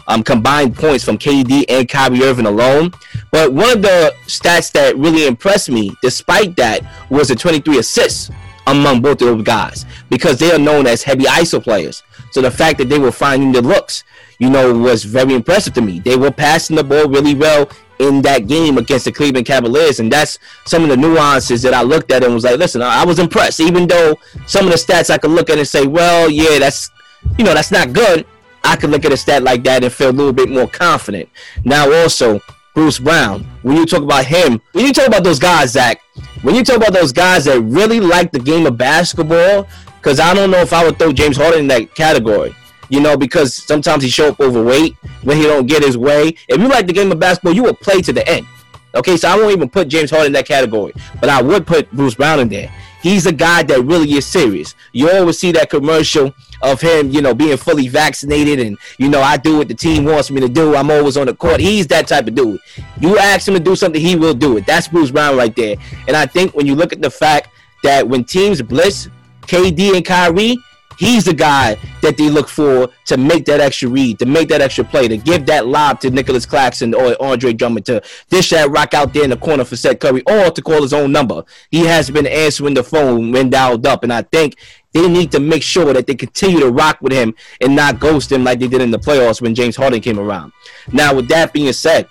um, combined points from KD and Kyrie Irving alone. But one of the stats that really impressed me, despite that, was the 23 assists among both of those guys because they are known as heavy ISO players. So the fact that they were finding the looks, you know, was very impressive to me. They were passing the ball really well in that game against the Cleveland Cavaliers. And that's some of the nuances that I looked at and was like, listen, I was impressed. Even though some of the stats I could look at and say, well, yeah, that's, you know, that's not good. I could look at a stat like that and feel a little bit more confident. Now, also, Bruce Brown, when you talk about him, when you talk about those guys, Zach, when you talk about those guys that really like the game of basketball, because I don't know if I would throw James Harden in that category you know, because sometimes he show up overweight when he don't get his way. If you like the game of basketball, you will play to the end. Okay, so I won't even put James Harden in that category, but I would put Bruce Brown in there. He's a guy that really is serious. You always see that commercial of him, you know, being fully vaccinated and, you know, I do what the team wants me to do. I'm always on the court. He's that type of dude. You ask him to do something, he will do it. That's Bruce Brown right there. And I think when you look at the fact that when teams blitz KD and Kyrie, He's the guy that they look for to make that extra read, to make that extra play, to give that lob to Nicolas Claxton or Andre Drummond, to dish that rock out there in the corner for Seth Curry, or to call his own number. He has been answering the phone when dialed up, and I think they need to make sure that they continue to rock with him and not ghost him like they did in the playoffs when James Harden came around. Now, with that being said,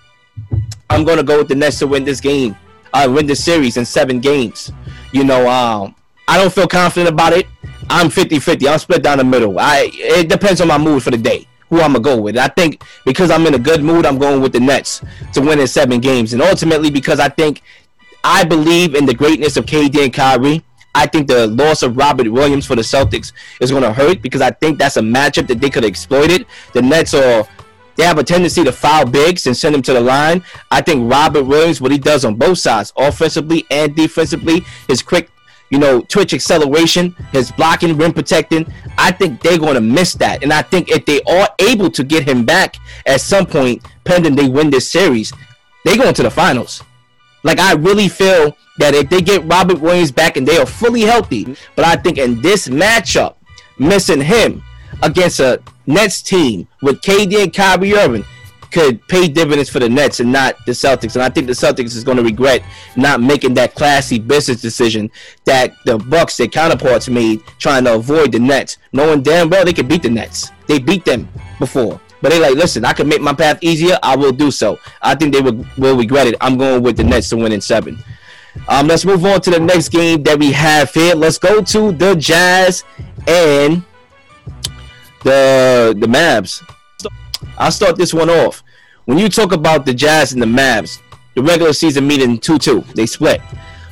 I'm going to go with the Nets to win this game, uh, win this series in seven games. You know, um, I don't feel confident about it. I'm 50-50. I'm split down the middle. I it depends on my mood for the day. Who I'm gonna go with. I think because I'm in a good mood, I'm going with the Nets to win in seven games, and ultimately because I think I believe in the greatness of KD and Kyrie. I think the loss of Robert Williams for the Celtics is going to hurt because I think that's a matchup that they could have exploited. The Nets are they have a tendency to foul bigs and send them to the line. I think Robert Williams, what he does on both sides, offensively and defensively, his quick, you know, twitch acceleration, his blocking, rim protecting, I think they're going to miss that. And I think if they are able to get him back at some point, pending they win this series, they go into the finals. Like I really feel that if they get Robert Williams back and they are fully healthy, but I think in this matchup, missing him against a Nets team with KD and Kyrie Irving could pay dividends for the Nets and not the Celtics. And I think the Celtics is going to regret not making that classy business decision that the Bucks, their counterparts, made trying to avoid the Nets, knowing damn well they could beat the Nets. They beat them before. But they like, listen, I can make my path easier. I will do so. I think they will, will regret it. I'm going with the Nets to win in seven. Um, let's move on to the next game that we have here. Let's go to the Jazz and the the Mavs. I'll start this one off. When you talk about the Jazz and the Mavs, the regular season meeting 2-2, they split.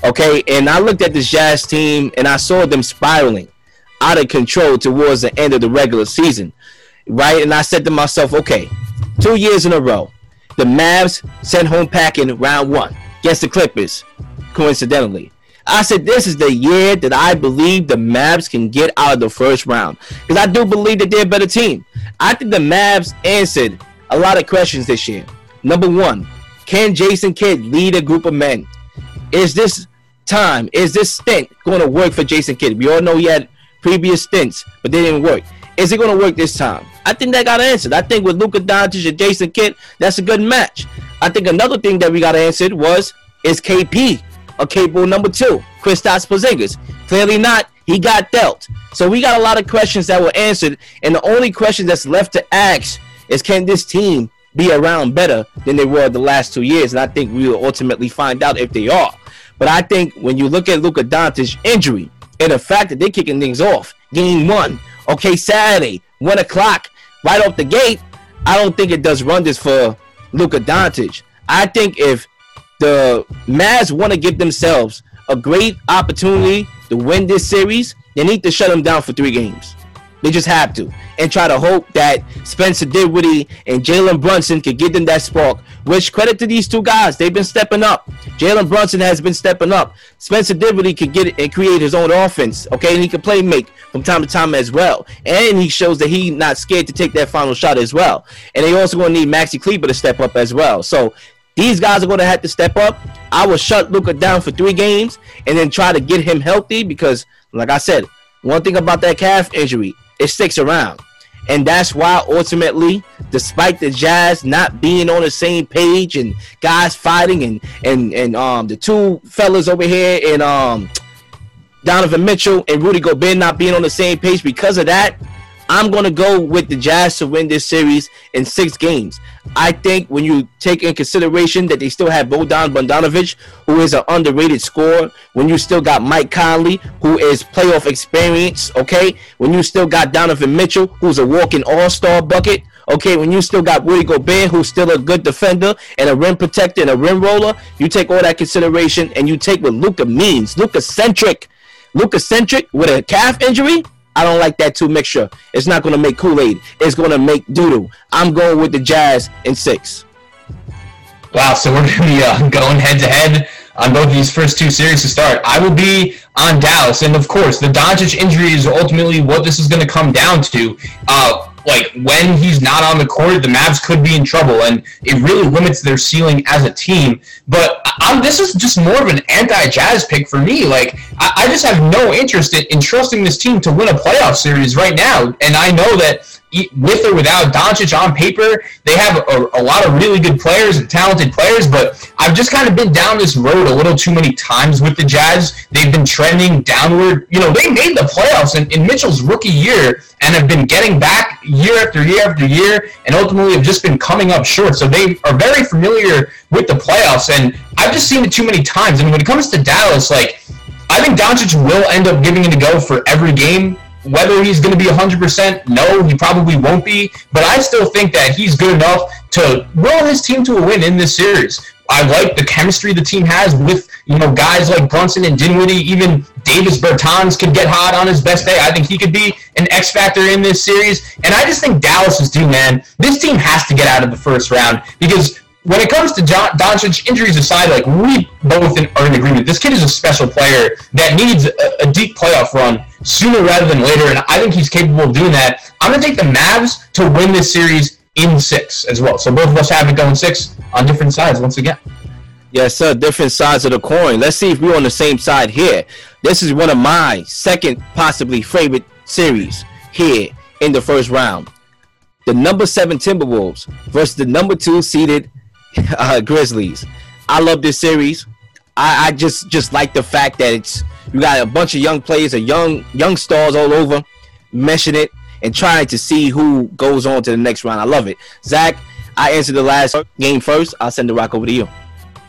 Okay, and I looked at this Jazz team and I saw them spiraling out of control towards the end of the regular season. Right? And I said to myself, okay, two years in a row, the Mavs sent home packing round one against the Clippers, coincidentally. I said this is the year that I believe the Mavs can get out of the first round because I do believe that they're a better team. I think the Mavs answered a lot of questions this year. Number one, can Jason Kidd lead a group of men? Is this time, is this stint going to work for Jason Kidd? We all know he had previous stints, but they didn't work. Is it going to work this time? I think that got answered. I think with Luka Doncic and Jason Kidd, that's a good match. I think another thing that we got answered was is KP a capable number two, Kristaps Porzingis? Clearly not. He got dealt. So we got a lot of questions that were answered, and the only question that's left to ask is, can this team be around better than they were the last two years? And I think we will ultimately find out if they are. But I think when you look at Luka Doncic's injury and the fact that they're kicking things off, game one, okay, Saturday, one o'clock, right off the gate, I don't think it does wonders for Luka Doncic. I think if the Mavs want to give themselves a great opportunity to win this series, they need to shut them down for three games. They just have to. And try to hope that Spencer Dinwiddie and Jalen Brunson could give them that spark. Which credit to these two guys. They've been stepping up. Jalen Brunson has been stepping up. Spencer Dinwiddie could get it and create his own offense. Okay, and he can play make from time to time as well. And he shows that he's not scared to take that final shot as well. And they also to need Maxi Kleber to step up as well. So these guys are going to have to step up. I will shut Luka down for three games and then try to get him healthy because, like I said, one thing about that calf injury, it sticks around. And that's why ultimately, despite the Jazz not being on the same page and guys fighting and and and um the two fellas over here and um Donovan Mitchell and Rudy Gobert not being on the same page because of that, I'm going to go with the Jazz to win this series in six games. I think when you take in consideration that they still have Bogdan Bogdanovic, who is an underrated scorer, when you still got Mike Conley, who is playoff experience, okay? When you still got Donovan Mitchell, who's a walking all-star bucket, okay? When you still got Rudy Gobert, who's still a good defender and a rim protector and a rim roller, you take all that consideration and you take what Luka means. Luka centric. Luka centric with a calf injury, I don't like that two mixture. It's not going to make Kool Aid. It's going to make doodoo. I'm going with the Jazz in six. Wow, so we're going to be uh, going head to head on both of these first two series to start. I will be on Dallas, and of course, the Doncic injury is ultimately what this is going to come down to. Uh, like when he's not on the court, the Mavs could be in trouble, and it really limits their ceiling as a team. But I'm, this is just more of an anti-Jazz pick for me. Like I, I just have no interest in, in trusting this team to win a playoff series right now, and I know that with or without Doncic on paper, they have a, a, lot of really good players and talented players, but I've just kind of been down this road a little too many times with the Jazz. They've been trending downward. You know, they made the playoffs in, in Mitchell's rookie year and have been getting back year after year after year and ultimately have just been coming up short. So they are very familiar with the playoffs, and I've just seen it too many times. And when it comes to Dallas, like, I think Doncic will end up giving it a go for every game whether he's going to be 100%, no, he probably won't be. But I still think that he's good enough to will his team to a win in this series. I like the chemistry the team has with you know guys like Brunson and Dinwiddie. Even Davis Bertans could get hot on his best day. I think he could be an X factor in this series. And I just think Dallas is due, man. This team has to get out of the first round because when it comes to John Doncic, injuries aside, like we both in, are in agreement, this kid is a special player that needs a, a, deep playoff run sooner rather than later, and I think he's capable of doing that. I'm gonna take the Mavs to win this series in six as well. So both of us have it going six on different sides once again. Yes, sir. Different sides of the coin. Let's see if we're on the same side here. This is one of my second, possibly favorite series here in the first round. The number seven Timberwolves versus the number two seeded uh, Grizzlies. I love this series. I, I just just like the fact that it's you got a bunch of young players, a young young stars all over, meshing it and trying to see who goes on to the next round. I love it. Zach, I answered the last game first. I'll send the rock over to you.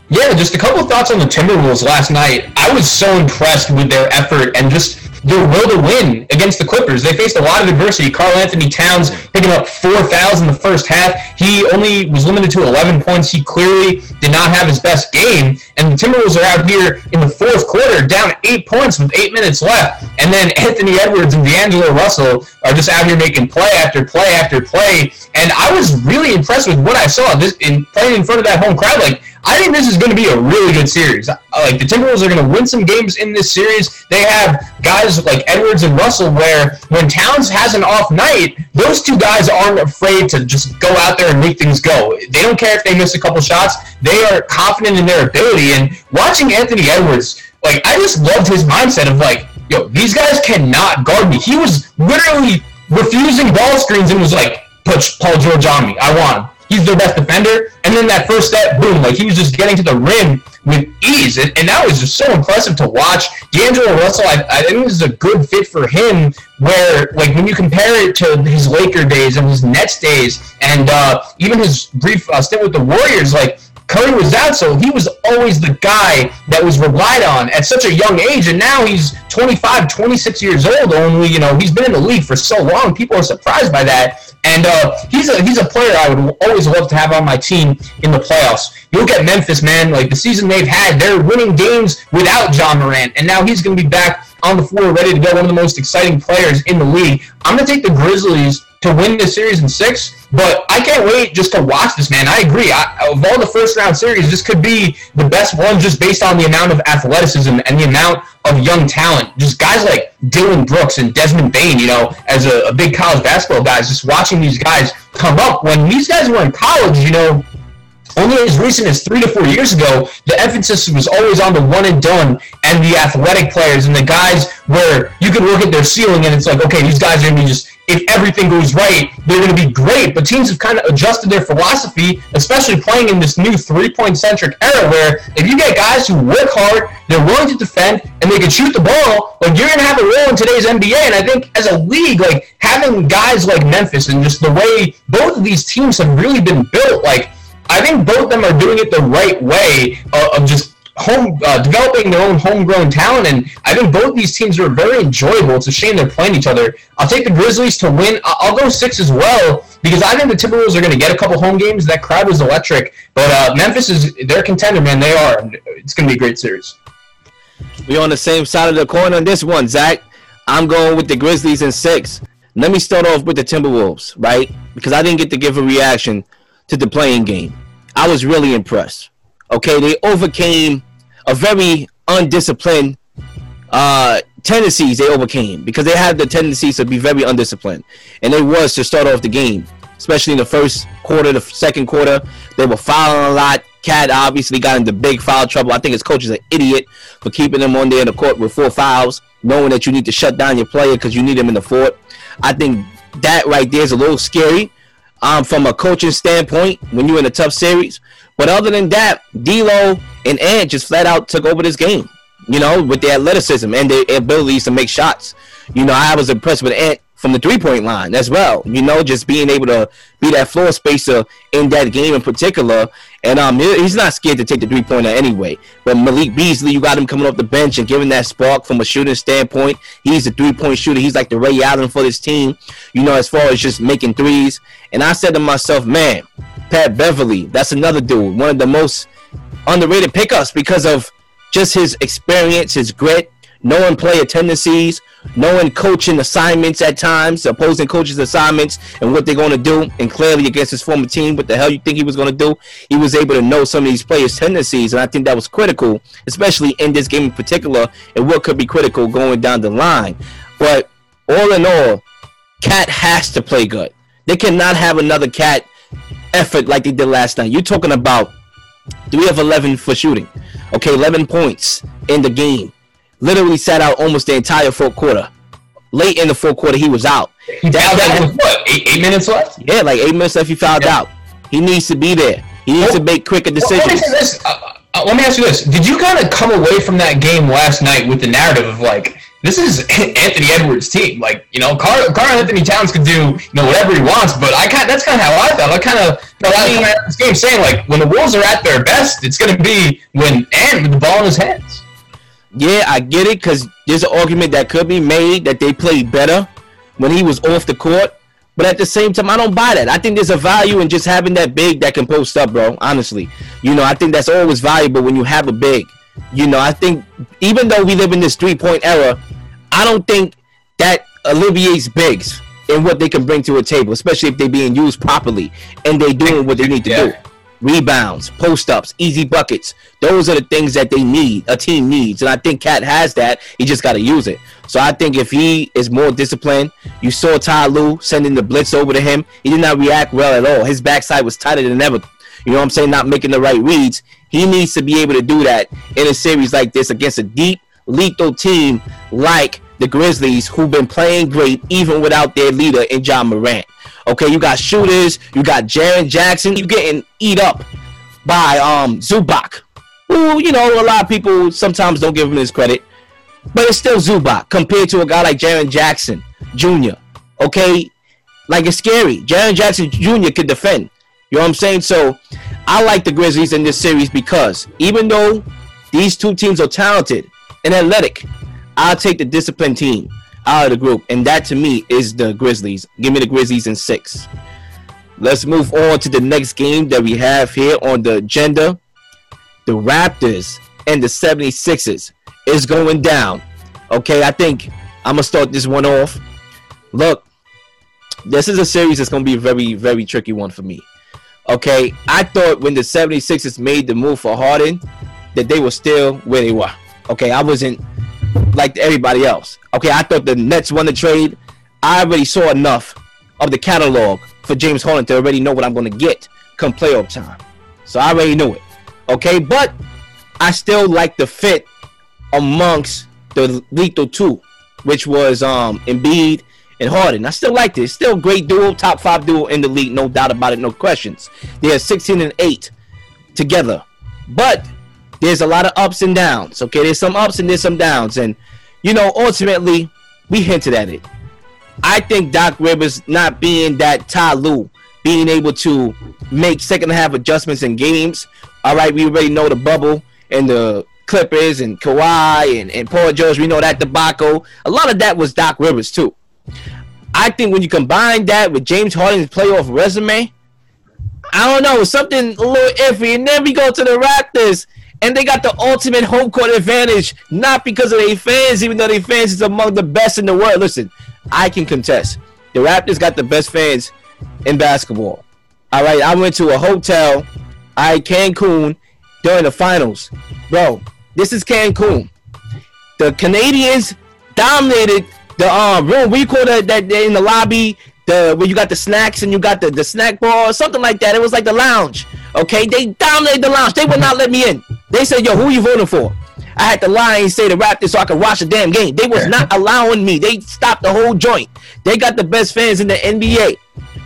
Yeah, just a couple thoughts on the Timberwolves last night. I was so impressed with their effort and just their will to win against the Clippers. They faced a lot of adversity. Karl-Anthony Towns picking up four fouls in the first half. He only was limited to 11 points. He clearly did not have his best game. And the Timberwolves are out here in the fourth quarter, down eight points with eight minutes left. And then Anthony Edwards and D'Angelo Russell are just out here making play after play after play. And I was really impressed with what I saw this in playing in front of that home crowd. Like I think this is going to be a really good series. Uh, like the Timberwolves are going to win some games in this series. They have guys like Edwards and Russell where when Towns has an off night, those two guys aren't afraid to just go out there and make things go. They don't care if they miss a couple shots. They are confident in their ability. And watching Anthony Edwards, like I just loved his mindset of like, yo, these guys cannot guard me. He was literally refusing ball screens and was like, put Paul George on me. I want him he's their best defender. And then that first step, boom, like he was just getting to the rim with ease. And, and that was just so impressive to watch. D'Angelo Russell, I, I think this is a good fit for him where, like, when you compare it to his Laker days and his Nets days and uh, even his brief uh, stint with the Warriors, like, Curry was out, so he was always the guy that was relied on at such a young age, and now he's 25, 26 years old only. You know, he's been in the league for so long. People are surprised by that, and uh, he's a he's a player I would always love to have on my team in the playoffs. You look at Memphis, man. Like the season they've had, they're winning games without Ja Morant, and now he's going to be back on the floor, ready to go. One of the most exciting players in the league. I'm going to take the Grizzlies to win this series in six. But I can't wait just to watch this, man. I agree. I, of all the first round series, this could be the best one just based on the amount of athleticism and the amount of young talent. Just guys like Dillon Brooks and Desmond Bane, you know, as a, a big college basketball guys, just watching these guys come up. When these guys were in college, you know, only as recent as three to four years ago, the emphasis was always on the one and done and the athletic players and the guys where you can look at their ceiling and it's like, okay, these guys are going to be just, if everything goes right, they're going to be great. But teams have kind of adjusted their philosophy, especially playing in this new three point centric era where if you get guys who work hard, they're willing to defend, and they can shoot the ball, like you're going to have a role in today's NBA. And I think as a league, like having guys like Memphis and just the way both of these teams have really been built, like, I think both of them are doing it the right way uh, of just home uh, developing their own homegrown talent, and I think both these teams are very enjoyable. It's a shame they're playing each other. I'll take the Grizzlies to win. I'll go six as well because I think the Timberwolves are going to get a couple home games. That crowd was electric, but uh, Memphis is they're contender, man. They are. It's going to be a great series. We're on the same side of the coin on this one, Zach. I'm going with the Grizzlies in six. Let me start off with the Timberwolves, right? Because I didn't get to give a reaction to the playing game. I was really impressed. Okay, they overcame a very undisciplined uh, tendencies they overcame because they had the tendencies to be very undisciplined, and they was to start off the game, especially in the first quarter, the second quarter. They were fouling a lot. KAT obviously got into big foul trouble. I think his coach is an idiot for keeping him on there in the court with four fouls, knowing that you need to shut down your player because you need him in the fort. I think that right there is a little scary um, from a coaching standpoint when you're in a tough series. But other than that, D'Lo and Ant just flat out took over this game. You know, with their athleticism and their abilities to make shots. You know, I was impressed with Ant from the three point line as well. You know, just being able to be that floor spacer in that game in particular. And um, he's not scared to take the three pointer anyway. But Malik Beasley, you got him coming off the bench and giving that spark from a shooting standpoint. He's a three point shooter. He's like the Ray Allen for this team. You know, as far as just making threes. And I said to myself, man, Pat Beverley. that's another dude, one of the most underrated pickups because of just his experience, his grit, knowing player tendencies, knowing coaching assignments at times, opposing coaches' assignments, and what they're going to do. And clearly, against his former team, what the hell you think he was going to do? He was able to know some of these players' tendencies, and I think that was critical, especially in this game in particular, and what could be critical going down the line. But all in all, KAT has to play good. They cannot have another KAT effort like they did last night. You're talking about three of 11 for shooting. Okay, 11 points in the game literally sat out almost the entire fourth quarter. Late in the fourth quarter, he was out. He fouled out with what? Eight, eight, minutes left? Yeah, like eight minutes left. He fouled yeah. out. He needs to be there. He needs well, to make quicker decisions. Well, uh, uh, let me ask you this: Did you kind of come away from that game last night with the narrative of like, this is Anthony Edwards' team? Like, you know, Karl, Carl Anthony Towns could do you know whatever he wants, but I kind that's kind of how I felt. I kind of felt I mean, this game saying like, when the Wolves are at their best, it's going to be when and with the ball in his hands yeah, I get it because there's an argument that could be made that they played better when he was off the court. But at the same time, I don't buy that. I think there's a value in just having that big that can post up, bro. Honestly, you know, I think that's always valuable when you have a big. You know, I think even though we live in this three point era, I don't think that alleviates bigs and what they can bring to a table, especially if they're being used properly and they're doing what they need to yeah. do rebounds, post ups, easy buckets. Those are the things that they need, a team needs. And I think KAT has that. He just got to use it. So I think if he is more disciplined, you saw Ty Lue sending the blitz over to him. He did not react well at all. His backside was tighter than ever. You know what I'm saying? Not making the right reads. He needs to be able to do that in a series like this against a deep, lethal team like the Grizzlies, who've been playing great even without their leader in Ja Morant. Okay, you got shooters, you got Jaren Jackson, you getting eat up by um Zubac. Who, you know, a lot of people sometimes don't give him his credit. But it's still Zubac compared to a guy like Jaren Jackson Jr. Okay? Like it's scary. Jaren Jackson Jr. could defend. You know what I'm saying? So I like the Grizzlies in this series because even though these two teams are talented and athletic, I'll take the disciplined team out of the group, and that to me is the Grizzlies. Give me the Grizzlies in six. Let's move on to the next game that we have here on the agenda. The Raptors and the 76ers is going down. Okay, I think I'm gonna start this one off. Look, this is a series that's gonna be a very, very tricky one for me. Okay, I thought when the 76ers made the move for Harden that they were still where they were. Okay, I wasn't like everybody else. Okay, I thought the Nets won the trade. I already saw enough of the catalog for James Harden to already know what I'm going to get come playoff time. So I already knew it. Okay, but I still like the fit amongst the lethal two, which was um Embiid and Harden. I still like this. Still great duo, top five duo in the league, no doubt about it, no questions. They are 16 and 8 together. But there's a lot of ups and downs. Okay, there's some ups and there's some downs, and you know, ultimately, we hinted at it. I think Doc Rivers not being that Ty Lue, being able to make second half adjustments in games. All right, we already know the bubble and the Clippers and Kawhi and, and Paul George. We know that debacle. A lot of that was Doc Rivers too. I think when you combine that with James Harden's playoff resume, I don't know, something a little iffy. And then we go to the Raptors and they got the ultimate home court advantage, not because of their fans, even though their fans is among the best in the world. Listen, I can contest. The Raptors got the best fans in basketball. All right, I went to a hotel, I Cancun during the finals, bro. This is Cancun. The Canadians dominated the um room. We call that that in the lobby the where you got the snacks and you got the the snack bar or something like that. It was like the lounge. Okay, they dominated the lounge. They would not let me in. They said, "Yo, who you voting for?" I had to lie and say the Raptors so I could watch the damn game. They was not allowing me. They stopped the whole joint. They got the best fans in the NBA,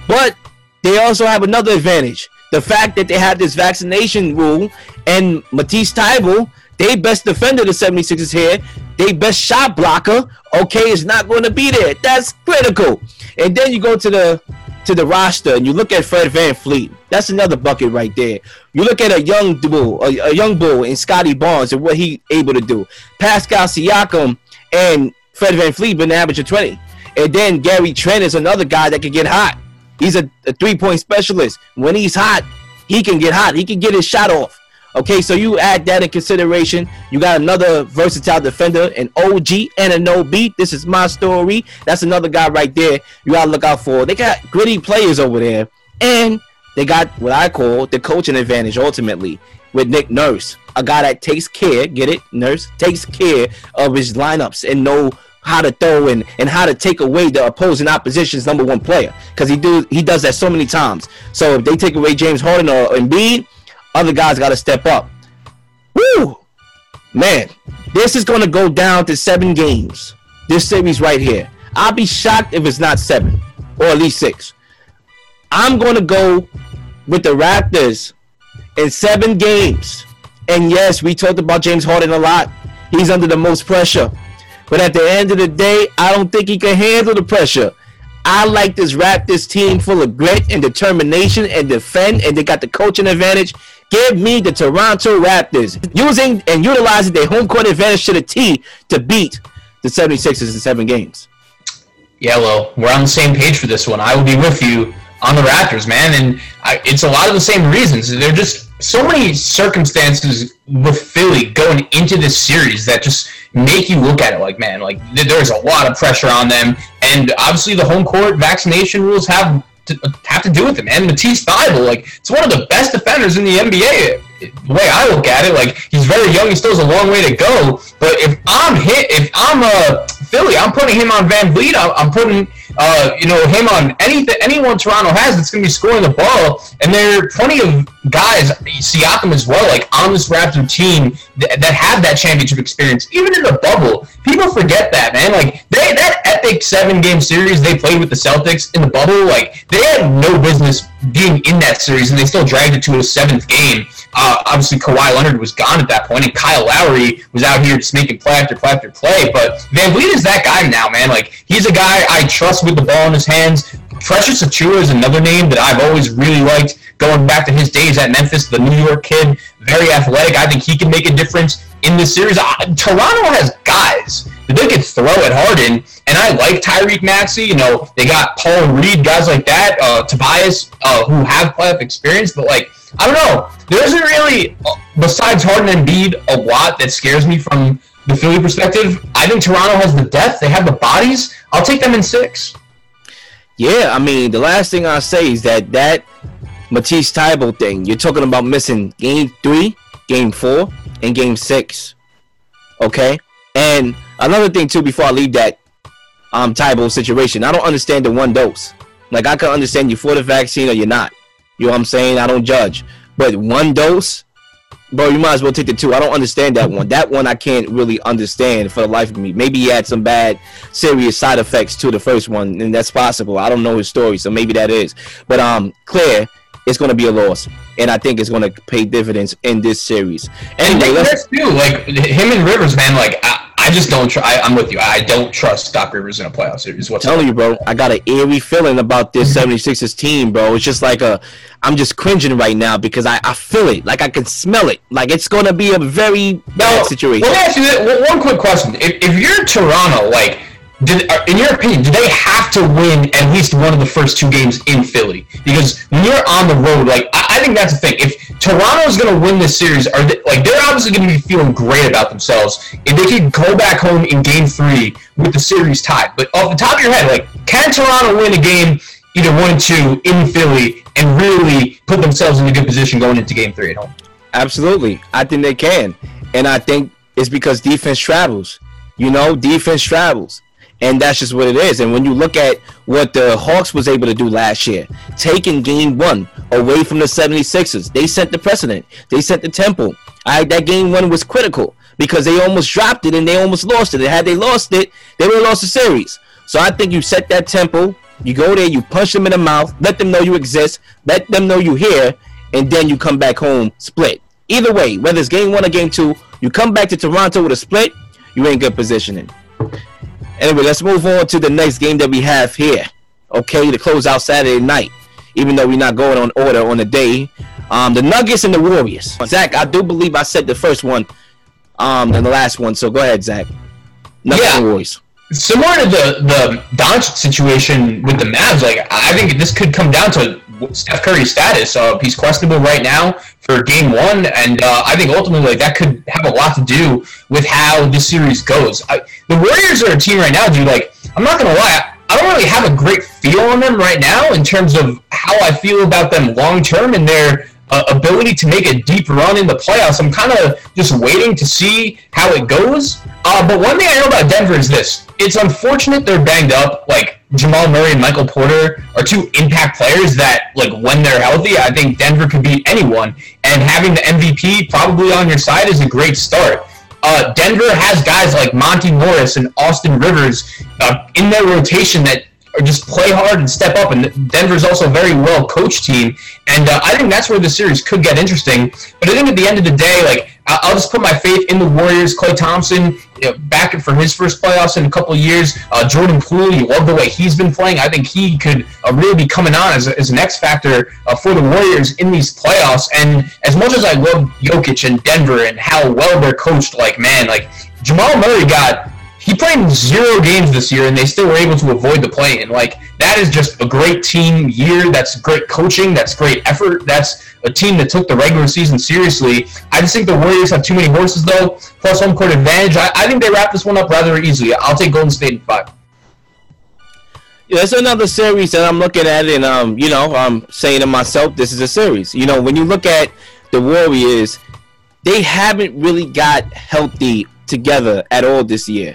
but they also have another advantage: the fact that they have this vaccination rule and Matisse Thybulle, they best defender the 76ers here, they best shot blocker, okay, is not going to be there. That's critical. And then you go to the to the roster and you look at Fred VanVleet, that's another bucket right there. You look at a young bull, a, a young bull in Scottie Barnes and what he able to do. Pascal Siakam and Fred Van VanVleet been average of 20. And then Gary Trent is another guy that can get hot. He's a, a three-point specialist. When he's hot, he can get hot. He can get his shot off. Okay, so you add that in consideration. You got another versatile defender, an OG Anunoby. This is my story. That's another guy right there. You gotta look out for. They got gritty players over there, and they got what I call the coaching advantage ultimately with Nick Nurse, a guy that takes care. Get it, Nurse takes care of his lineups and know how to throw and, and how to take away the opposing opposition's number one player because he do he does that so many times. So if they take away James Harden or Embiid, other guys got to step up. Woo, man, this is going to go down to seven games. This series right here. I'll be shocked if it's not seven or at least six. I'm going to go with the Raptors in seven games. And yes, we talked about James Harden a lot. He's under the most pressure. But at the end of the day, I don't think he can handle the pressure. I like this Raptors team full of grit and determination and defend, and they got the coaching advantage. Give me the Toronto Raptors using and utilizing their home court advantage to the T to beat the 76ers in seven games. Yeah, well, we're on the same page for this one. I will be with you on the Raptors, man, and I, it's a lot of the same reasons. They're just so many circumstances with Philly going into this series that just make you look at it like, man, like there's a lot of pressure on them, and obviously the home court vaccination rules have to, have to do with it, man. Matisse Thybulle, like it's one of the best defenders in the NBA. The way I look at it, like he's very young, he still has a long way to go. But if I'm hit, if I'm a uh, Philly, I'm putting him on VanVleet. I'm putting uh, you know, him on anything anyone Toronto has that's going to be scoring the ball. And there are plenty of guys, Siakam as well, like on this Raptor team th- that have that championship experience, even in the bubble. People forget that, man. Like they that epic seven game series they played with the Celtics in the bubble, like they had no business being in that series, and they still dragged it to a seventh game. Uh, obviously, Kawhi Leonard was gone at that point, and Kyle Lowry was out here just making play after play after play. But VanVleet is that guy now, man. Like he's a guy I trust with the ball in his hands. Precious Achiuwa is another name that I've always really liked. Going back to his days at Memphis, the New York kid, very athletic. I think he can make a difference in this series. Uh, Toronto has guys that they can throw at Harden, and I like Tyreke Maxey. You know, they got Paul Reed, guys like that, uh, Tobias, uh, who have playoff experience, but like I don't know. There isn't really, besides Harden and Embiid, a lot that scares me from the Philly perspective. I think Toronto has the depth. They have the bodies. I'll take them in six. Yeah, I mean, the last thing I'll say is that that Matisse Thybulle thing, you're talking about missing game three, game four, and game six. Okay? And another thing, too, before I leave that um Thybulle situation, I don't understand the one dose. Like, I can understand you for the vaccine or you're not. You know what I'm saying? I don't judge. But one dose, bro, you might as well take the two. I don't understand that one. That one I can't really understand for the life of me. Maybe he had some bad, serious side effects to the first one, and that's possible. I don't know his story, so maybe that is. But um, Claire, it's going to be a loss, and I think it's going to pay dividends in this series. Anyway, and let's too. Like him and Rivers, man. Like I, I just don't. Tr- I, am with you. I don't trust Doc Rivers in a playoff series. What's telling you, bro? I got an eerie feeling about this 76ers team, bro. It's just like a. I'm just cringing right now because I, I feel it. Like I can smell it. Like it's gonna be a very now, bad situation. Let me ask you this, one quick question. If, if you're Toronto, like did, uh, in your opinion, do they have to win at least one of the first two games in Philly? Because when you're on the road, like I, I think that's the thing. If Toronto's going to win this series, are they, like they're obviously going to be feeling great about themselves if they could go back home in Game Three with the series tied. But off the top of your head, like can Toronto win a game either one and two in Philly and really put themselves in a good position going into Game Three at home? Absolutely, I think they can, and I think it's because defense travels. You know, defense travels and that's just what it is. And when you look at what the Hawks was able to do last year, taking game one away from the 76ers, they set the precedent. They set the tempo. I that game one was critical because they almost dropped it and they almost lost it. And had they lost it, they would have lost the series. So I think you set that tempo. You go there, you punch them in the mouth, let them know you exist, let them know you're here, and then you come back home split. Either way, whether it's game one or game two, you come back to Toronto with a split, you ain't good positioning. Anyway, let's move on to the next game that we have here. Okay, to close out Saturday night, even though we're not going on order on the day. Um, the Nuggets and the Warriors. Zach, I do believe I said the first one, um, and the last one. So go ahead, Zach. Nuggets yeah. and Warriors. Similar to the the Doncic situation with the Mavs, like I think this could come down to Steph Curry's status. Uh, he's questionable right now for Game One, and uh, I think ultimately like, that could have a lot to do with how this series goes. I, the Warriors are a team right now, dude. Like I'm not gonna lie. I don't really have a great feel on them right now in terms of how I feel about them long term and their uh, ability to make a deep run in the playoffs. I'm kind of just waiting to see how it goes. Uh, but one thing I know about Denver is this: it's unfortunate they're banged up. Like Jamal Murray and Michael Porter are two impact players that, like, when they're healthy, I think Denver could beat anyone. And having the MVP probably on your side is a great start. Uh, Denver has guys like Monty Morris and Austin Rivers uh, in their rotation that just play hard and step up. And Denver's also a very well coached team, and uh, I think that's where the series could get interesting. But I think at the end of the day, like I'll just put my faith in the Warriors. Klay Thompson, you know, back for his first playoffs in a couple years. Uh, Jordan Poole, you love the way he's been playing. I think he could uh, really be coming on as, as an X factor uh, for the Warriors in these playoffs. And as much as I love Jokic and Denver and how well they're coached, like man, like Jamal Murray got he played zero games this year, and they still were able to avoid the play. And like that is just a great team year. That's great coaching. That's great effort. That's a team that took the regular season seriously. I just think the Warriors have too many horses, though. Plus home court advantage. I, I think they wrap this one up rather easily. I'll take Golden State in five. Yeah, it's another series that I'm looking at, and um, you know, I'm saying to myself, this is a series. You know, when you look at the Warriors, they haven't really got healthy together at all this year.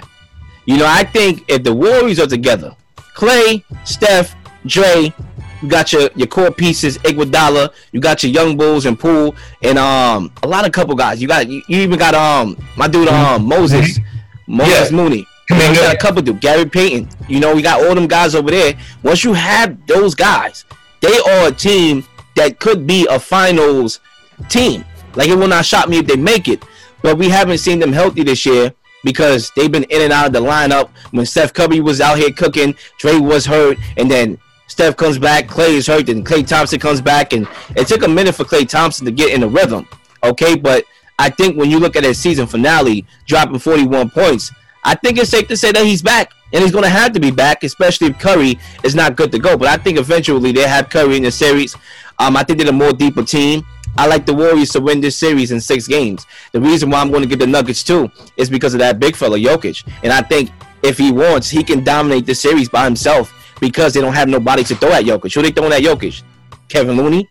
You know, I think if the Warriors are together, Klay, Steph, Dre, you got your, your core pieces, Iguodala, you got your young bulls and Poole, and um a lot of couple guys. You got you, you even got um my dude um Moses, Moses yeah. Mooney. You, know, you got a couple dude, Gary Payton. You know, we got all them guys over there. Once you have those guys, they are a team that could be a finals team. Like it will not shock me if they make it, but we haven't seen them healthy this year because they've been in and out of the lineup. When Steph Curry was out here cooking, Dre was hurt, and then Steph comes back, Klay is hurt, and Klay Thompson comes back, and it took a minute for Klay Thompson to get in the rhythm. Okay, but I think when you look at his season finale, dropping 41 points, I think it's safe to say that he's back, and he's going to have to be back, especially if Curry is not good to go. But I think eventually they have Curry in the series. Um, I think they're a more deeper team. I like the Warriors to win this series in six games. The reason why I'm going to get the Nuggets too is because of that big fella Jokic, and I think if he wants, he can dominate the series by himself because they don't have nobody to throw at Jokic. Who they throwing at Jokic? Kevin Looney,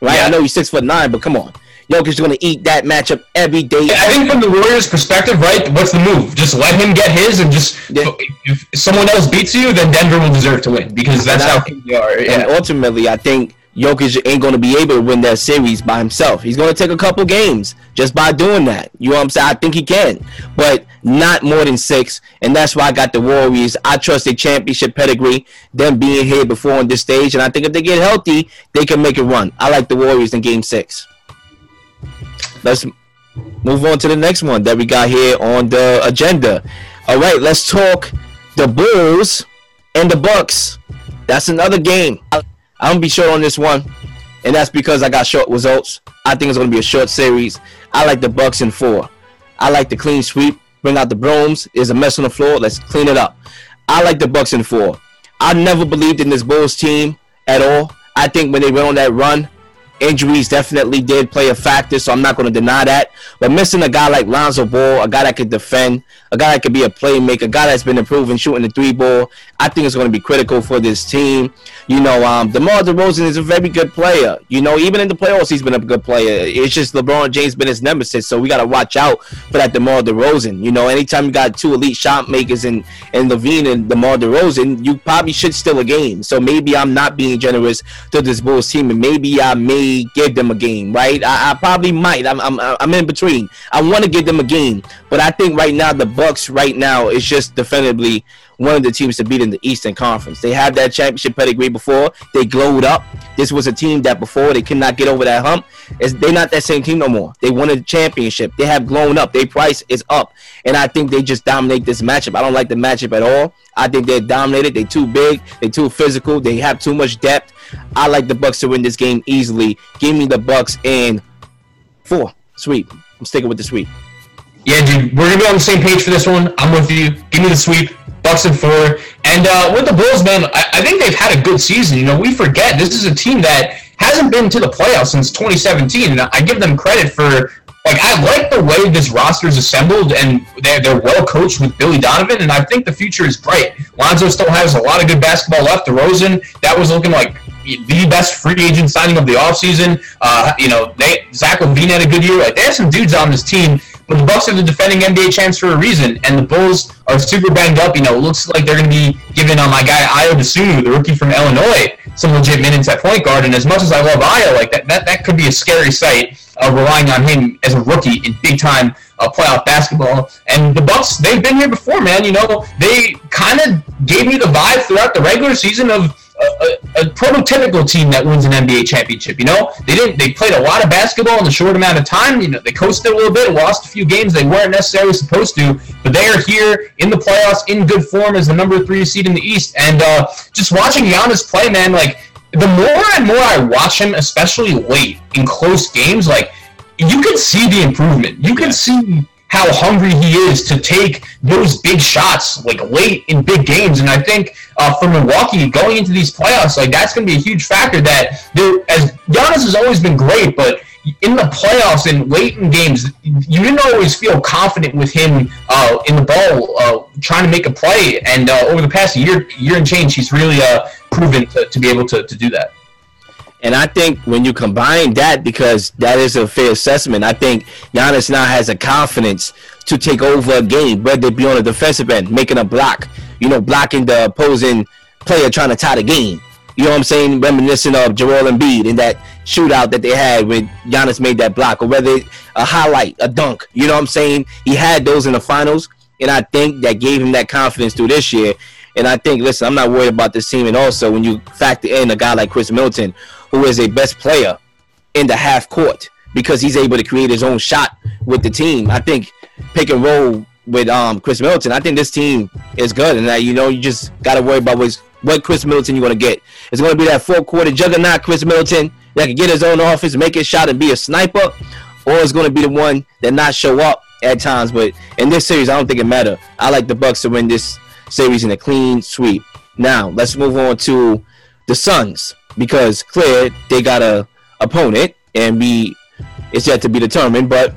right? Yeah. I know he's six foot nine, but come on. Jokic is going to eat that matchup every day. Yeah, I think from the Warriors' perspective, right? What's the move? Just let him get his, and just yeah. if someone else beats you, then Denver will deserve to win because that's how they are. Yeah. And ultimately, I think Jokic ain't going to be able to win that series by himself. He's going to take a couple games just by doing that. You know what I'm saying? I think he can, but not more than six. And that's why I got the Warriors. I trust their championship pedigree, them being here before on this stage. And I think if they get healthy, they can make a run. I like the Warriors in game six. Let's move on to the next one that we got here on the agenda. All right, let's talk the Bulls and the Bucks. That's another game. I'm gonna be short on this one, and that's because I got short results. I think it's gonna be a short series. I like the Bucks in four. I like the clean sweep. Bring out the brooms. There's a mess on the floor. Let's clean it up. I like the Bucks in four. I never believed in this Bulls team at all. I think when they went on that run, Injuries definitely did play a factor, so I'm not going to deny that. But missing a guy like Lonzo Ball, a guy that could defend, a guy that could be a playmaker, a guy that's been improving shooting the three ball, I think it's going to be critical for this team. You know, um, DeMar DeRozan is a very good player. You know, even in the playoffs, he's been a good player. It's just LeBron James been his nemesis, so we got to watch out for that DeMar DeRozan. You know, anytime you got two elite shot makers in, in LaVine and DeMar DeRozan, you probably should steal a game. So maybe I'm not being generous to this Bulls team, and maybe I may give them a game, right? I, I probably might. I'm, I'm, I'm in between. I want to give them a game, but I think right now the Bucks right now is just definitively one of the teams to beat in the Eastern Conference. They had that championship pedigree before. They glowed up. This was a team that before they could not get over that hump. It's, they're not that same team no more. They won a championship. They have blown up. Their price is up, and I think they just dominate this matchup. I don't like the matchup at all. I think they're dominated. They're too big. They're too physical. They have too much depth. I like the Bucks to win this game easily. Give me the Bucks in four. Sweep. I'm sticking with the sweep. Yeah, dude, we're gonna be on the same page for this one. I'm with you. Give me the sweep. Bucks in four. And uh, with the Bulls, man, I, I think they've had a good season. You know, we forget this is a team that hasn't been to the playoffs since 2017. And I give them credit for like I like the way this roster is assembled, and they're, they're well coached with Billy Donovan, and I think the future is bright. Lonzo still has a lot of good basketball left. DeRozan, that was looking like the best free agent signing of the offseason. Uh, you know, they Zach LaVine had a good year. Like they have some dudes on this team, but the Bucks are the defending NBA champs for a reason, and the Bulls are super banged up. You know, it looks like they're going to be giving on my guy Ayo Dosunmu, the rookie from Illinois, some legit minutes at point guard. And as much as I love Ayo, like that, that, that could be a scary sight. Uh, relying on him as a rookie in big time uh, playoff basketball. And the Bucks, they've been here before, man. You know, they kind of gave me the vibe throughout the regular season of a, a, prototypical team that wins an NBA championship. You know, they didn't. They played a lot of basketball in a short amount of time. You know, they coasted a little bit, lost a few games they weren't necessarily supposed to, but they are here in the playoffs in good form as the number three seed in the East. And uh, just watching Giannis play, man, like the more and more I watch him, especially late in close games, like you can see the improvement. You can see how hungry he is to take those big shots like late in big games. And I think uh, for Milwaukee going into these playoffs, like that's going to be a huge factor. That there, as Giannis has always been great, but in the playoffs and late in games, you didn't always feel confident with him uh, in the ball, uh, trying to make a play. And uh, over the past year, year and change, he's really uh, proven to, to be able to, to do that. And I think when you combine that, because that is a fair assessment, I think Giannis now has a confidence to take over a game, whether it be on the defensive end, making a block, you know, blocking the opposing player trying to tie the game. You know what I'm saying? Reminiscent of Joel Embiid in that shootout that they had when Giannis made that block, or whether a highlight, a dunk. You know what I'm saying? He had those in the finals, and I think that gave him that confidence through this year. And I think, listen, I'm not worried about this team. And also, when you factor in a guy like Khris Middleton, who is a best player in the half court because he's able to create his own shot with the team. I think pick and roll with um Khris Middleton. I think this team is good, and that you know you just got to worry about what's, what Khris Middleton you're going to get. It's going to be that four quarter juggernaut Khris Middleton that can get his own offense, make his shot, and be a sniper, or it's going to be the one that not show up at times. But in this series, I don't think it matter. I like the Bucks to win this series in a clean sweep. Now let's move on to the Suns because clear they got a opponent and be it's yet to be determined. But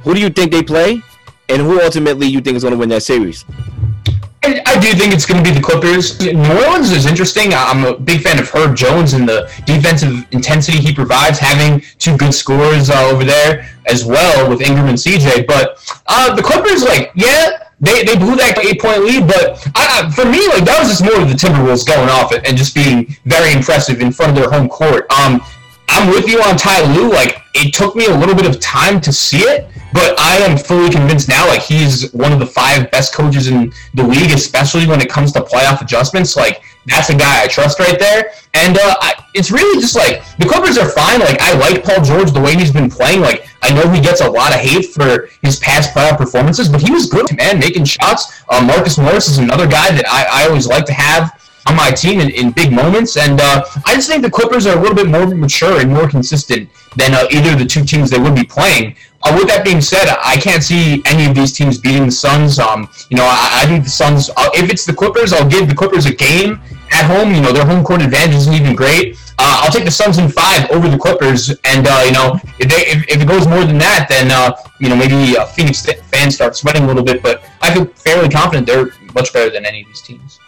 who do you think they play, and who ultimately you think is going to win that series? I, I do think it's going to be the Clippers. New Orleans is interesting. I'm a big fan of Herb Jones and the defensive intensity he provides, having two good scorers uh, over there as well with Ingram and CJ. But uh, the Clippers, like, yeah, they, they blew that eight point lead, but I, for me, like that was just more of the Timberwolves going off and just being very impressive in front of their home court. Um, I'm with you on Ty Lue. Like it took me a little bit of time to see it, but I am fully convinced now. Like he's one of the five best coaches in the league, especially when it comes to playoff adjustments. Like that's a guy I trust right there. And uh, I, it's really just like the Clippers are fine. Like I like Paul George the way he's been playing. Like I know he gets a lot of hate for his past playoff performances, but he was good, man, making shots. Uh, Marcus Morris is another guy that I, I always like to have on my team in, in big moments. And uh, I just think the Clippers are a little bit more mature and more consistent than uh, either of the two teams they would be playing. Uh, with that being said, I can't see any of these teams beating the Suns. Um, you know, I, I think the Suns. Uh, if it's the Clippers, I'll give the Clippers a game at home. You know, their home court advantage isn't even great. Uh, I'll take the Suns in five over the Clippers, and uh, you know, if, they, if, if, it goes more than that, then uh, you know maybe Phoenix fans start sweating a little bit. But I feel fairly confident they're much better than any of these teams.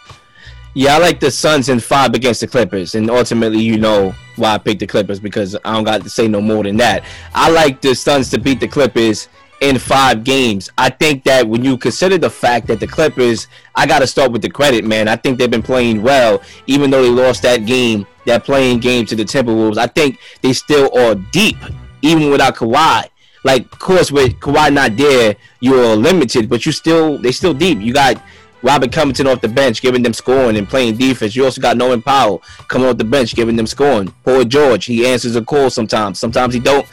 Yeah, I like the Suns in five against the Clippers, and ultimately, you know why I picked the Clippers because I don't got to say no more than that. I like the Suns to beat the Clippers in five games. I think that when you consider the fact that the Clippers, I got to start with the credit, man. I think they've been playing well, even though they lost that game, that play-in game to the Timberwolves. I think they still are deep, even without Kawhi. Like, of course, with Kawhi not there, you're limited, but you still they still deep. You got Robert Covington off the bench, giving them scoring and playing defense. You also got Norman Powell coming off the bench, giving them scoring. Paul George, he answers a call sometimes. Sometimes he don't.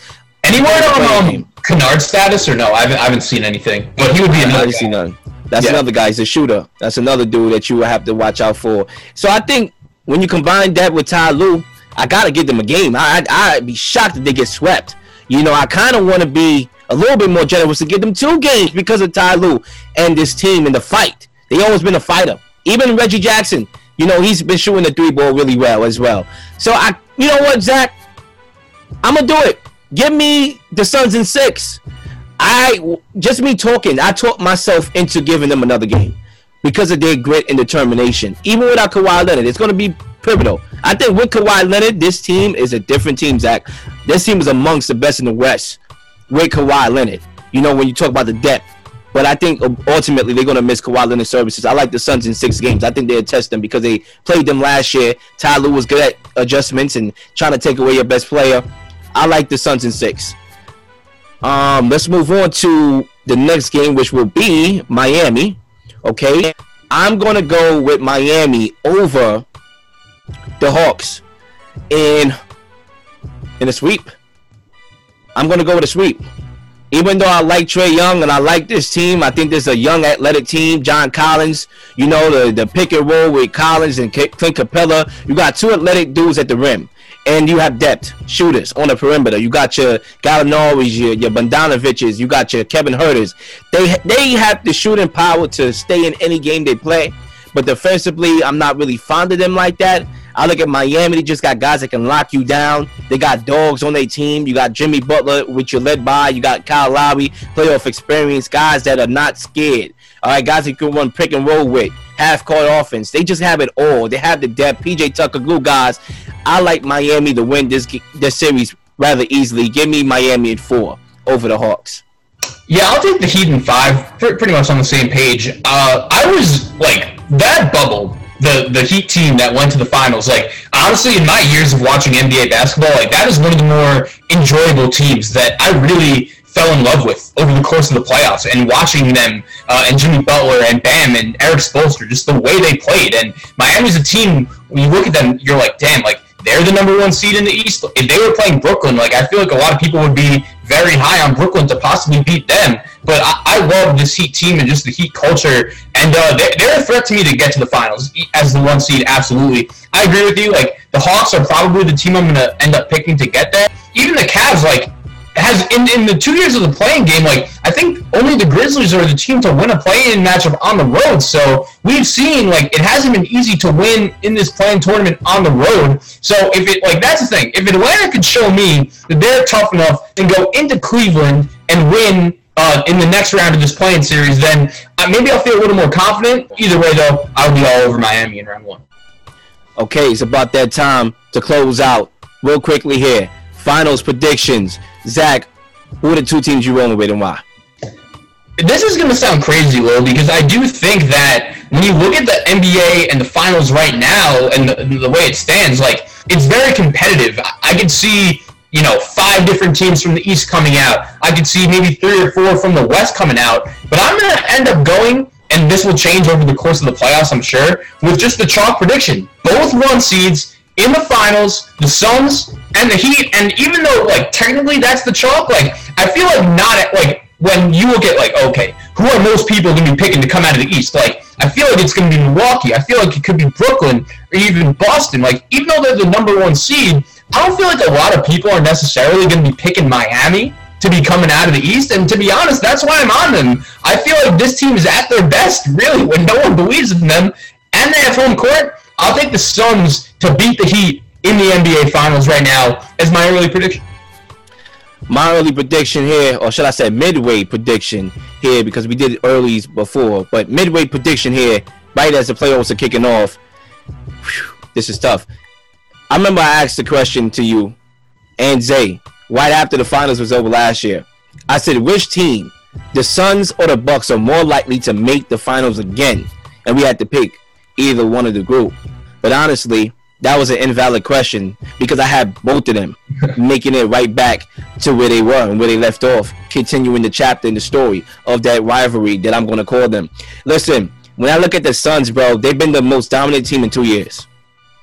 Any word on um, Kennard status or no? I haven't, I haven't seen anything. But he would be another. Seen none. That's yeah. another guy. He's a shooter. That's another dude that you will have to watch out for. So I think when you combine that with Ty Lue, I gotta give them a game. I, I I'd be shocked if they get swept. You know, I kind of want to be a little bit more generous to give them two games because of Ty Lue and this team in the fight They always been a fighter. Even Reggie Jackson, you know, he's been shooting the three ball really well as well. So I, you know what, Zach, I'm gonna do it. Give me the Suns in six. I just me talking. I talked myself into giving them another game because of their grit and determination. Even without Kawhi Leonard, it's gonna be pivotal. I think with Kawhi Leonard, this team is a different team, Zach. This team is amongst the best in the West with Kawhi Leonard. You know, when you talk about the depth. But I think ultimately they're going to miss Kawhi Leonard services. I like the Suns in six games. I think they'll test them because they played them last year. Ty Lue was good at adjustments and trying to take away your best player. I like the Suns in six. Um, let's move on to the next game, which will be Miami. Okay, I'm gonna go with Miami over the Hawks in in a sweep. I'm gonna go with a sweep. Even though I like Trae Young and I like this team, I think this is a young athletic team. John Collins, you know the the pick and roll with Collins and Clint Capela. You got two athletic dudes at the rim and you have depth shooters on the perimeter. You got your Gallinari's, your your Bogdanoviches, you got your Kevin Huerters. They they have the shooting power to stay in any game they play, but defensively, I'm not really fond of them like that. I look at Miami; they just got guys that can lock you down. They got dogs on their team. You got Jimmy Butler, which you're led by. You got Kyle Lowry, playoff experience, guys that are not scared. All right, guys that can run pick and roll with half court offense. They just have it all. They have the depth. PJ Tucker, glue guys. I like Miami to win this this series rather easily. Give me Miami at four over the Hawks. Yeah, I'll take the Heat in five. Pretty much on the same page. Uh, I was like that bubble. The, the Heat team that went to the finals, like honestly, in my years of watching NBA basketball, like that is one of the more enjoyable teams that I really fell in love with over the course of the playoffs and watching them uh, and Jimmy Butler and Bam and Erik Spoelstra, just the way they played. And Miami's a team, when you look at them, you're like, damn, like they're the number one seed in the East. If they were playing Brooklyn, like I feel like a lot of people would be very high on Brooklyn to possibly beat them. But I, I love this Heat team and just the Heat culture, and uh, they're, they're, a threat to me to get to the finals as the one seed. Absolutely, I agree with you. Like the Hawks are probably the team I'm to end up picking to get there. Even the Cavs, like has in, in the two years of the play-in game, like I think only the Grizzlies are the team to win a play-in matchup on the road. So we've seen like it hasn't been easy to win in this play-in tournament on the road. So if it like that's the thing, if Atlanta could show me that they're tough enough and go into Cleveland and win uh, in the next round of this play-in series, then uh, maybe I'll feel a little more confident. Either way, though, I'll be all over Miami in round one. Okay, it's about that time to close out real quickly here. Finals predictions. Zach, who are the two teams you rolling with and why? This is going to sound crazy, Will, because I do think that when you look at the NBA and the finals right now and the, the way it stands, like it's very competitive. I could see you know, five different teams from the East coming out. I could see maybe three or four from the West coming out. But I'm going to end up going, and this will change over the course of the playoffs, I'm sure, with just the chalk prediction. Both one seeds in the finals, the Suns and the Heat, and even though like technically that's the chalk, like I feel like not at, like when you look at like okay, who are most people to be picking to come out of the East? Like I feel like it's to be Milwaukee. I feel like it could be Brooklyn or even Boston. Like even though they're the number one seed, I don't feel like a lot of people are necessarily to be picking Miami to be coming out of the East. And to be honest, that's why I'm on them. I feel like this team is at their best, really, when no one believes in them, and they have home court. I'll take the Suns to beat the Heat in the NBA Finals right now as my early prediction. My early prediction here, or should I say midway prediction here, because we did earlys before, but midway prediction here, right as the playoffs are kicking off. Whew, this is tough. I remember I asked the question to you and Zay right after the finals was over last year. I said, which team, the Suns or the Bucks, are more likely to make the finals again? And we had to pick either one of the group. But honestly, that was an invalid question because I had both of them making it right back to where they were and where they left off, continuing the chapter in the story of that rivalry that I'm going to call them. Listen, when I look at the Suns, bro, they've been the most dominant team in two years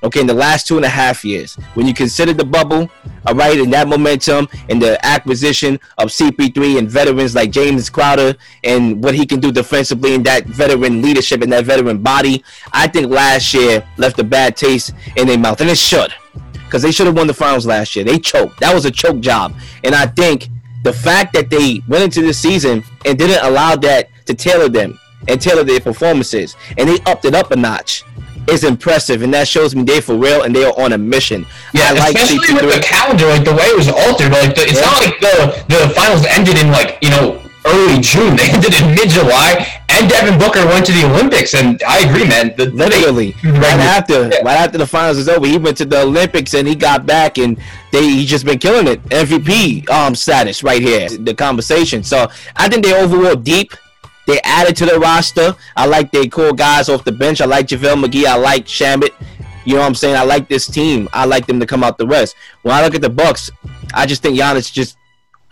okay, in the last two and a half years. When you consider the bubble, all right, and that momentum and the acquisition of CP3 and veterans like Jae Crowder and what he can do defensively and that veteran leadership and that veteran body, I think last year left a bad taste in their mouth. And it should, because they should have won the finals last year. They choked. That was a choke job. And I think the fact that they went into the season and didn't allow that to tailor them and tailor their performances, and they upped it up a notch. It's impressive, and that shows me they for real and they are on a mission. Yeah, I like especially CP3. with the calendar, like the way it was altered. Like the, it's Yeah. not like the the finals ended in like you know early June. They ended in mid July, and Devin Booker went to the Olympics. And I agree, man. The, Literally, they- right after, Yeah. right after the finals was over, he went to the Olympics and he got back, and they he just been killing it. MVP um status right here, the conversation. So I think they overall deep. They added to the roster. I like they cool guys off the bench. I like JaVale McGee. I like Shamet. You know what I'm saying? I like this team. I like them to come out the rest. When I look at the Bucks, I just think Giannis just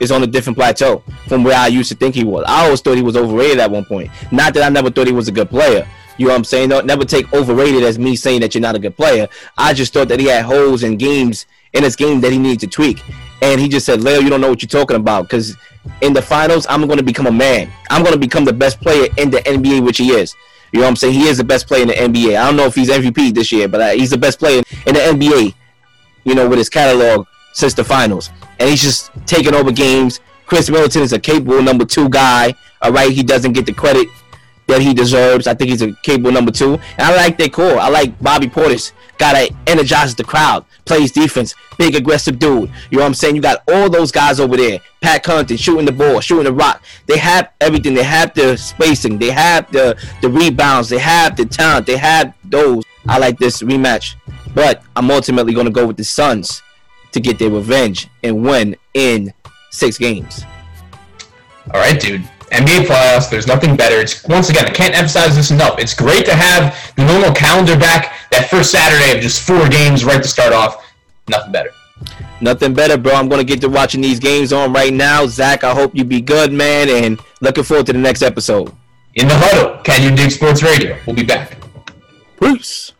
is on a different plateau from where I used to think he was. I always thought he was overrated at one point. Not that I never thought he was a good player. You know what I'm saying? Don't never take overrated as me saying that you're not a good player. I just thought that he had holes in games in his game that he needed to tweak. And he just said, Leo, you don't know what you're talking about. Because in the finals, I'm going to become a man. I'm going to become the best player in the NBA, which he is. You know what I'm saying? He is the best player in the NBA. I don't know if he's MVP this year, but uh, he's the best player in the NBA you know, with his catalog since the finals. And he's just taking over games. Khris Middleton is a capable number two guy. All right, he doesn't get the credit that he deserves. I think he's a capable number two. And I like their core. I like Bobby Portis. Guy that energizes the crowd, plays defense, big aggressive dude. You know what I'm saying? You got all those guys over there. Pat Connaughton shooting the ball, shooting the rock. They have everything. They have the spacing. They have the the rebounds. They have the talent. They have those. I like this rematch, but I'm ultimately going to go with the Suns to get their revenge and win in six games. All right, dude. NBA playoffs. There's nothing better. It's once again, I can't emphasize this enough. It's great to have the normal calendar back. That first Saturday of just four games right to start off. Nothing better. Nothing better, bro. I'm gonna get to watching these games on right now. Zach, I hope you be good, man, and looking forward to the next episode. In the huddle, Can You Dig Sports Radio. We'll be back. Peace.